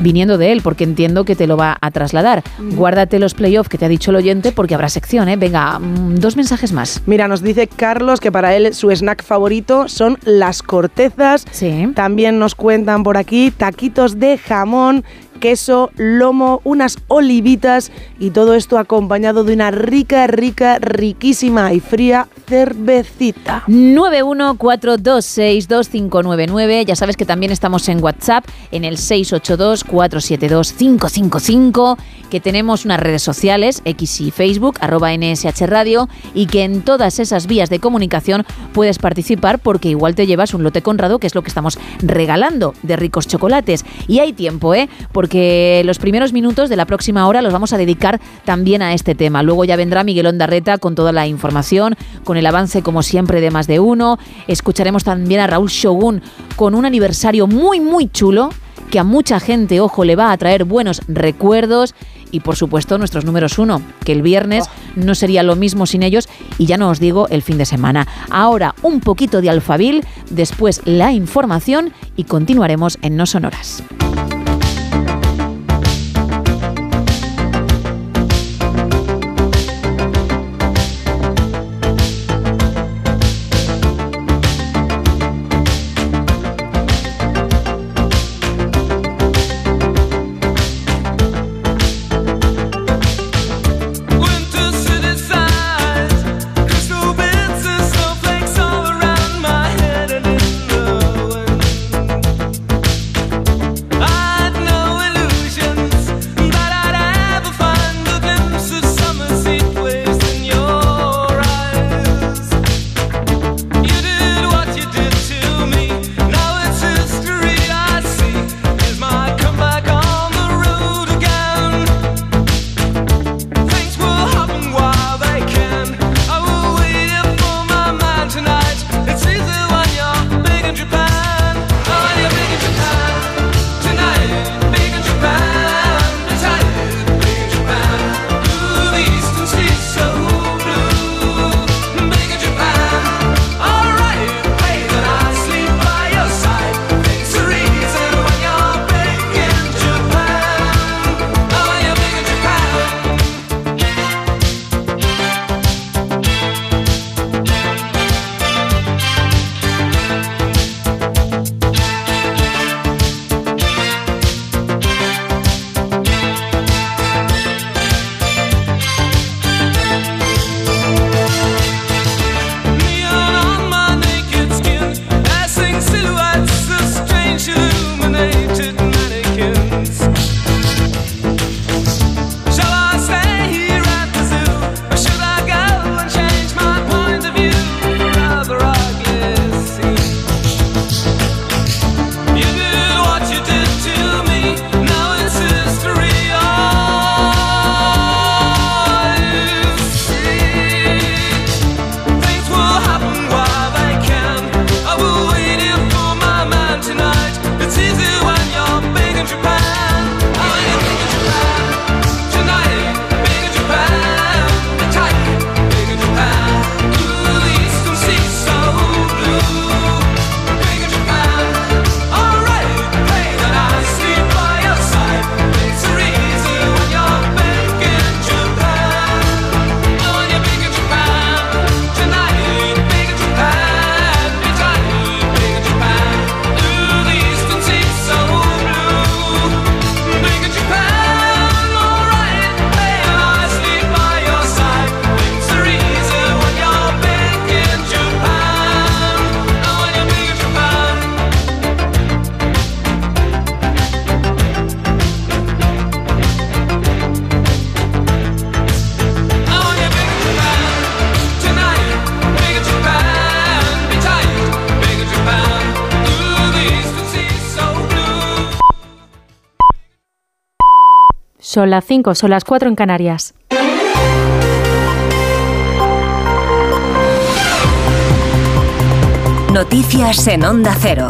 viniendo de él, porque entiendo que te lo va a trasladar. Guárdate los playoffs que te ha dicho el oyente, porque habrá sección, ¿eh? Venga, mm, dos mensajes más. Mira, nos dice Carlos que para él su snack favorito son las cortezas. También nos cuentan por aquí taquitos de jamón, queso, lomo, unas olivitas y todo esto acompañado de una rica, rica, riquísima y fría cervecita. 914262599. Ya sabes que también estamos en WhatsApp en el 682472555, que tenemos unas redes sociales, X y Facebook, arroba NSH Radio, y que en todas esas vías de comunicación puedes participar porque igual te llevas un lote conrado, que es lo que estamos regalando de ricos chocolates. Y hay tiempo, ¿eh? Los primeros minutos de la próxima hora los vamos a dedicar también a este tema. Luego ya vendrá Miguel Ondarreta con toda la información, con el avance como siempre de más de uno. Escucharemos también a Raúl Shogun con un aniversario muy muy chulo que a mucha gente, ojo, le va a traer buenos recuerdos y por supuesto nuestros números uno, que el viernes no sería lo mismo sin ellos y ya no os digo el fin de semana. Ahora un poquito de alfabil, después la información y continuaremos en No Sonoras. Son las 5, son las 4 en Canarias. Noticias en Onda Cero.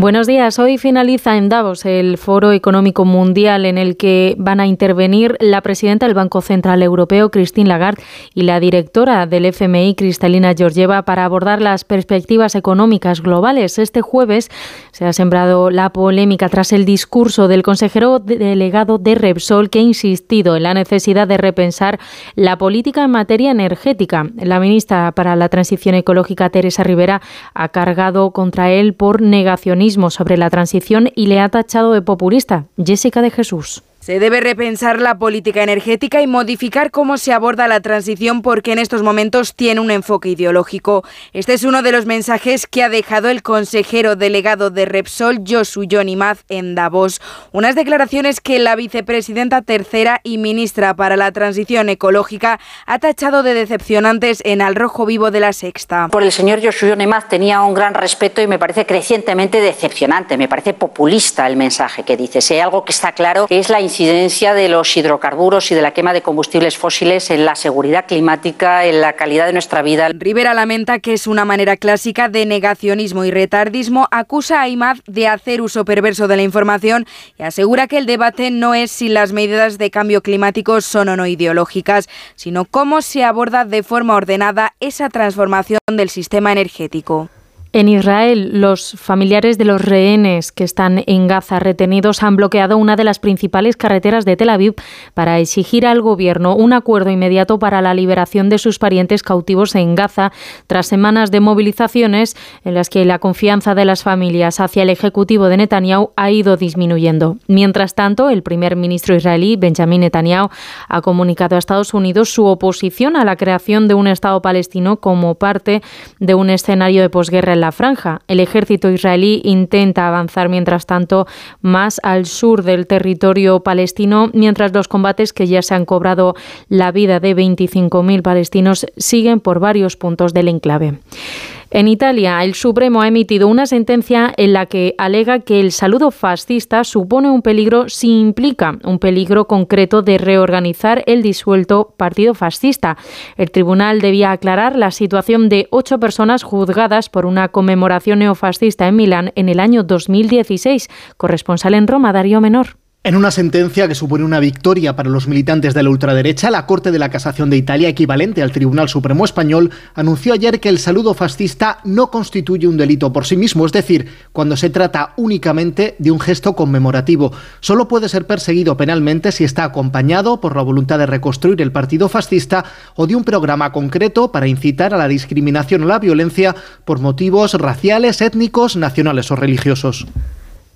Buenos días. Hoy finaliza en Davos el Foro Económico Mundial en el que van a intervenir la presidenta del Banco Central Europeo, Christine Lagarde, y la directora del FMI, Cristalina Georgieva, para abordar las perspectivas económicas globales. Este jueves se ha sembrado la polémica tras el discurso del consejero delegado de Repsol que ha insistido en la necesidad de repensar la política en materia energética. La ministra para la Transición Ecológica, Teresa Rivera, ha cargado contra él por negacionismo sobre la transición y le ha tachado de populista. Jessica de Jesús. Se debe repensar la política energética y modificar cómo se aborda la transición porque en estos momentos tiene un enfoque ideológico. Este es uno de los mensajes que ha dejado el consejero delegado de Repsol, Josu Maz, en Davos. Unas declaraciones que la vicepresidenta tercera y ministra para la transición ecológica ha tachado de decepcionantes en Al Rojo Vivo de la Sexta. Por el señor Josu Maz tenía un gran respeto y me parece crecientemente decepcionante, me parece populista el mensaje que dice. Si hay algo que está claro es la incidencia de los hidrocarburos y de la quema de combustibles fósiles en la seguridad climática, en la calidad de nuestra vida. Rivera lamenta que es una manera clásica de negacionismo y retardismo, acusa a IMAD de hacer uso perverso de la información y asegura que el debate no es si las medidas de cambio climático son o no ideológicas, sino cómo se aborda de forma ordenada esa transformación del sistema energético. En Israel, los familiares de los rehenes que están en Gaza retenidos han bloqueado una de las principales carreteras de Tel Aviv para exigir al gobierno un acuerdo inmediato para la liberación de sus parientes cautivos en Gaza, tras semanas de movilizaciones en las que la confianza de las familias hacia el ejecutivo de Netanyahu ha ido disminuyendo. Mientras tanto, el primer ministro israelí, Benjamin Netanyahu, ha comunicado a Estados Unidos su oposición a la creación de un Estado palestino como parte de un escenario de posguerra la franja. El ejército israelí intenta avanzar, mientras tanto, más al sur del territorio palestino, mientras los combates que ya se han cobrado la vida de 25.000 palestinos siguen por varios puntos del enclave. En Italia, el Supremo ha emitido una sentencia en la que alega que el saludo fascista supone un peligro si implica un peligro concreto de reorganizar el disuelto partido fascista. El tribunal debía aclarar la situación de ocho personas juzgadas por una conmemoración neofascista en Milán en el año 2016. Corresponsal en Roma, Darío Menor. En una sentencia que supone una victoria para los militantes de la ultraderecha, la Corte de la Casación de Italia, equivalente al Tribunal Supremo Español, anunció ayer que el saludo fascista no constituye un delito por sí mismo, es decir, cuando se trata únicamente de un gesto conmemorativo. Solo puede ser perseguido penalmente si está acompañado por la voluntad de reconstruir el partido fascista o de un programa concreto para incitar a la discriminación o la violencia por motivos raciales, étnicos, nacionales o religiosos.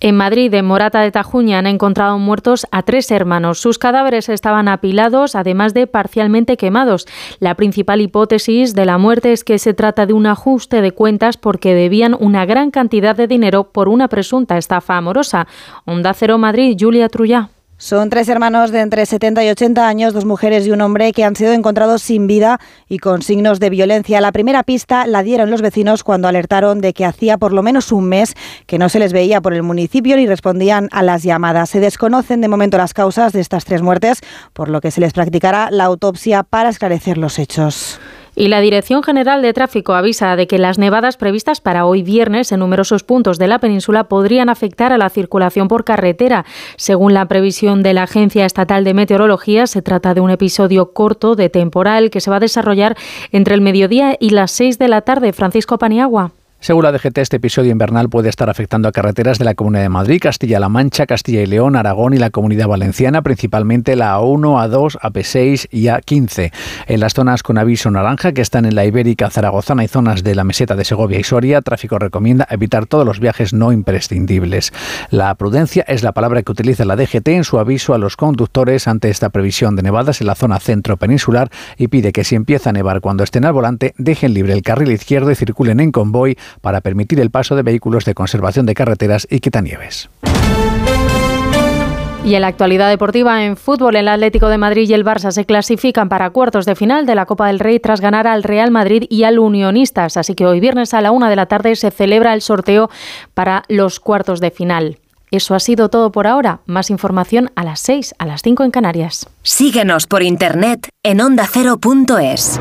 En Madrid, en Morata de Tajuña, han encontrado muertos a tres hermanos. Sus cadáveres estaban apilados, además de parcialmente quemados. La principal hipótesis de la muerte es que se trata de un ajuste de cuentas porque debían una gran cantidad de dinero por una presunta estafa amorosa. Onda Cero Madrid, Julia Trullá. Son tres hermanos de entre 70 y 80 años, dos mujeres y un hombre, que han sido encontrados sin vida y con signos de violencia. La primera pista la dieron los vecinos cuando alertaron de que hacía por lo menos un mes que no se les veía por el municipio ni respondían a las llamadas. Se desconocen de momento las causas de estas tres muertes, por lo que se les practicará la autopsia para esclarecer los hechos. Y la Dirección General de Tráfico avisa de que las nevadas previstas para hoy viernes en numerosos puntos de la península podrían afectar a la circulación por carretera. Según la previsión de la Agencia Estatal de Meteorología, se trata de un episodio corto de temporal que se va a desarrollar entre el mediodía y las 6 de la tarde. Francisco Paniagua. Según la DGT, este episodio invernal puede estar afectando a carreteras de la Comunidad de Madrid, Castilla-La Mancha, Castilla y León, Aragón y la Comunidad Valenciana, principalmente la A1, A2, AP6 y A15. En las zonas con aviso naranja, que están en la Ibérica, Zaragozana y zonas de la meseta de Segovia y Soria, tráfico recomienda evitar todos los viajes no imprescindibles. La prudencia es la palabra que utiliza la DGT en su aviso a los conductores ante esta previsión de nevadas en la zona centro peninsular y pide que si empieza a nevar cuando estén al volante, dejen libre el carril izquierdo y circulen en convoy para permitir el paso de vehículos de conservación de carreteras y quitanieves. Y en la actualidad deportiva en fútbol, el Atlético de Madrid y el Barça se clasifican para cuartos de final de la Copa del Rey tras ganar al Real Madrid y al Unionistas. Así que hoy viernes a la una de la tarde se celebra el sorteo para los cuartos de final. Eso ha sido todo por ahora. Más información a las 6, a las 5 en Canarias. Síguenos por internet en ondacero.es.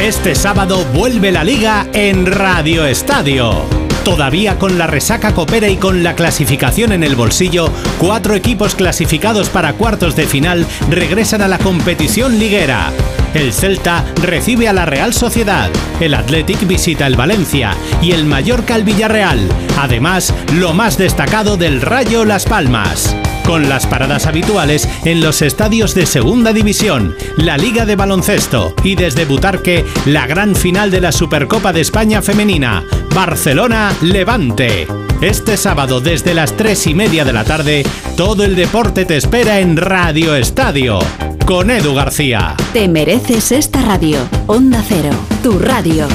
Este sábado vuelve la liga en Radio Estadio. Todavía con la resaca copera y con la clasificación en el bolsillo, cuatro equipos clasificados para cuartos de final regresan a la competición liguera. El Celta recibe a la Real Sociedad, el Athletic visita el Valencia y el Mallorca al Villarreal. Además, lo más destacado del Rayo Las Palmas con las paradas habituales en los estadios de Segunda División, la Liga de Baloncesto y desde Butarque la gran final de la Supercopa de España Femenina, Barcelona-Levante. Este sábado desde las 3 y media de la tarde, todo el deporte te espera en Radio Estadio, con Edu García. Te mereces esta radio. Onda Cero, tu radio.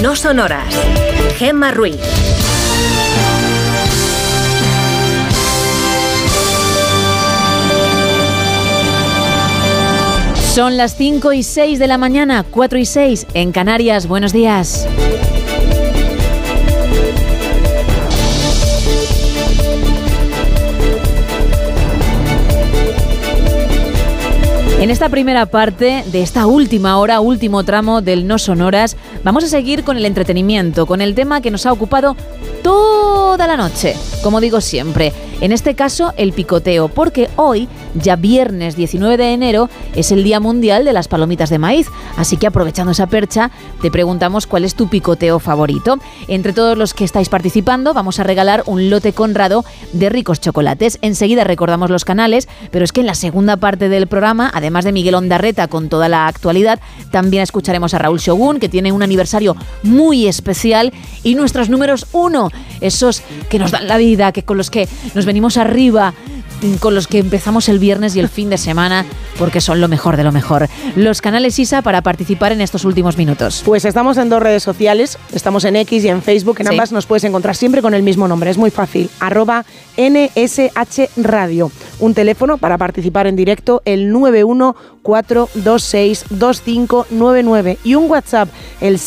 No son horas. Gemma Ruiz. Son las 5 y 6 de la mañana, 4 y 6 en Canarias. Buenos días. En esta primera parte de esta última hora, último tramo del No Sonoras, vamos a seguir con el entretenimiento, con el tema que nos ha ocupado toda la noche, como digo siempre. En este caso, el picoteo, porque hoy, ya viernes 19 de enero, es el Día Mundial de las Palomitas de Maíz. Así que aprovechando esa percha, te preguntamos cuál es tu picoteo favorito. Entre todos los que estáis participando, vamos a regalar un lote conrado de ricos chocolates. Enseguida recordamos los canales, pero es que en la segunda parte del programa, además de Miguel Ondarreta con toda la actualidad, también escucharemos a Raúl Shogun, que tiene un aniversario muy especial, y nuestros números uno, esos que nos dan la vida, que con los que nos venimos arriba, con los que empezamos el viernes y el fin de semana, porque son lo mejor de lo mejor. Los canales ISA para participar en estos últimos minutos. Pues estamos en dos redes sociales, estamos en X y en Facebook, en Sí. ambas nos puedes encontrar siempre con el mismo nombre, es muy fácil, arroba NSH Radio. Un teléfono para participar en directo, el 914262599 y un WhatsApp, el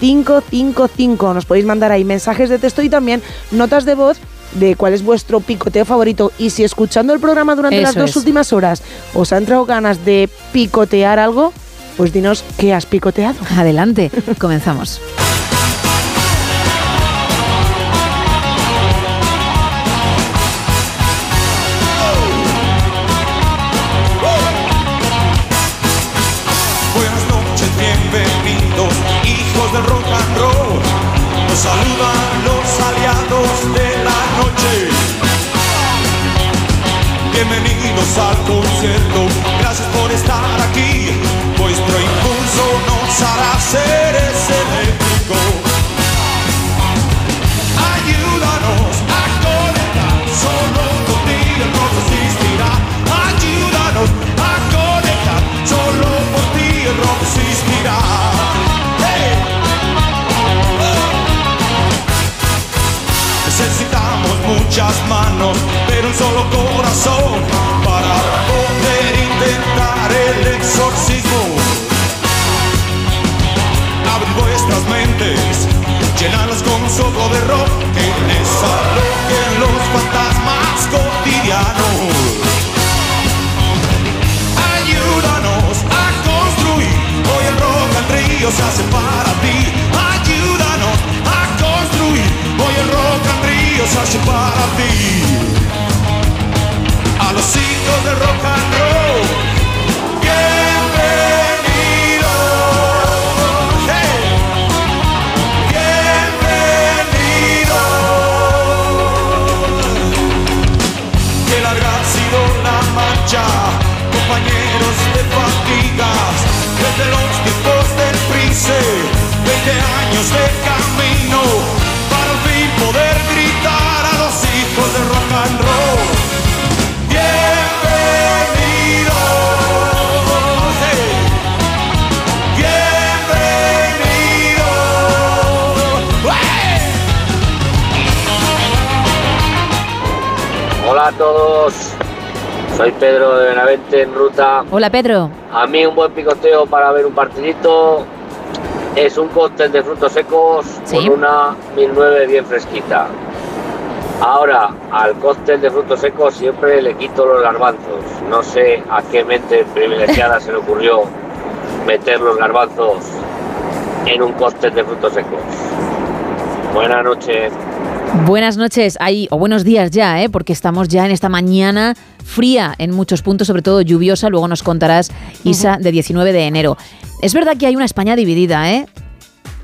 682472555. Nos podéis mandar ahí mensajes de texto y también notas de voz de cuál es vuestro picoteo favorito y si escuchando el programa durante las dos es. últimas horas os han entrado ganas de picotear algo, pues dinos qué has picoteado. Adelante, comenzamos. Bienvenidos al concierto, gracias por estar aquí. Vuestro impulso nos hará seres eléctricos. Ayúdanos a conectar, solo contigo el rock existirá. Ayúdanos a conectar, solo por ti el rock existirá. Hey. Necesitamos muchas manos, solo corazón para poder intentar el exorcismo. Abrid vuestras mentes, llenarlas con soplo de rock que les alojen los fantasmas cotidianos. Ayúdanos a construir, hoy el rock al río se hace para ti. Ayúdanos a construir, hoy el rock al río se hace para ti. A los hijos del rock and roll, bienvenidos. Hey. Bienvenidos. Qué larga ha sido la marcha, compañeros de fatigas, desde los Hola a todos, soy Pedro de Benavente en ruta. Hola Pedro. A mí un buen picoteo para ver un partidito es un cóctel de frutos secos Sí. con una 1009 bien fresquita. Ahora, al cóctel de frutos secos siempre le quito los garbanzos. No sé a qué mente privilegiada se le ocurrió meter los garbanzos en un cóctel de frutos secos. Buenas noches. Buenas noches, ahí, o buenos días ya, ¿eh? porque estamos ya en esta mañana fría en muchos puntos, sobre todo lluviosa. Luego nos contarás, Isa, de 19 de enero. Es verdad que hay una España dividida, ¿eh?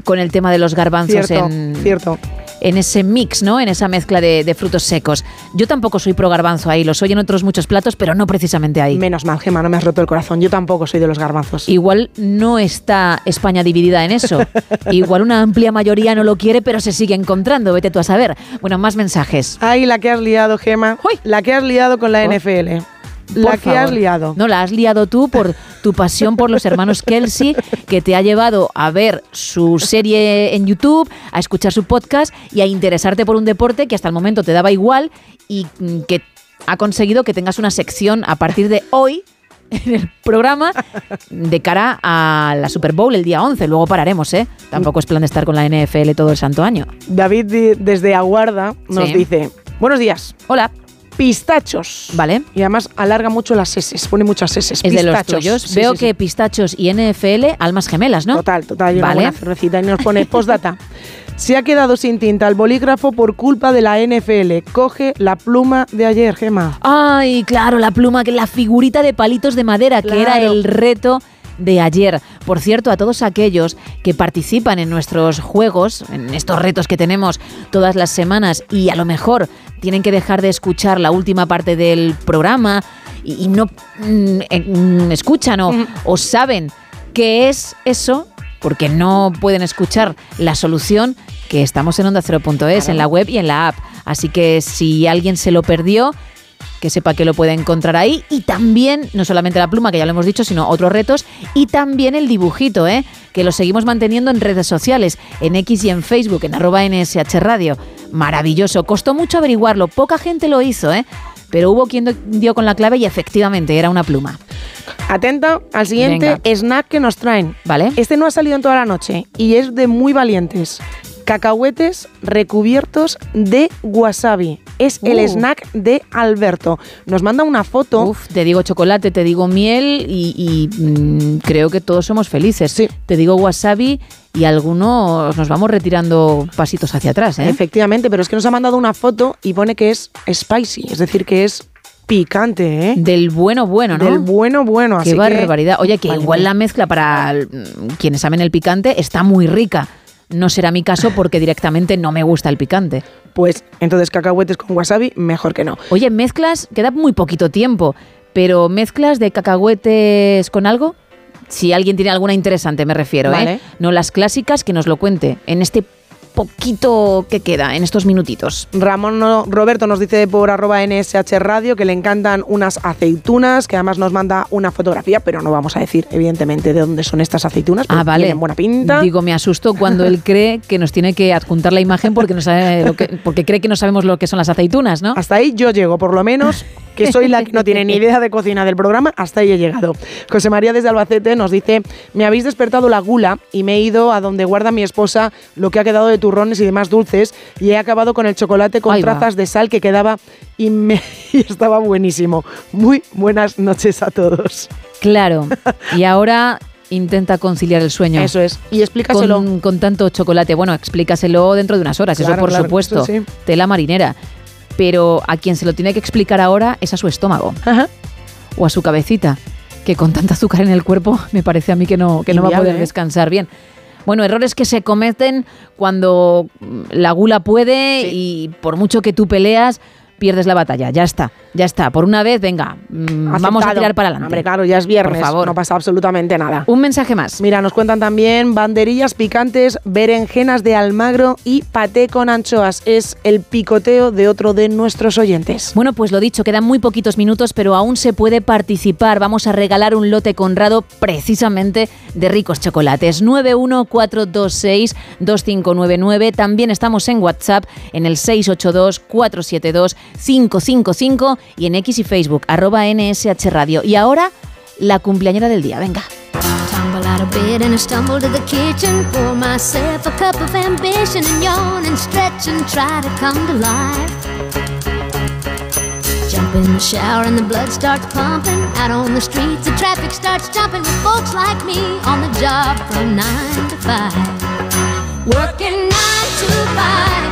Con el tema de los garbanzos Cierto, en, cierto. En ese mix, ¿no? En esa mezcla de, de frutos secos. Yo tampoco soy pro garbanzo ahí, lo soy en otros muchos platos, pero no precisamente ahí. Menos mal, Gemma, no me has roto el corazón. Yo tampoco soy de los garbanzos. Igual no está España dividida en eso. Igual una amplia mayoría no lo quiere, pero se sigue encontrando. Vete tú a saber. Bueno, más mensajes. Ay, la que has liado, Gema. La que has liado con la Oh. NFL. La Por que has liado. No, la has liado tú por tu pasión por los hermanos Kelsey, que te ha llevado a ver su serie en YouTube, a escuchar su podcast y a interesarte por un deporte que hasta el momento te daba igual y mm, que ha conseguido que tengas una sección a partir de hoy en el programa de cara a la Super Bowl el día 11. Luego pararemos, ¿eh? Tampoco es plan de estar con la NFL todo el santo año. David desde Aguarda nos Sí. dice, buenos días. Hola. Pistachos. Vale. Y además alarga mucho las S, pone muchas S. Es de los Pistachos. tuyos. Sí, Veo sí, que sí. pistachos y NFL, almas gemelas, ¿no? Total, total, una Vale. buena cervecita. Y nos pone postdata. Se ha quedado sin tinta el bolígrafo por culpa de la NFL. Coge la pluma de ayer, Gema. Ay, claro, la pluma, que la figurita de palitos de madera, que era el reto de ayer. Por cierto, a todos aquellos que participan en nuestros juegos, en estos retos que tenemos todas las semanas y a lo mejor tienen que dejar de escuchar la última parte del programa y, y no mm, eh, mm, escuchan o, o saben qué es eso, porque no pueden escuchar la solución, que estamos en onda 0.es, en la web y en la app. Así que si alguien se lo perdió, que sepa que lo puede encontrar ahí. Y también, no solamente la pluma, que ya lo hemos dicho, sino otros retos. Y también el dibujito, ¿eh? que lo seguimos manteniendo en redes sociales, en X y en Facebook, en arroba NSH Radio. Maravilloso. Costó mucho averiguarlo. Poca gente lo hizo, ¿eh? Pero hubo quien dio con la clave y efectivamente era una pluma. Atenta al siguiente snack que nos traen. Vale. Este no ha salido en toda la noche y es de muy valientes. Cacahuetes recubiertos de wasabi. Es el Uh. snack de Alberto. Nos manda una foto. Uf, te digo chocolate, te digo miel y, y, mm, creo que todos somos felices. Te digo wasabi y algunos nos vamos retirando pasitos hacia atrás. ¿eh? Efectivamente, pero es que nos ha mandado una foto y pone que es spicy, es decir, que es picante, ¿eh? Del bueno bueno, ¿no? Del bueno bueno. Qué así que- barbaridad. Oye, que Vale. igual la mezcla para mm, quienes saben el picante está muy rica. No será mi caso porque directamente no me gusta el picante. Pues entonces cacahuetes con wasabi, mejor que no. Oye, mezclas, queda muy poquito tiempo, pero mezclas de cacahuetes con algo. Si alguien tiene alguna interesante, me refiero, Vale. ¿eh? No las clásicas, que nos lo cuente en este poquito que queda, en estos minutitos. Ramón no- Roberto nos dice por arroba NSH Radio que le encantan unas aceitunas, que además nos manda una fotografía, pero no vamos a decir, evidentemente, de dónde son estas aceitunas. Ah, porque vale. Tienen buena pinta. Digo, me asusto cuando él cree que nos tiene que adjuntar la imagen porque, no sabe lo que- porque cree que no sabemos lo que son las aceitunas, ¿no? Hasta ahí yo llego, por lo menos, que soy la que no tiene ni idea de cocina del programa, hasta ahí he llegado. José María desde Albacete nos dice, me habéis despertado la gula y me he ido a donde guarda mi esposa lo que ha quedado de turrones y demás dulces y he acabado con el chocolate con Ahí va. trazas de sal que quedaba y, me- y estaba buenísimo. Muy buenas noches a todos. Claro. Y ahora intenta conciliar el sueño. Eso es. Y explícaselo. Con, con tanto chocolate. Bueno, explícaselo dentro de unas horas, eso por claro, supuesto. eso sí. Tela marinera. Pero a quien se lo tiene que explicar ahora es a su estómago. O a su cabecita. Que con tanta azúcar en el cuerpo me parece a mí que no, que no va a poder ¿eh? descansar bien. Bueno, errores que se cometen cuando mm, la gula puede y por mucho que tú peleas, pierdes la batalla. Ya está, ya está. Por una vez, venga, mm, vamos a tirar para adelante. Hombre, claro, ya es viernes. Por favor. No pasa absolutamente nada. Un mensaje más. Mira, nos cuentan también banderillas picantes, berenjenas de almagro y paté con anchoas. Es el picoteo de otro de nuestros oyentes. Bueno, pues lo dicho, quedan muy poquitos minutos, pero aún se puede participar. Vamos a regalar un lote conrado precisamente de ricos chocolates. 914262599. También estamos en WhatsApp en el 682472555 y en X y Facebook, arroba NSH Radio. Y ahora, la cumpleañera del día. Venga. Tumble out of bed and I stumble to the kitchen. Pour myself a cup of ambition and yawn and stretch and try to come to life. Jump in the shower and the blood starts pumping. Out on the streets, the traffic starts jumping with folks like me on the job from nine to five. Working nine to five.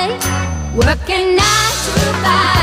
Working nine to five,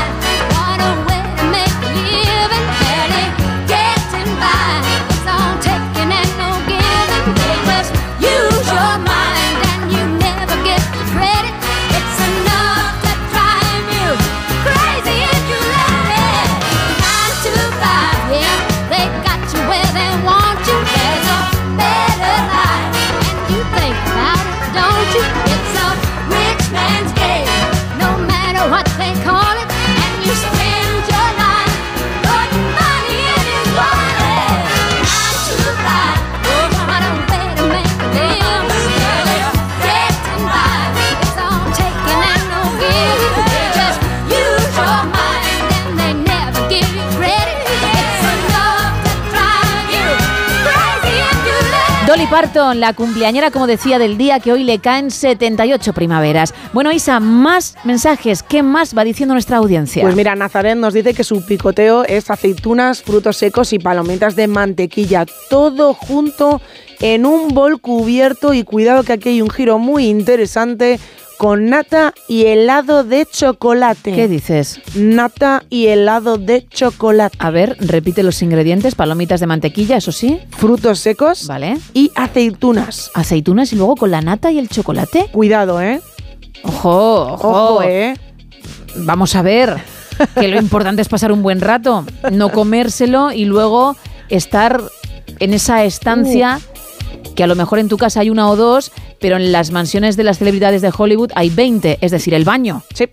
Parton, la cumpleañera, como decía, del día que hoy le caen 78 primaveras. Bueno, Isa, más mensajes. ¿Qué más va diciendo nuestra audiencia? Pues mira, Nazaret nos dice que su picoteo es aceitunas, frutos secos y palomitas de mantequilla, todo junto en un bol cubierto y cuidado que aquí hay un giro muy interesante con nata y helado de chocolate. ¿Qué dices? Nata y helado de chocolate. A ver, repite los ingredientes, palomitas de mantequilla, eso sí. Frutos secos Vale. y aceitunas. Aceitunas y luego con la nata y el chocolate. Cuidado, ¿eh? Ojo, ojo. Ojo, ¿eh? Vamos a ver, que lo importante es pasar un buen rato, no comérselo y luego estar en esa estancia que a lo mejor en tu casa hay una o dos, pero en las mansiones de las celebridades de Hollywood hay 20, es decir, el baño. Sí.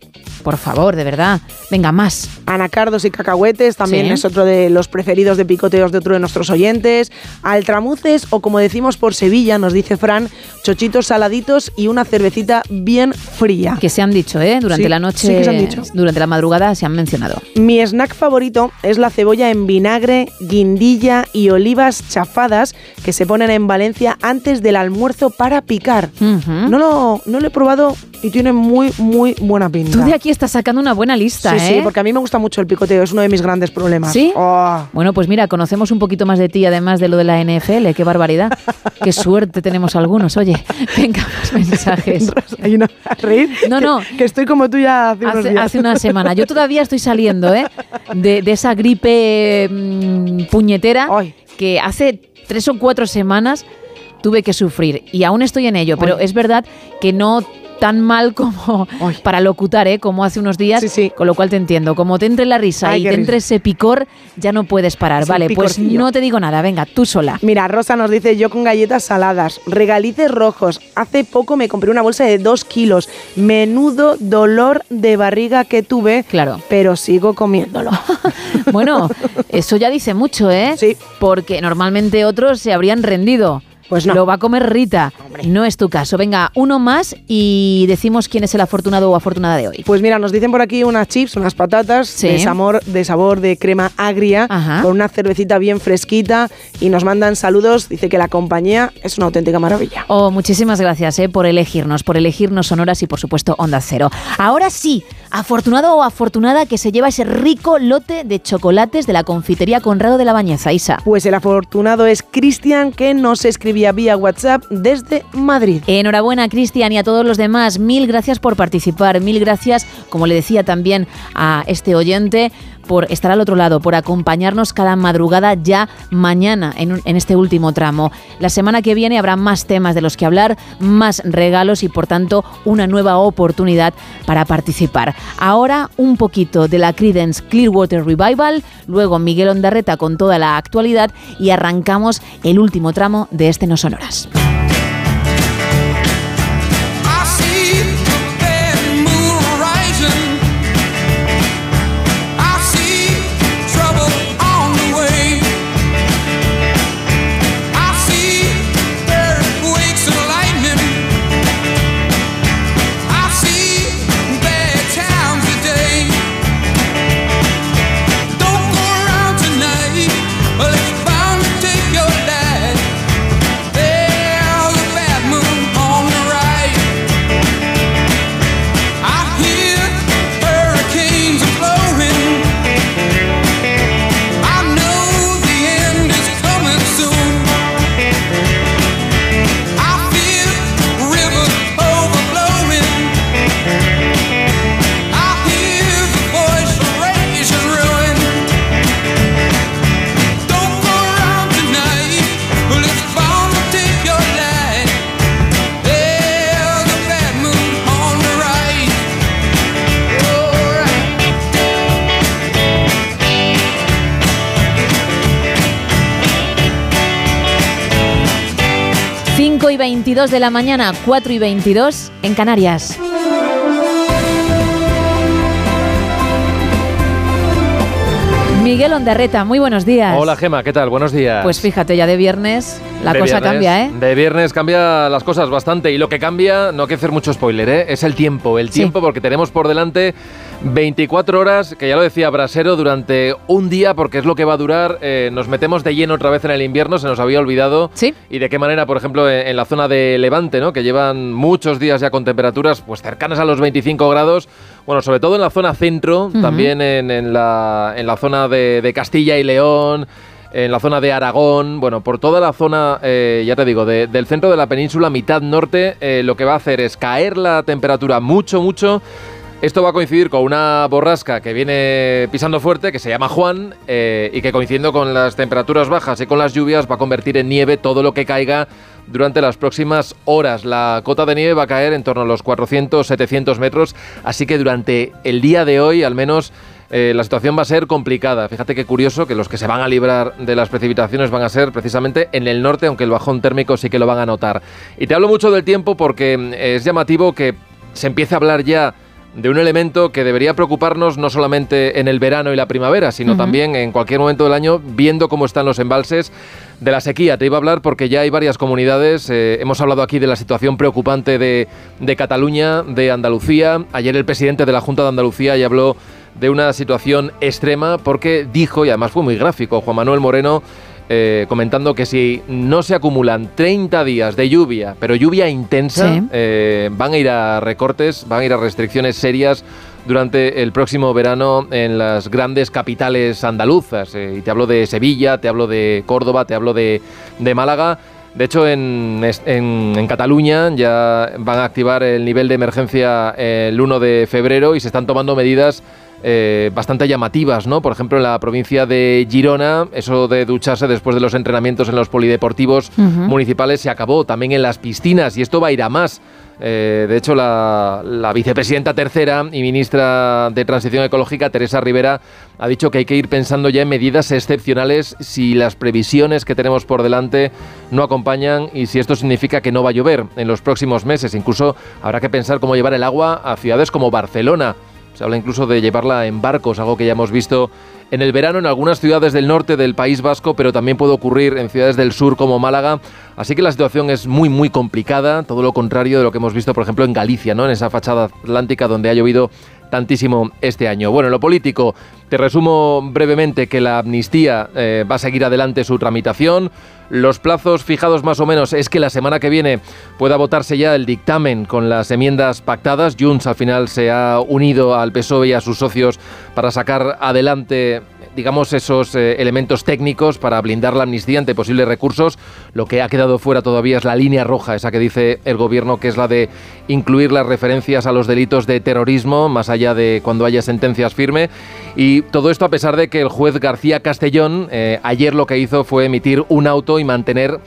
Por favor, de verdad. Venga, más. Anacardos y cacahuetes también Sí. es otro de los preferidos de picoteos de otro de nuestros oyentes. Altramuces o como decimos por Sevilla, nos dice Fran, chochitos saladitos y una cervecita bien fría. Que se han dicho, ¿eh? Durante Sí, la noche, sí que se han dicho. durante la madrugada se han mencionado. Mi snack favorito es la cebolla en vinagre, guindilla y olivas chafadas que se ponen en Valencia antes del almuerzo para picar. no, lo, no lo he probado y tiene muy, muy buena pinta. Tú de aquí estás sacando una buena lista, Sí, ¿eh? sí, porque a mí me gusta mucho el picoteo, es uno de mis grandes problemas. ¿Sí? Oh. Bueno, pues mira, conocemos un poquito más de ti, además de lo de la NFL. Qué barbaridad. Qué suerte tenemos algunos. Oye, venga, más mensajes. Hay una reír. No, no. Que, estoy como tú ya hace, unos Hace, días. hace una semana. Yo todavía estoy saliendo, ¿eh? De, de esa gripe mm, puñetera que hace tres o cuatro semanas tuve que sufrir. Y aún estoy en ello, pero es verdad que no tan mal como para locutar, ¿eh? Como hace unos días, con lo cual te entiendo. Como te entre la risa Ay, y te risa. entre ese picor, ya no puedes parar. Es vale, pues no te digo nada, venga, tú sola. Mira, Rosa nos dice yo con galletas saladas, regalices rojos. Hace poco me compré una bolsa de dos kilos. Menudo dolor de barriga que tuve. Claro. Pero sigo comiéndolo. Bueno, eso ya dice mucho, ¿eh? Sí. Porque normalmente otros se habrían rendido. Pues no. Lo va a comer Rita. No es tu caso. Venga, uno más y decimos quién es el afortunado o afortunada de hoy. Pues mira, nos dicen por aquí unas chips, unas patatas Sí. de, sabor, de sabor de crema agria, con una cervecita bien fresquita y nos mandan saludos. Dice que la compañía es una auténtica maravilla. Oh, muchísimas gracias eh, por elegirnos, por elegirnos sonoras y por supuesto Onda Cero. Ahora sí, afortunado o afortunada que se lleva ese rico lote de chocolates de la confitería Conrado de la Bañeza, Isa. Pues el afortunado es Cristian que nos escribía vía WhatsApp desde Madrid. Enhorabuena, Cristian, y a todos los demás. Mil gracias por participar. Mil gracias, como le decía también a este oyente, por estar al otro lado, por acompañarnos cada madrugada ya mañana en, este último tramo. La semana que viene habrá más temas de los que hablar, más regalos y por tanto una nueva oportunidad para participar. Ahora un poquito de la Credence Clearwater Revival, luego Miguel Ondarreta con toda la actualidad y arrancamos el último tramo de este No Sonoras. 5 y 22 de la mañana, 4 y 22 en Canarias. Miguel Ondarreta, muy buenos días. Hola Gema, ¿qué tal? Buenos días. Pues fíjate, ya de viernes la De cosa viernes- cambia, ¿eh? De viernes cambia las cosas bastante y lo que cambia, no hay que hacer mucho spoiler, ¿eh? es el tiempo, el Sí. tiempo porque tenemos por delante 24 horas, que ya lo decía Brasero, durante un día porque es lo que va a durar, eh, nos metemos de lleno otra vez en el invierno, se nos había olvidado. Sí. Y de qué manera, por ejemplo, en, en la zona de Levante, ¿no? que llevan muchos días ya con temperaturas pues cercanas a los 25 grados, bueno, sobre todo en la zona centro, también en, en la, en la zona de, de Castilla y León, en la zona de Aragón, bueno, por toda la zona, eh, ya te digo, de- del centro de la península, mitad norte, eh, lo que va a hacer es caer la temperatura mucho, mucho. Esto va a coincidir con una borrasca que viene pisando fuerte, que se llama Juan, eh, y que coincidiendo con las temperaturas bajas y con las lluvias va a convertir en nieve todo lo que caiga durante las próximas horas. La cota de nieve va a caer en torno a los 400-700 metros, así que durante el día de hoy, al menos, eh, la situación va a ser complicada. Fíjate qué curioso que los que se van a librar de las precipitaciones van a ser precisamente en el norte, aunque el bajón térmico sí que lo van a notar. Y te hablo mucho del tiempo porque mm, es llamativo que se empiece a hablar ya de un elemento que debería preocuparnos no solamente en el verano y la primavera, sino también en cualquier momento del año, viendo cómo están los embalses de la sequía. Te iba a hablar porque ya hay varias comunidades. eh, hemos hablado aquí de la situación preocupante de, de Cataluña, de Andalucía. Ayer el presidente de la Junta de Andalucía ya habló de una situación extrema porque dijo, y además fue muy gráfico, Juan Manuel Moreno, eh, comentando que si no se acumulan 30 días de lluvia, pero lluvia intensa, Sí. eh, van a ir a recortes, van a ir a restricciones serias durante el próximo verano en las grandes capitales andaluzas. eh, y te hablo de Sevilla, te hablo de Córdoba, te hablo de, de Málaga. De hecho, en, en- en Cataluña ya van a activar el nivel de emergencia el 1 de febrero y se están tomando medidas eh, bastante llamativas, ¿no? Por ejemplo, en la provincia de Girona, eso de ducharse después de los entrenamientos en los polideportivos municipales se acabó, también en las piscinas, y esto va a ir a más. Eh, de hecho, la, la vicepresidenta tercera y ministra de Transición Ecológica, Teresa Rivera, ha dicho que hay que ir pensando ya en medidas excepcionales si las previsiones que tenemos por delante no acompañan y si esto significa que no va a llover en los próximos meses. Incluso habrá que pensar cómo llevar el agua a ciudades como Barcelona. Se habla incluso de llevarla en barcos, algo que ya hemos visto en el verano en algunas ciudades del norte del País Vasco, pero también puede ocurrir en ciudades del sur como Málaga. Así que la situación es muy, muy complicada, todo lo contrario de lo que hemos visto, por ejemplo, en Galicia, ¿no? en esa fachada atlántica donde ha llovido tantísimo este año. Bueno, en lo político, te resumo brevemente que la amnistía eh, va a seguir adelante su tramitación. Los plazos fijados más o menos es que la semana que viene pueda votarse ya el dictamen con las enmiendas pactadas. Junts al final se ha unido al PSOE y a sus socios para sacar adelante digamos, esos eh, elementos técnicos para blindar la amnistía ante posibles recursos. Lo que ha quedado fuera todavía es la línea roja, esa que dice el gobierno, que es la de incluir las referencias a los delitos de terrorismo, más allá de cuando haya sentencias firme. Y todo esto a pesar de que el juez García Castellón eh, ayer lo que hizo fue emitir un auto y mantener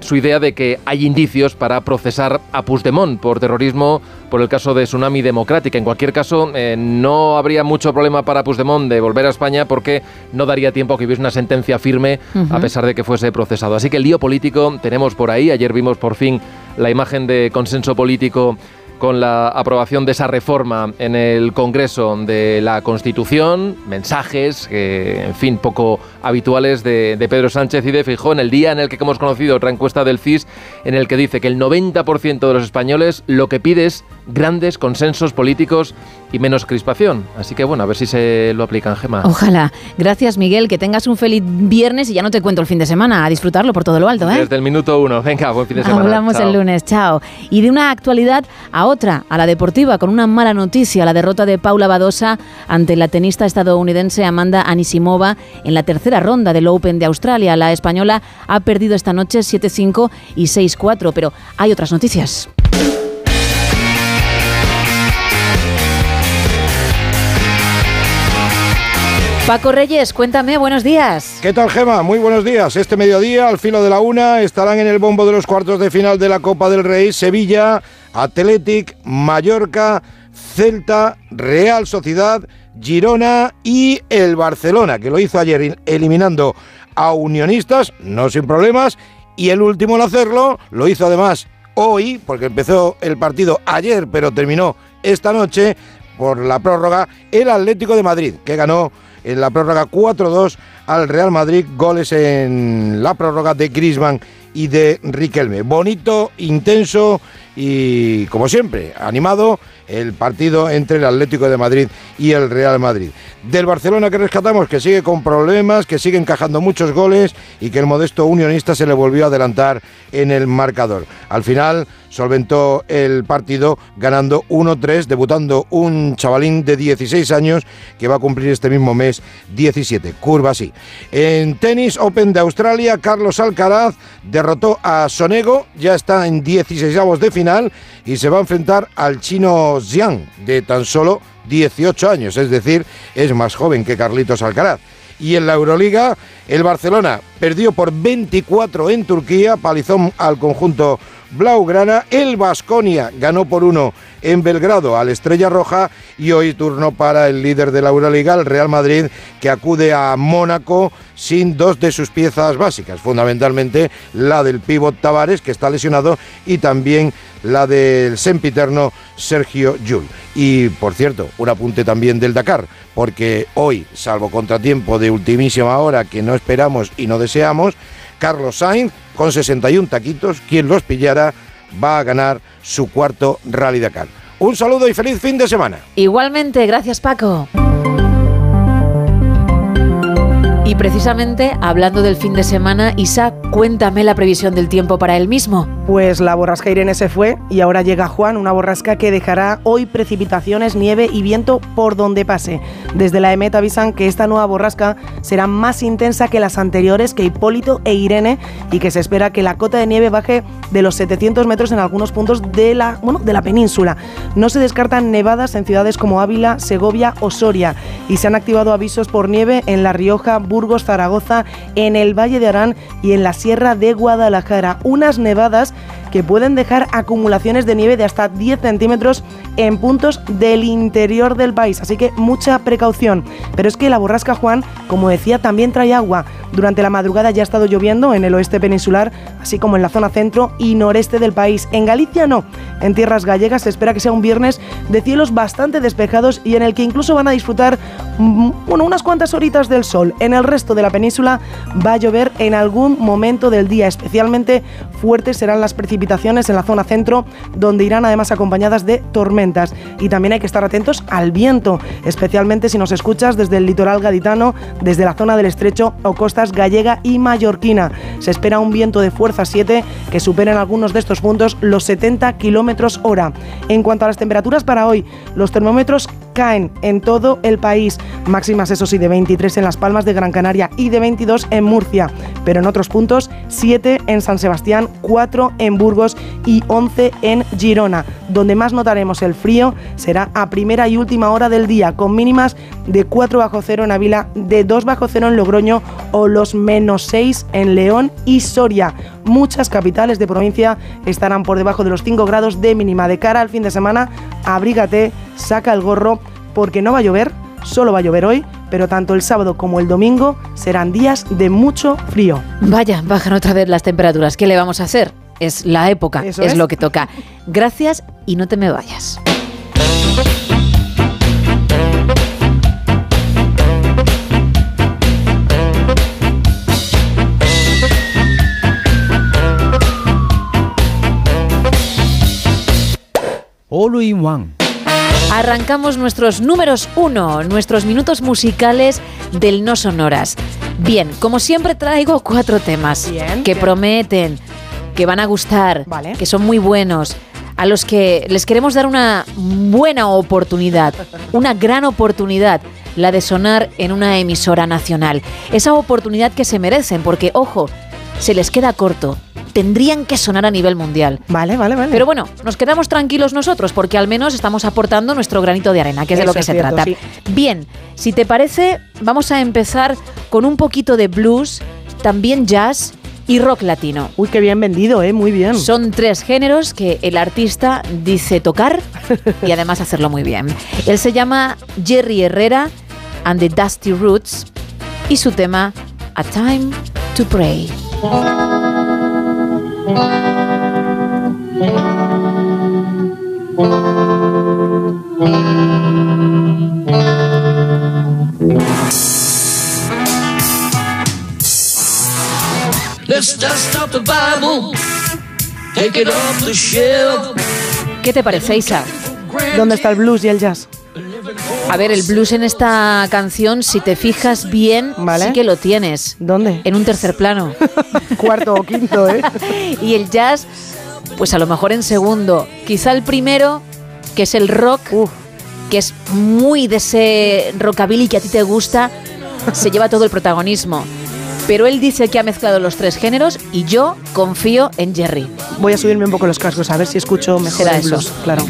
su idea de que hay indicios para procesar a Puigdemont por terrorismo por el caso de Tsunami Democrática. En cualquier caso, eh, no habría mucho problema para Puigdemont de volver a España porque no daría tiempo a que hubiese una sentencia firme a pesar de que fuese procesado. Así que el lío político tenemos por ahí. Ayer vimos por fin la imagen de consenso político con la aprobación de esa reforma en el Congreso de la Constitución, mensajes, que, en fin, poco habituales de, de Pedro Sánchez y de Fijó en el día en el que hemos conocido otra encuesta del CIS en el que dice que el 90% de los españoles lo que pide es grandes consensos políticos y menos crispación. Así que bueno, a ver si se lo aplican, Gema. Ojalá. Gracias, Miguel. Que tengas un feliz viernes y ya no te cuento el fin de semana. A disfrutarlo por todo lo alto, ¿eh? Desde el minuto uno. Venga, buen fin de semana. Hablamos Chao. el lunes, chao. Y de una actualidad a otra, a la deportiva, con una mala noticia, la derrota de Paula Badosa ante la tenista estadounidense Amanda Anisimova en la tercera ronda del Open de Australia. La española ha perdido esta noche 7-5 y 6-4, pero hay otras noticias. Paco Reyes, cuéntame, buenos días. ¿Qué tal, Gema? Muy buenos días. Este mediodía, al filo de la una, estarán en el bombo de los cuartos de final de la Copa del Rey Sevilla, Athletic, Mallorca, Celta, Real Sociedad, Girona y el Barcelona, que lo hizo ayer eliminando a Unionistas, no sin problemas, y el último en hacerlo lo hizo además hoy, porque empezó el partido ayer, pero terminó esta noche por la prórroga, el Atlético de Madrid, que ganó en la prórroga 4-2 al Real Madrid, goles en la prórroga de Griezmann y de Riquelme. Bonito, intenso y, como siempre, animado el partido entre el Atlético de Madrid y el Real Madrid. Del Barcelona que rescatamos, que sigue con problemas, que sigue encajando muchos goles y que el modesto unionista se le volvió a adelantar en el marcador. Al final solventó el partido ganando 1-3, debutando un chavalín de 16 años que va a cumplir este mismo mes 17. Curva así. En tenis Open de Australia, Carlos Alcaraz derrotó a Sonego, ya está en 16 de final y se va a enfrentar al chino Xiang de tan solo 18 años, es decir, es más joven que Carlitos Alcaraz. Y en la Euroliga, el Barcelona perdió por 24 en Turquía, palizón al conjunto Blaugrana. El Vasconia ganó por uno en Belgrado al Estrella Roja y hoy turno para el líder de la Euroliga, el Real Madrid, que acude a Mónaco sin dos de sus piezas básicas, fundamentalmente la del pívot Tavares, que está lesionado, y también la del sempiterno Sergio Yul. Y por cierto, un apunte también del Dakar, porque hoy, salvo contratiempo de ultimísima hora que no esperamos y no deseamos, Carlos Sainz, con 61 taquitos, quien los pillara, va a ganar su cuarto Rally Dakar. Un saludo y feliz fin de semana. Igualmente, gracias Paco. Y precisamente hablando del fin de semana, Isa, cuéntame la previsión del tiempo para el mismo. Pues la borrasca Irene se fue y ahora llega Juan, una borrasca que dejará hoy precipitaciones, nieve y viento por donde pase. Desde la EMET avisan que esta nueva borrasca será más intensa que las anteriores, que Hipólito e Irene, y que se espera que la cota de nieve baje de los 700 metros en algunos puntos de la, bueno, de la península. No se descartan nevadas en ciudades como Ávila, Segovia o Soria y se han activado avisos por nieve en La Rioja, Burgos, Zaragoza, en el Valle de Arán y en la Sierra de Guadalajara. Unas nevadas que pueden dejar acumulaciones de nieve de hasta 10 centímetros en puntos del interior del país. Así que mucha precaución. Pero es que la borrasca Juan, como decía, también trae agua. Durante la madrugada ya ha estado lloviendo en el oeste peninsular, así como en la zona centro y noreste del país. En Galicia no. En tierras gallegas se espera que sea un viernes de cielos bastante despejados y en el que incluso van a disfrutar mm, bueno, unas cuantas horitas del sol. En el resto de la península va a llover en algún momento del día. Especialmente fuertes serán las precipitaciones en la zona centro, donde irán además acompañadas de tormentas. Y también hay que estar atentos al viento, especialmente si nos escuchas desde el litoral gaditano, desde la zona del estrecho o costas gallega y mallorquina. Se espera un viento de fuerza 7 que supera en algunos de estos puntos los 70 kilómetros hora. En cuanto a las temperaturas para hoy, los termómetros caen en todo el país. Máximas, eso sí, de 23 en Las Palmas de Gran Canaria y de 22 en Murcia. Pero en otros puntos, 7 en San Sebastián, 4 en Burgos y 11 en Girona. Donde más notaremos el frío será a primera y última hora del día, con mínimas de 4 bajo cero en Ávila, de 2 bajo cero en Logroño o los menos 6 en León y Soria. Muchas capitales de provincia estarán por debajo de los 5 grados de mínima. De cara al fin de semana, abrígate, saca el gorro, porque no va a llover, solo va a llover hoy, pero tanto el sábado como el domingo serán días de mucho frío. Vaya, bajan otra vez las temperaturas. ¿Qué le vamos a hacer? Es la época, es. lo que toca. Gracias y no te me vayas. All in One. Arrancamos nuestros números uno, nuestros minutos musicales del No Sonoras. Bien, como siempre traigo cuatro temas que prometen, que van a gustar, que son muy buenos, a los que les queremos dar una buena oportunidad, una gran oportunidad, la de sonar en una emisora nacional. Esa oportunidad que se merecen, porque, ojo, se les queda corto. Tendrían que sonar a nivel mundial. Vale, vale, vale. Pero bueno, nos quedamos tranquilos nosotros porque al menos estamos aportando nuestro granito de arena, que es de lo que se cierto, trata. sí. Bien, si te parece, vamos a empezar con un poquito de blues, también jazz y rock latino. Uy, qué bien vendido, ¿eh? Muy bien. Son tres géneros que el artista dice tocar y además hacerlo muy bien. Él se llama Jerry Herrera and the Dusty Roots y su tema A Time to Pray. ¿Qué te parece, Isa? ¿Dónde está el blues y el jazz? A ver, el blues en esta canción, si te fijas bien, sí que lo tienes. ¿Dónde? En un tercer plano. Cuarto o quinto, ¿eh? y el jazz, pues a lo mejor en segundo. Quizá el primero, que es el rock, que es muy de ese rockabilly que a ti te gusta, se lleva todo el protagonismo. Pero él dice que ha mezclado los tres géneros y yo confío en Jerry. Voy a subirme un poco los cascos a ver si escucho mejor Será el eso. blues. Claro.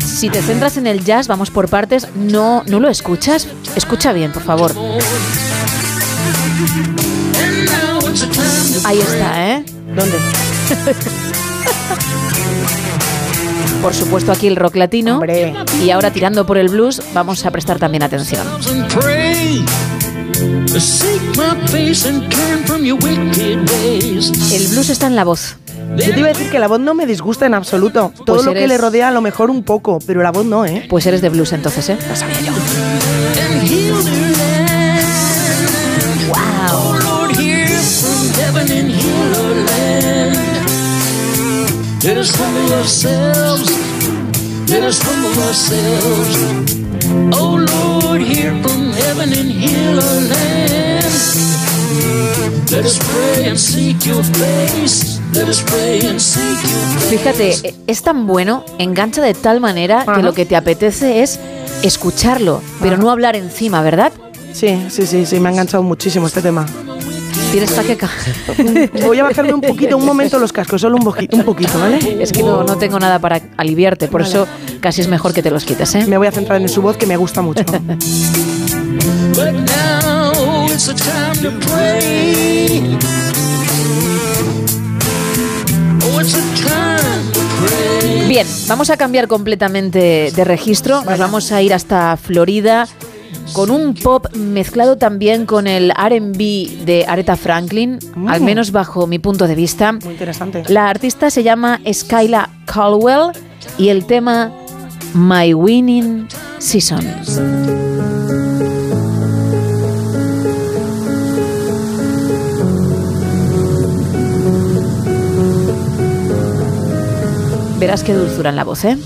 Si te centras en el jazz, vamos por partes, no, no lo escuchas. Escucha bien, por favor. Ahí está, ¿eh? ¿Dónde? Por supuesto aquí el rock latino. Y ahora tirando por el blues, vamos a prestar también atención. El blues está en la voz. Yo te iba a decir que la voz no me disgusta en absoluto. Todo Pues lo que le rodea a lo mejor un poco, pero la voz no, ¿eh? Pues eres de blues entonces, ¿eh? Lo sabía yo. And heal their land. Wow. Fíjate, es tan bueno, engancha de tal manera que lo que te apetece es escucharlo, pero no hablar encima, ¿verdad? Sí, sí, sí, sí, me ha enganchado muchísimo este tema. Tienes taqueca. Voy a bajarme un poquito, un momento los cascos, solo un, un poquito, ¿vale? Es que no, no tengo nada para aliviarte, por Vale. eso casi es mejor que te los quites, ¿eh? Me voy a centrar en su voz, que me gusta mucho. But now it's a time to pray. Oh, it's a time to pray. Bien, vamos a cambiar completamente de registro. Nos vamos a ir hasta Florida con un pop mezclado también con el RB de Aretha Franklin, al menos bajo mi punto de vista. Muy interesante. La artista se llama Skyla Caldwell y el tema My Winning Season. Verás qué dulzura en la voz, ¿eh?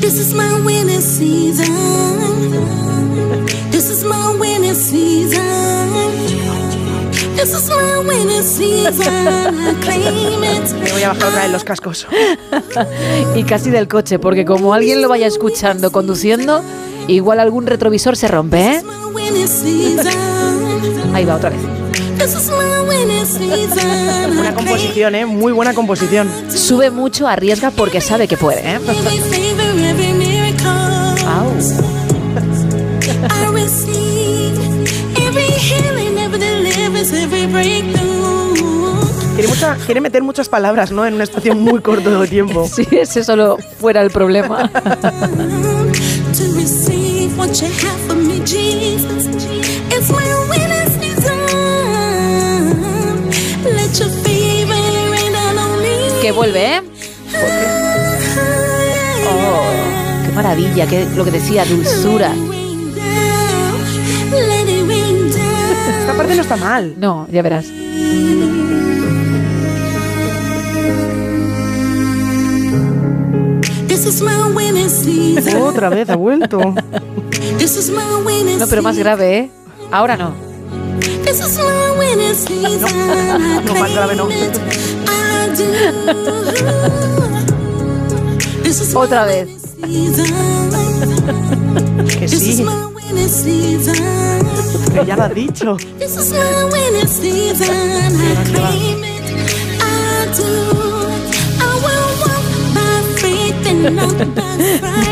This is my winning season. This is my winning season. This is my winning season. I claim it. Me voy a bajar otra vez los cascos. y casi del coche, porque como alguien lo vaya escuchando conduciendo, igual algún retrovisor se rompe, ¿eh? Ahí va otra vez. This is my winning season. Buena composición, ¿eh? Muy buena composición. Sube mucho, arriesga porque sabe que puede, ¿eh? Quiere, mucha- quiere meter muchas palabras, ¿no? En una estación muy corto de tiempo. Si ese solo fuera el problema. Vuelve, ¿eh? Oh, qué maravilla, qué, lo que decía, dulzura. Esta parte no está mal. No, ya verás. This is my winning season. Otra vez ha vuelto. This is my winning No, pero más grave, ¿eh? Ahora no. Season. No, más grave no. Otra vez. Que This is sí, my winning season. que ya lo has dicho.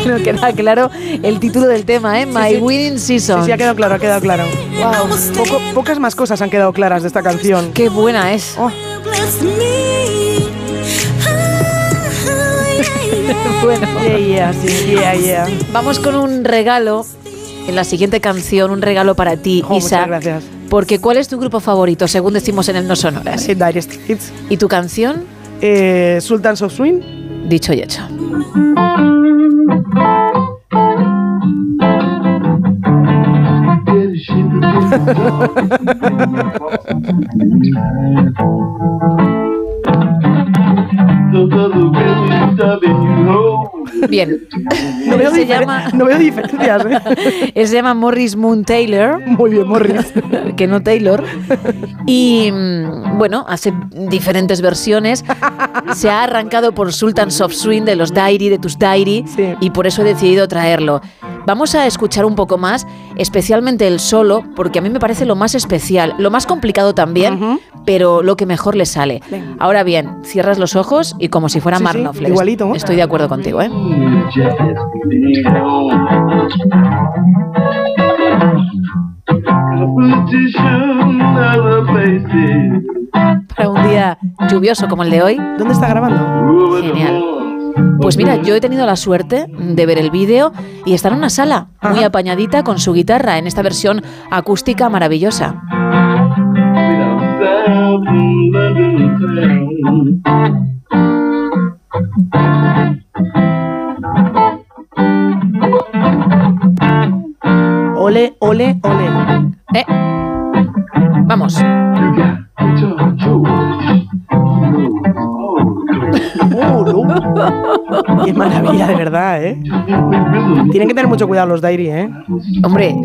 No queda claro el título del tema, ¿eh? My sí. Winning Season. Sí, sí, ha quedado claro, ha quedado claro. Wow. Poco- pocas más cosas han quedado claras de esta canción. Qué buena es. Oh, Bueno. yeah, yeah, sí, yeah, yeah. Vamos con un regalo en la siguiente canción, un regalo para ti, Oh, Isa. muchas gracias. Porque ¿cuál es tu grupo favorito, según decimos en el No Sonoras? Dire Straits. ¿Y tu canción? Eh, Sultans of Swing. Dicho y hecho. Bien. No veo, se llama, no veo diferencias, ¿eh? él se llama Morris Moon Taylor. Muy bien, Morris. que no Taylor. Y mm, bueno, hace diferentes versiones. Se ha arrancado por Sultans of Swing de los Diary, de tus Diary, y por eso he decidido traerlo. Vamos a escuchar un poco más, especialmente el solo, porque a mí me parece lo más especial, lo más complicado también, pero lo que mejor le sale. Ahora bien, cierras los ojos y como si fuera Sí, igualito, ¿no? Estoy de acuerdo contigo, ¿eh? Para un día lluvioso como el de hoy. ¿Dónde está grabando? Genial. Pues mira, yo he tenido la suerte de ver el vídeo y estar en una sala muy apañadita con su guitarra en esta versión acústica maravillosa. Ole, ole, ole. Eh. Vamos. Qué maravilla, de verdad, ¿eh? Tienen que tener mucho cuidado los Diary, ¿eh? Hombre,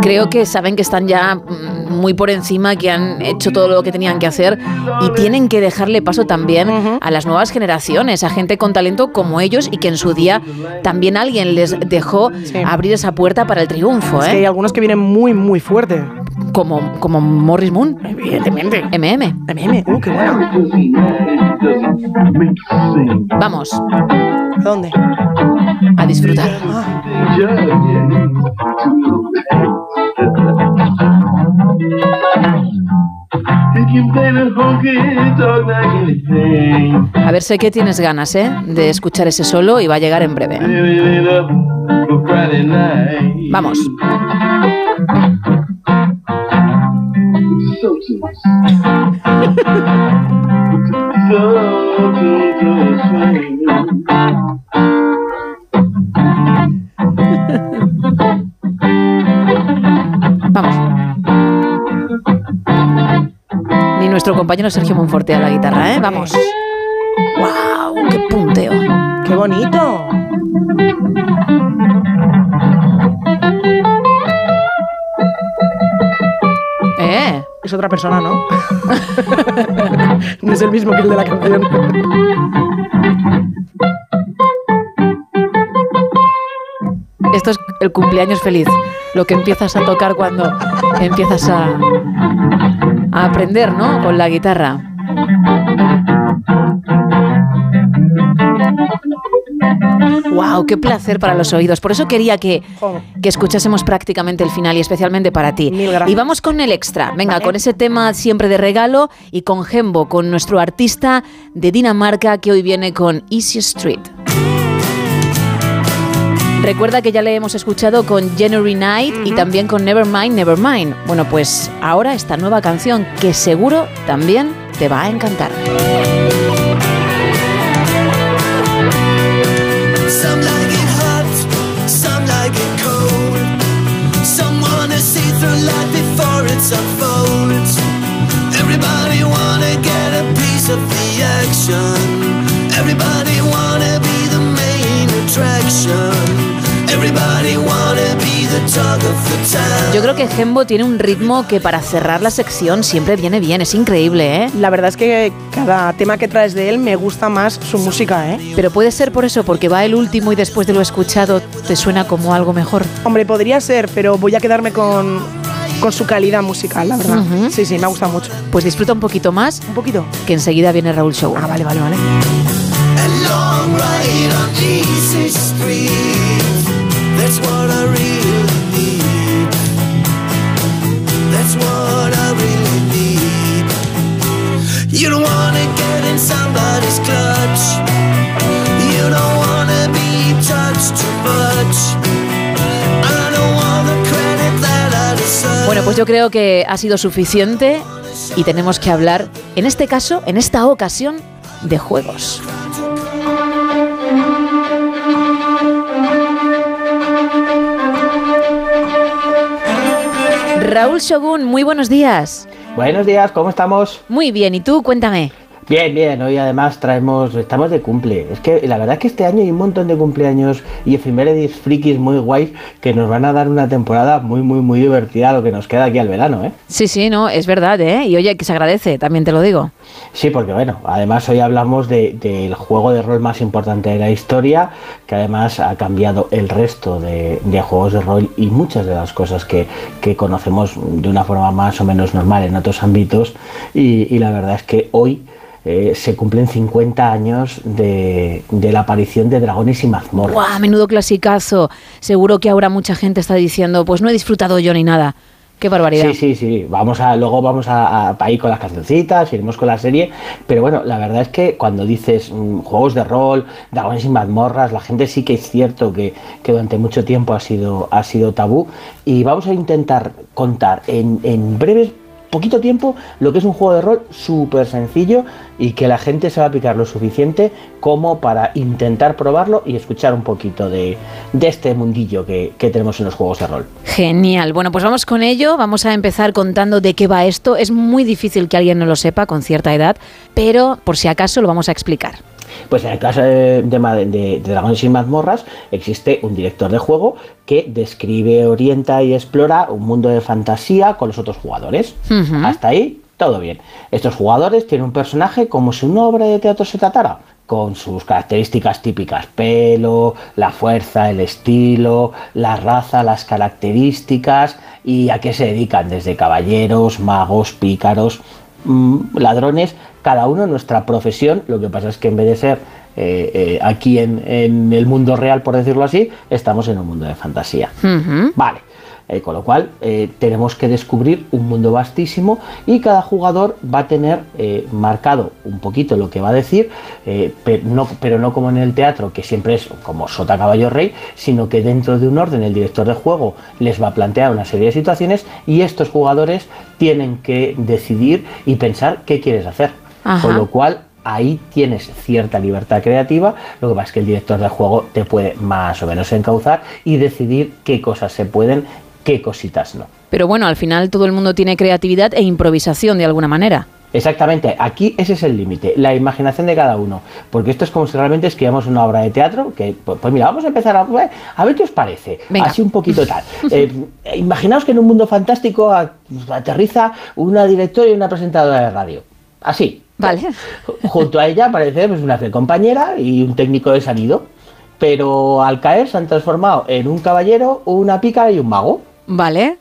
creo que saben que están ya mm, muy por encima, que han hecho todo lo que tenían que hacer y tienen que dejarle paso también a las nuevas generaciones, a gente con talento como ellos y que en su día también alguien les dejó abrir esa puerta para el triunfo. Es ¿eh? que hay algunos que vienen muy, muy fuerte. Como, como Morris Moon. Evidentemente. MM. MM, uh, qué bueno. Vamos. ¿A dónde? A disfrutar. A ver, sé que tienes ganas, ¿eh? De escuchar ese solo y va a llegar en breve. Vamos. Vamos. Ni nuestro compañero Sergio Monforte a la guitarra, ¿eh? Vamos. ¡Wow! ¡Qué punteo! ¡Qué bonito! Es otra persona, ¿no? no es el mismo que el de la canción. Esto es el cumpleaños feliz. Lo que empiezas a tocar cuando empiezas a, a aprender, ¿no? Con la guitarra. ¡Wow! ¡Qué placer para los oídos! Por eso quería que, que escuchásemos prácticamente el final y especialmente para ti. Y vamos con el extra. Venga, con ese tema siempre de regalo y con Gembo, con nuestro artista de Dinamarca que hoy viene con Easy Street. Recuerda que ya le hemos escuchado con January Night y también con Nevermind, Nevermind. Bueno, pues ahora esta nueva canción que seguro también te va a encantar. Of the action. Everybody wanna be the main attraction. Everybody wanna be the talk of the town. Yo creo que Gembo tiene un ritmo que para cerrar la sección siempre viene bien, es increíble, ¿eh? La verdad es que cada tema que traes de él me gusta más su música, ¿eh? Pero puede ser por eso, porque va el último y después de lo escuchado te suena como algo mejor. Hombre, podría ser, pero voy a quedarme con, con su calidad musical, la verdad. Ujú. Sí, sí, me gusta mucho. Pues disfruta un poquito más. Un poquito. Que enseguida viene Raúl Show. Ah, vale, vale, vale. A long ride on Easy Street. That's what I really need. That's what I really need. You don't wanna get in somebody's clutch. You don't wanna be touched too much. Bueno, Pues yo creo que ha sido suficiente y tenemos que hablar, en este caso, en esta ocasión, de juegos. Raúl Shogun, muy buenos días. Buenos días, ¿cómo estamos? Muy bien, ¿y tú? Cuéntame. Bien, bien, hoy además traemos, estamos de cumple. Es que la verdad es que este año hay un montón de cumpleaños y efemérides frikis muy guays que nos van a dar una temporada muy, muy, muy divertida lo que nos queda aquí al verano, ¿eh? Sí, sí, no, es verdad, ¿eh? Y oye, que se agradece, también te lo digo. Sí, porque bueno, además hoy hablamos de- del juego de rol más importante de la historia, que además ha cambiado el resto de, de juegos de rol y muchas de las cosas que, que conocemos de una forma más o menos normal en otros ámbitos. Y, y la verdad es que hoy eh, se cumplen 50 años de, de la aparición de Dragones y Mazmorras. ¡Guau! Menudo clasicazo. Seguro que ahora mucha gente está diciendo, pues no he disfrutado yo ni nada. Qué barbaridad. Sí, sí, sí. Vamos a, luego vamos a, a- a ir con las cancioncitas, iremos con la serie. Pero bueno, la verdad es que cuando dices mm, juegos de rol, dragones y mazmorras, la gente sí que es cierto que, que durante mucho tiempo ha sido, ha sido tabú. Y vamos a intentar contar en, en breves poquito tiempo lo que es un juego de rol súper sencillo y que la gente se va a picar lo suficiente como para intentar probarlo y escuchar un poquito de, de este mundillo que, que tenemos en los juegos de rol. Genial. Bueno, pues vamos con ello. Vamos a empezar contando de qué va esto. Es muy difícil que alguien no lo sepa con cierta edad, pero por si acaso lo vamos a explicar. Pues en el caso de, de de- Dragones y Mazmorras existe un director de juego que describe, orienta y explora un mundo de fantasía con los otros jugadores. Hasta ahí, todo bien. Estos jugadores tienen un personaje como si una obra de teatro se tratara, con sus características típicas, pelo, la fuerza, el estilo, la raza, las características y a qué se dedican, desde caballeros, magos, pícaros, mm, ladrones, cada uno nuestra profesión, lo que pasa es que en vez de ser eh, eh, aquí en, en el mundo real, por decirlo así, estamos en un mundo de fantasía. Vale. Eh, con lo cual tenemos que descubrir un mundo vastísimo y cada jugador va a tener marcado un poquito lo que va a decir, pero, no, pero no como en el teatro, que siempre es como sota caballo rey, sino que dentro de un orden el director de juego les va a plantear una serie de situaciones y estos jugadores tienen que decidir y pensar qué quieres hacer. Ajá. Con lo cual ahí tienes cierta libertad creativa, lo que pasa es que el director de juego te puede más o menos encauzar y decidir qué cosas se pueden, qué cositas no. Pero bueno, al final todo el mundo tiene creatividad e improvisación de alguna manera. Exactamente, aquí ese es el límite, la imaginación de cada uno, porque esto es como si realmente escribamos una obra de teatro, que pues, pues mira, vamos a empezar a, a ver qué os parece, Venga. así un poquito tal. Eh, imaginaos que en un mundo fantástico a- aterriza una directora y una presentadora de radio, así. Vale. Junto a ella aparece pues, una fiel compañera y un técnico de sonido, pero al caer se han transformado en un caballero, una pícara y un mago. Vale.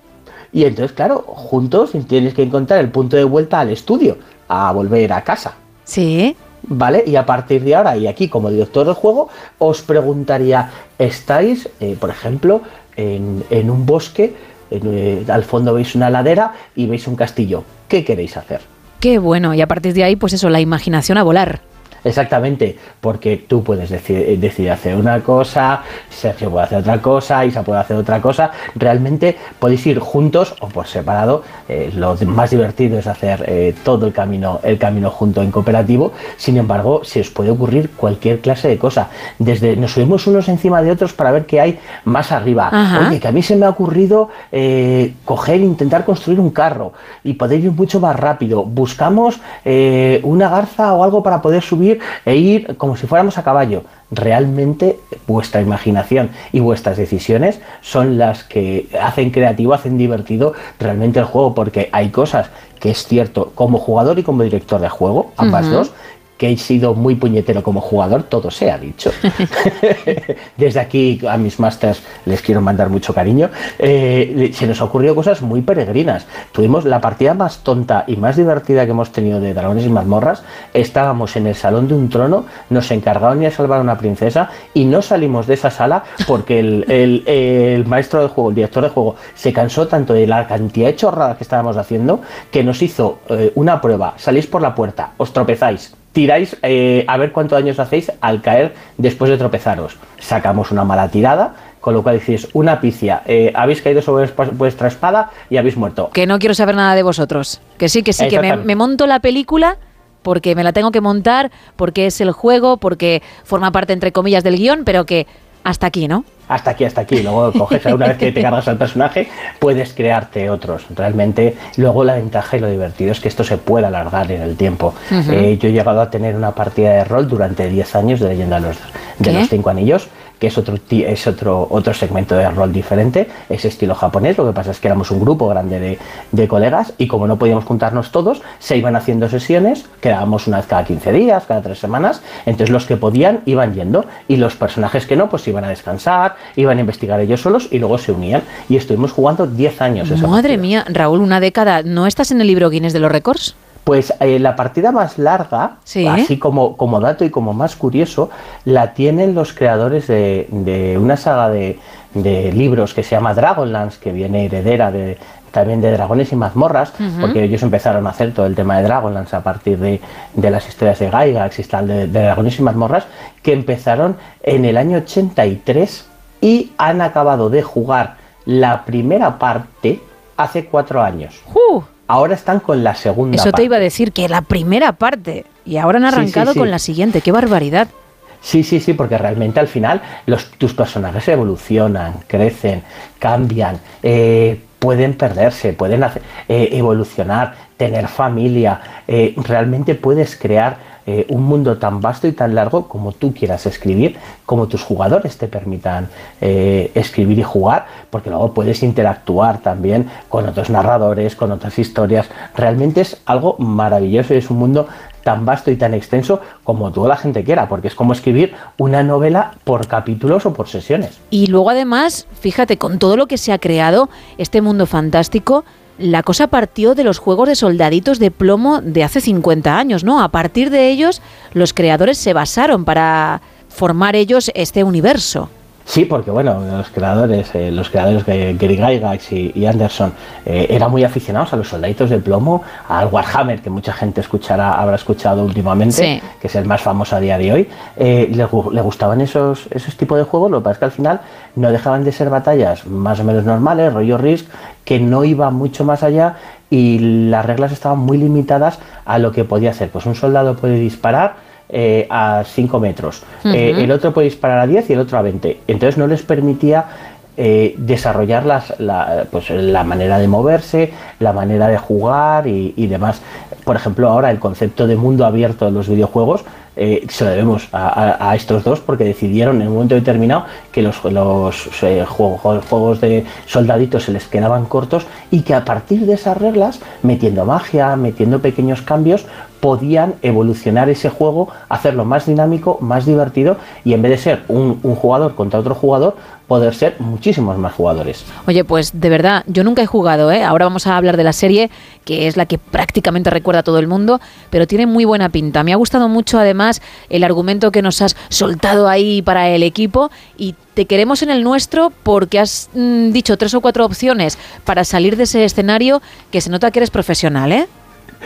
Y entonces, claro, juntos tienes que encontrar el punto de vuelta al estudio, a volver a casa. Sí. ¿Vale? Y a partir de ahora, y aquí como director del juego, os preguntaría, ¿estáis, eh, por ejemplo, en, en un bosque, en, eh, al fondo veis una ladera y veis un castillo? ¿Qué queréis hacer? Qué bueno. Y a partir de ahí, pues eso, la imaginación a volar. Exactamente, porque tú puedes decidir, decidir hacer una cosa, Sergio puede hacer otra cosa, Isa puede hacer otra cosa. Realmente podéis ir juntos o por separado. Eh, lo más divertido es hacer eh, todo el camino, el camino junto en cooperativo. Sin embargo, se os puede ocurrir cualquier clase de cosa. Desde nos subimos unos encima de otros para ver qué hay más arriba. Ajá. Oye, que a mí se me ha ocurrido eh, coger e intentar construir un carro y poder ir mucho más rápido. Buscamos eh, una garza o algo para poder subir e ir como si fuéramos a caballo. Realmente vuestra imaginación y vuestras decisiones son las que hacen creativo, hacen divertido realmente el juego, porque hay cosas que es cierto como jugador y como director de juego, ambas dos, que he sido muy puñetero como jugador, todo se ha dicho. Desde aquí a mis masters les quiero mandar mucho cariño. Eh, se nos ha ocurrido cosas muy peregrinas. Tuvimos la partida más tonta y más divertida que hemos tenido de Dragones y Mazmorras. Estábamos en el salón de un trono, nos encargaron de salvar a una princesa y no salimos de esa sala porque el, el- el maestro de juego, el director de juego, se cansó tanto de la cantidad de chorradas que estábamos haciendo que nos hizo eh, una prueba. Salís por la puerta, os tropezáis, tiráis eh, a ver cuánto daño os hacéis al caer después de tropezaros. Sacamos una mala tirada, con lo cual decís, una picia, eh, habéis caído sobre vuestra- espada y habéis muerto. Que no quiero saber nada de vosotros. Que sí, que sí, que me, me monto la película porque me la tengo que montar, porque es el juego, porque forma parte, entre comillas, del guion, pero que hasta aquí, ¿no? Hasta aquí, hasta aquí. Luego coges, una vez que te cargas al personaje, puedes crearte otros. Realmente, luego la ventaja y lo divertido es que esto se puede alargar en el tiempo. Eh, yo he llegado a tener una partida de rol durante 10 años de Leyenda de los, de ¿Qué? los Cinco Anillos, que es otro es otro otro segmento de rol diferente, es estilo japonés, lo que pasa es que éramos un grupo grande de, de colegas y como no podíamos juntarnos todos, se iban haciendo sesiones, quedábamos una vez cada 15 días, cada tres semanas, entonces los que podían iban yendo y los personajes que no, pues iban a descansar, iban a investigar ellos solos y luego se unían y estuvimos jugando 10 años. esa Madre mía, Raúl, una década. ¿No estás en el libro Guinness de los récords? Pues eh, la partida más larga, así como, como dato y como más curioso, la tienen los creadores de, de una saga de, de libros que se llama Dragonlance, que viene heredera de, también de Dragones y Mazmorras, porque ellos empezaron a hacer todo el tema de Dragonlance a partir de, de las historias de Gygax y tal, de, de Dragones y Mazmorras, que empezaron en el año 83 y han acabado de jugar la primera parte hace cuatro años. Ahora están con la segunda Eso parte. te iba a decir, que la primera parte. Y ahora han Sí, sí, arrancado sí. con la siguiente. ¡Qué barbaridad! Sí, sí, sí, porque realmente al final los, tus personajes evolucionan, crecen, cambian, eh, pueden perderse, pueden hacer- eh, evolucionar, tener familia. eh, realmente puedes crear eh, un mundo tan vasto y tan largo como tú quieras escribir, como tus jugadores te permitan eh, escribir y jugar, porque luego puedes interactuar también con otros narradores, con otras historias. Realmente es algo maravilloso y es un mundo tan vasto y tan extenso como toda la gente quiera, porque es como escribir una novela por capítulos o por sesiones. Y luego además, fíjate, con todo lo que se ha creado, este mundo fantástico, la cosa partió de los juegos de soldaditos de plomo de hace 50 años, ¿no? A partir de ellos, los creadores se basaron para formar ellos este universo. Sí, porque bueno, los creadores, eh, los creadores de Gary Gygax y, y Anderson eh, eran muy aficionados a los soldaditos de plomo, al Warhammer, que mucha gente escuchará, habrá escuchado últimamente, Sí. que es el más famoso a día de hoy. Eh, le gustaban esos, esos tipos de juegos, lo que pasa es que al final no dejaban de ser batallas más o menos normales, rollo Risk, que no iba mucho más allá y las reglas estaban muy limitadas a lo que podía hacer. Pues un soldado puede disparar eh, a 5 metros, Eh, el otro puede disparar a 10 y el otro a 20. Entonces no les permitía eh, desarrollar las- la, pues, la manera de moverse, la manera de jugar y, y demás. Por ejemplo, ahora el concepto de mundo abierto en los videojuegos eh, se lo debemos a, a- a estos dos porque decidieron en un momento determinado que los, los eh, juegos, juegos de soldaditos se les quedaban cortos y que a partir de esas reglas, metiendo magia, metiendo pequeños cambios, podían evolucionar ese juego, hacerlo más dinámico, más divertido y en vez de ser un, jugador contra otro jugador, poder ser muchísimos más jugadores. Oye, pues de verdad, yo nunca he jugado, ¿eh? Ahora vamos a hablar de la serie, que es la que prácticamente recuerda a todo el mundo, pero tiene muy buena pinta. Me ha gustado mucho además el argumento que nos has soltado ahí para el equipo y te queremos en el nuestro porque has mm, dicho tres o cuatro opciones para salir de ese escenario que se nota que eres profesional, ¿eh?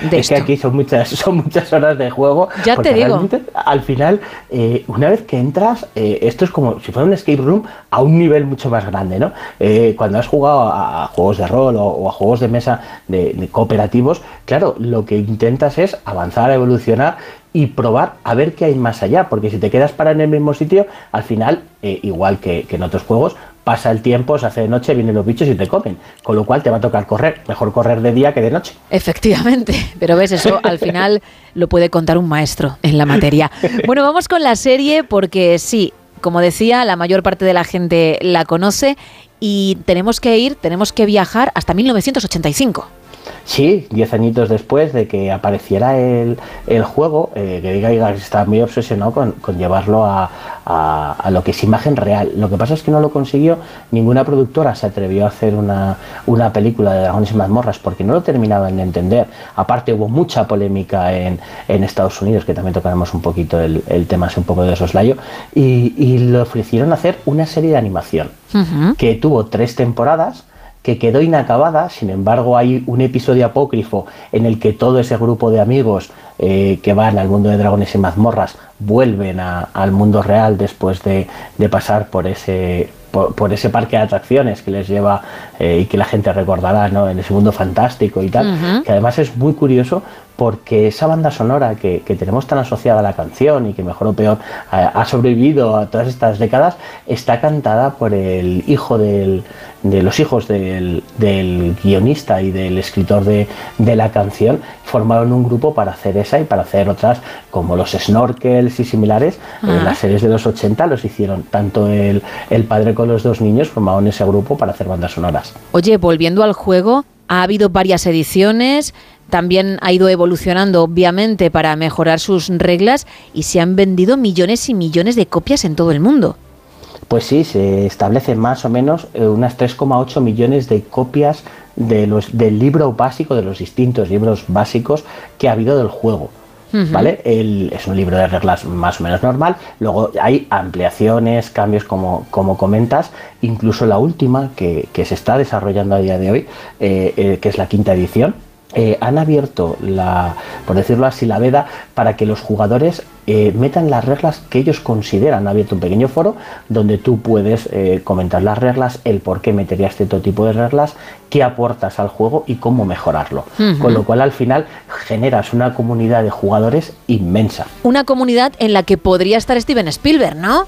De es que aquí son muchas, son muchas horas de juego. Ya te digo. Al final, eh, una vez que entras, eh, esto es como si fuera un escape room a un nivel mucho más grande, ¿no? Eh, cuando has jugado a, a juegos de rol o, o a juegos de mesa de, de cooperativos, claro, lo que intentas es avanzar, evolucionar y probar a ver qué hay más allá, porque si te quedas para en el mismo sitio, al final, eh, igual que, que en otros juegos, pasa el tiempo, se hace de noche, vienen los bichos y te comen, con lo cual te va a tocar correr, mejor correr de día que de noche. Efectivamente, pero ves, eso al final lo puede contar un maestro en la materia. Bueno, vamos con la serie porque sí, como decía, la mayor parte de la gente la conoce y tenemos que ir, tenemos que viajar hasta 1985. Sí, diez añitos después de que apareciera el, el juego, eh, Gary Gygax estaba muy obsesionado con, con llevarlo a, a- a lo que es imagen real. Lo que pasa es que no lo consiguió, ninguna productora se atrevió a hacer una, una película de Dragones y Mazmorras porque no lo terminaban de entender. Aparte hubo mucha polémica en, en Estados Unidos, que también tocaremos un poquito el, el tema, es un poco de soslayo, y, y le ofrecieron hacer una serie de animación que tuvo tres temporadas que quedó inacabada, sin embargo hay un episodio apócrifo en el que todo ese grupo de amigos eh, que van al mundo de dragones y mazmorras vuelven a- al mundo real después de, de pasar por ese por, por ese parque de atracciones que les lleva eh, y que la gente recordará ¿no? en ese mundo fantástico y tal, que además es muy curioso porque esa banda sonora que, que tenemos tan asociada a la canción y que mejor o peor ha, ha sobrevivido a todas estas décadas, está cantada por el hijo del, de los hijos del, del guionista y del escritor de, de la canción. Formaron un grupo para hacer esa y para hacer otras como los snorkels y similares. Ajá. las series de los 80 los hicieron tanto el, el padre con los dos niños, formaron ese grupo para hacer bandas sonoras. Oye, volviendo al juego, ha habido varias ediciones, también ha ido evolucionando obviamente para mejorar sus reglas y se han vendido millones y millones de copias en todo el mundo. Pues sí, se establecen más o menos eh, unas 3,8 millones de copias de los, del libro básico, de los distintos libros básicos que ha habido del juego. ¿Vale? El- es un libro de reglas más o menos normal. Luego hay ampliaciones, cambios como, como comentas. Incluso la última que, que se está desarrollando a día de hoy, eh, eh, que es la quinta edición. Eh, han abierto la, por decirlo así, la veda para que los jugadores eh, metan las reglas que ellos consideran. Han abierto un pequeño foro donde tú puedes eh, comentar las reglas, el por qué meterías cierto tipo de reglas, qué aportas al juego y cómo mejorarlo. Con lo cual al final generas una comunidad de jugadores inmensa. Una comunidad en la que podría estar Steven Spielberg, ¿no?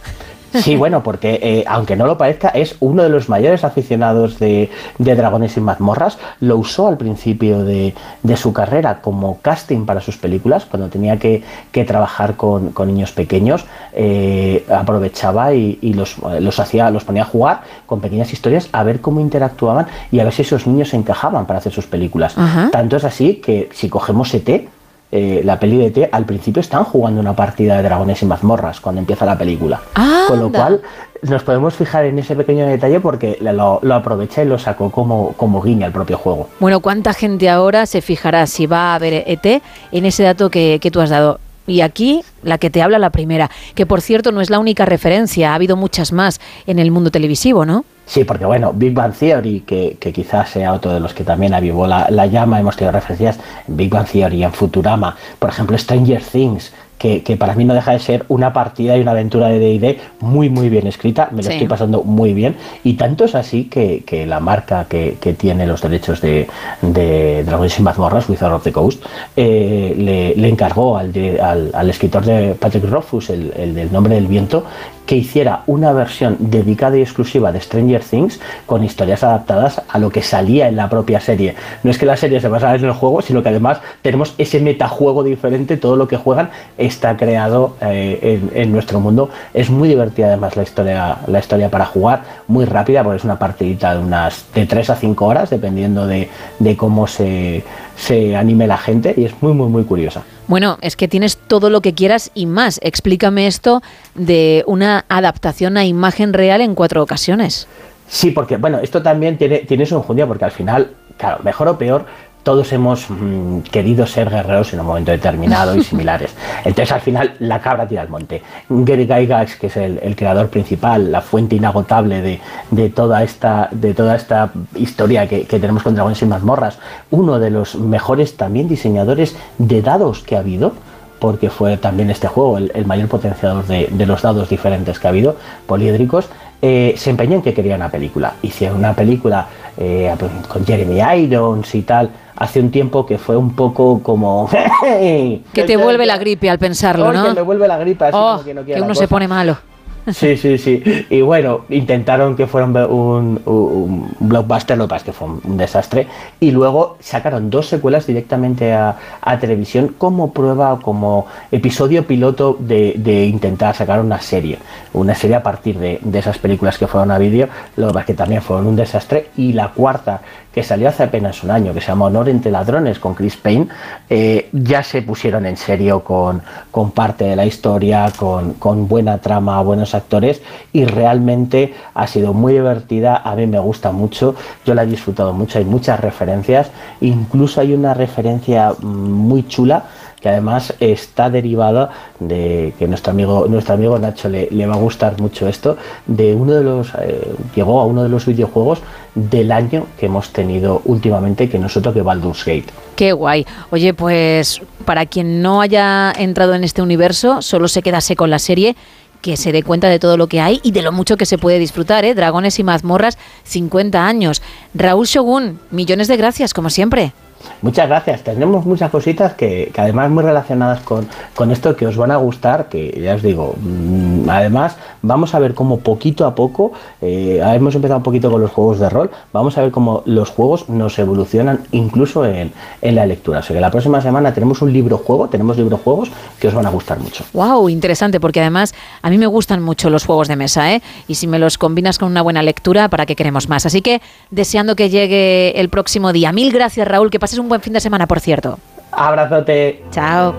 Sí, bueno, porque eh, aunque no lo parezca, es uno de los mayores aficionados de, de Dragones y Mazmorras. Lo usó al principio de, de su carrera como casting para sus películas, cuando tenía que, que trabajar con, con niños pequeños. eh, aprovechaba y, y los, los hacía, los ponía a jugar con pequeñas historias a ver cómo interactuaban y a ver si esos niños se encajaban para hacer sus películas. Ajá. Tanto es así que si cogemos ET, eh, la peli de ET, al principio están jugando una partida de dragones y mazmorras cuando empieza la película. Con lo Anda. cual nos podemos fijar en ese pequeño detalle porque lo, lo aprovecha y lo sacó como, como guiña al propio juego. Bueno, ¿cuánta gente ahora se fijará si va a ver ET en ese dato que, que tú has dado? Y aquí la que te habla la primera, que por cierto no es la única referencia, ha habido muchas más en el mundo televisivo, ¿no? Sí, porque bueno, Big Bang Theory, que, que quizás sea otro de los que también avivó la, la llama, hemos tenido referencias en Big Bang Theory, en Futurama, por ejemplo Stranger Things, que, que para mí no deja de ser una partida y una aventura de D&D muy muy bien escrita, me lo Sí. estoy pasando muy bien, y tanto es así que, que la marca que, que tiene los derechos de, de Dragones y Mazmorras, Wizard of the Coast, eh, le, le encargó al, de- al, al escritor de Patrick Rothfuss, el, el del Nombre del Viento, que hiciera una versión dedicada y exclusiva de Stranger Things con historias adaptadas a lo que salía en la propia serie. No es que la serie se basara en el juego, sino que además tenemos ese metajuego diferente, todo lo que juegan está creado eh, en, nuestro mundo. Es muy divertida además la historia, la historia para jugar, muy rápida, porque es una partidita de unas de 3 a 5 horas, dependiendo de, de cómo se, se anime la gente, y es muy muy muy curiosa. Bueno, es que tienes todo lo que quieras y más. Explícame esto de una adaptación a imagen real en cuatro ocasiones. Sí, porque bueno, esto también tiene, tiene su enjundia, porque al final, claro, mejor o peor, todos hemos mm, querido ser guerreros en un momento determinado y similares. Entonces al final la cabra tira al monte. Gary Gygax, que es el, el creador principal, la fuente inagotable de, de toda esta, de toda esta historia que, que tenemos con Dragones y Mazmorras, uno de los mejores también diseñadores de dados que ha habido, porque fue también este juego el, el mayor potenciador de, de los dados diferentes que ha habido, poliédricos, eh, se empeñó en que quería una película. Hicieron una película eh, con Jeremy Irons y tal, hace un tiempo que fue un poco como... Que te vuelve la gripe al pensarlo, ¿no? que me vuelve la gripe, así Oh, como que no que uno se pone malo. Sí, sí, sí. Y bueno, intentaron que fuera un, un- un blockbuster, lo que pasa es que fue un desastre. Y luego sacaron dos secuelas directamente a, a televisión como prueba, como episodio piloto de, de intentar sacar una serie. Una serie a partir de, de esas películas que fueron a vídeo, lo que pasa es que también fueron un desastre. Y la cuarta, que salió hace apenas un año, que se llama Honor entre ladrones con Chris Payne, eh, ya se pusieron en serio con, con parte de la historia, con, con buena trama, buenos actores y realmente ha sido muy divertida, a mí me gusta mucho, yo la he disfrutado mucho, hay muchas referencias, incluso hay una referencia mm, muy chula que además está derivada de que nuestro amigo nuestro amigo Nacho le, le va a gustar mucho esto de uno de los eh, llegó a uno de los videojuegos del año que hemos tenido últimamente que nosotros que Baldur's Gate Qué guay. Oye, pues para quien no haya entrado en este universo, solo se quedase con la serie, que se dé cuenta de todo lo que hay y de lo mucho que se puede disfrutar, ¿eh? Dragones y mazmorras, 50 años. Raúl Shogun, millones de gracias, como siempre. Muchas gracias. Tenemos muchas cositas que, además muy relacionadas con, con, esto que os van a gustar, que ya os digo, mmm, además vamos a ver cómo poquito a poco, eh, hemos empezado un poquito con los juegos de rol, vamos a ver cómo los juegos nos evolucionan incluso en, en la lectura. O sea que la próxima semana tenemos un libro juego, tenemos libro juegos que os van a gustar mucho. Wow, interesante, porque además a mí me gustan mucho los juegos de mesa, ¿eh? Y si me los combinas con una buena lectura, ¿para qué queremos más? Así que deseando que llegue el próximo día. Mil gracias, Raúl, que pases un buen fin de semana, por cierto. Abrazote. Chao.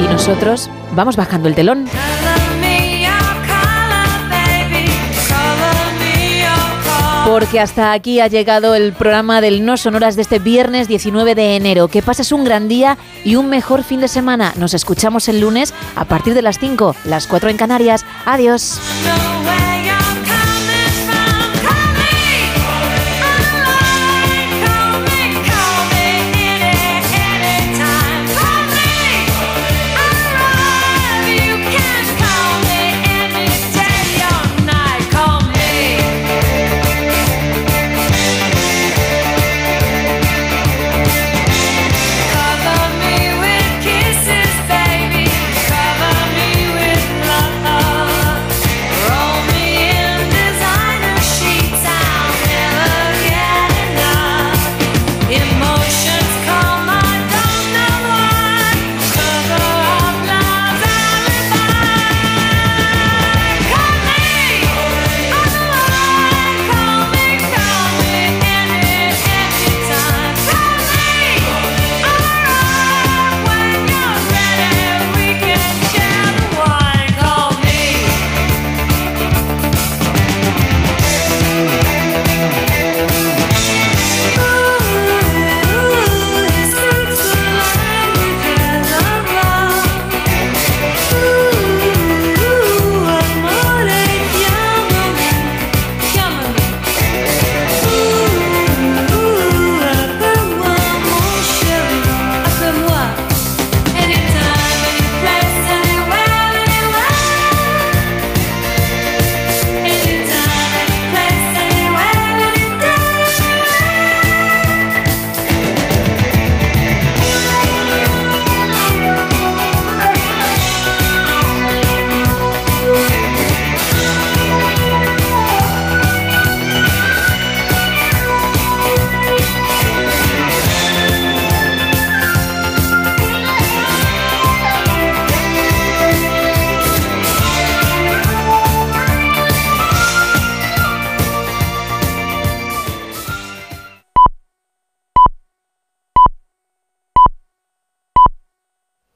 Y nosotros vamos bajando el telón. Porque hasta aquí ha llegado el programa del No Sonoras de este viernes 19 de enero. Que pases un gran día y un mejor fin de semana. Nos escuchamos el lunes a partir de las 5, las 4 en Canarias. Adiós.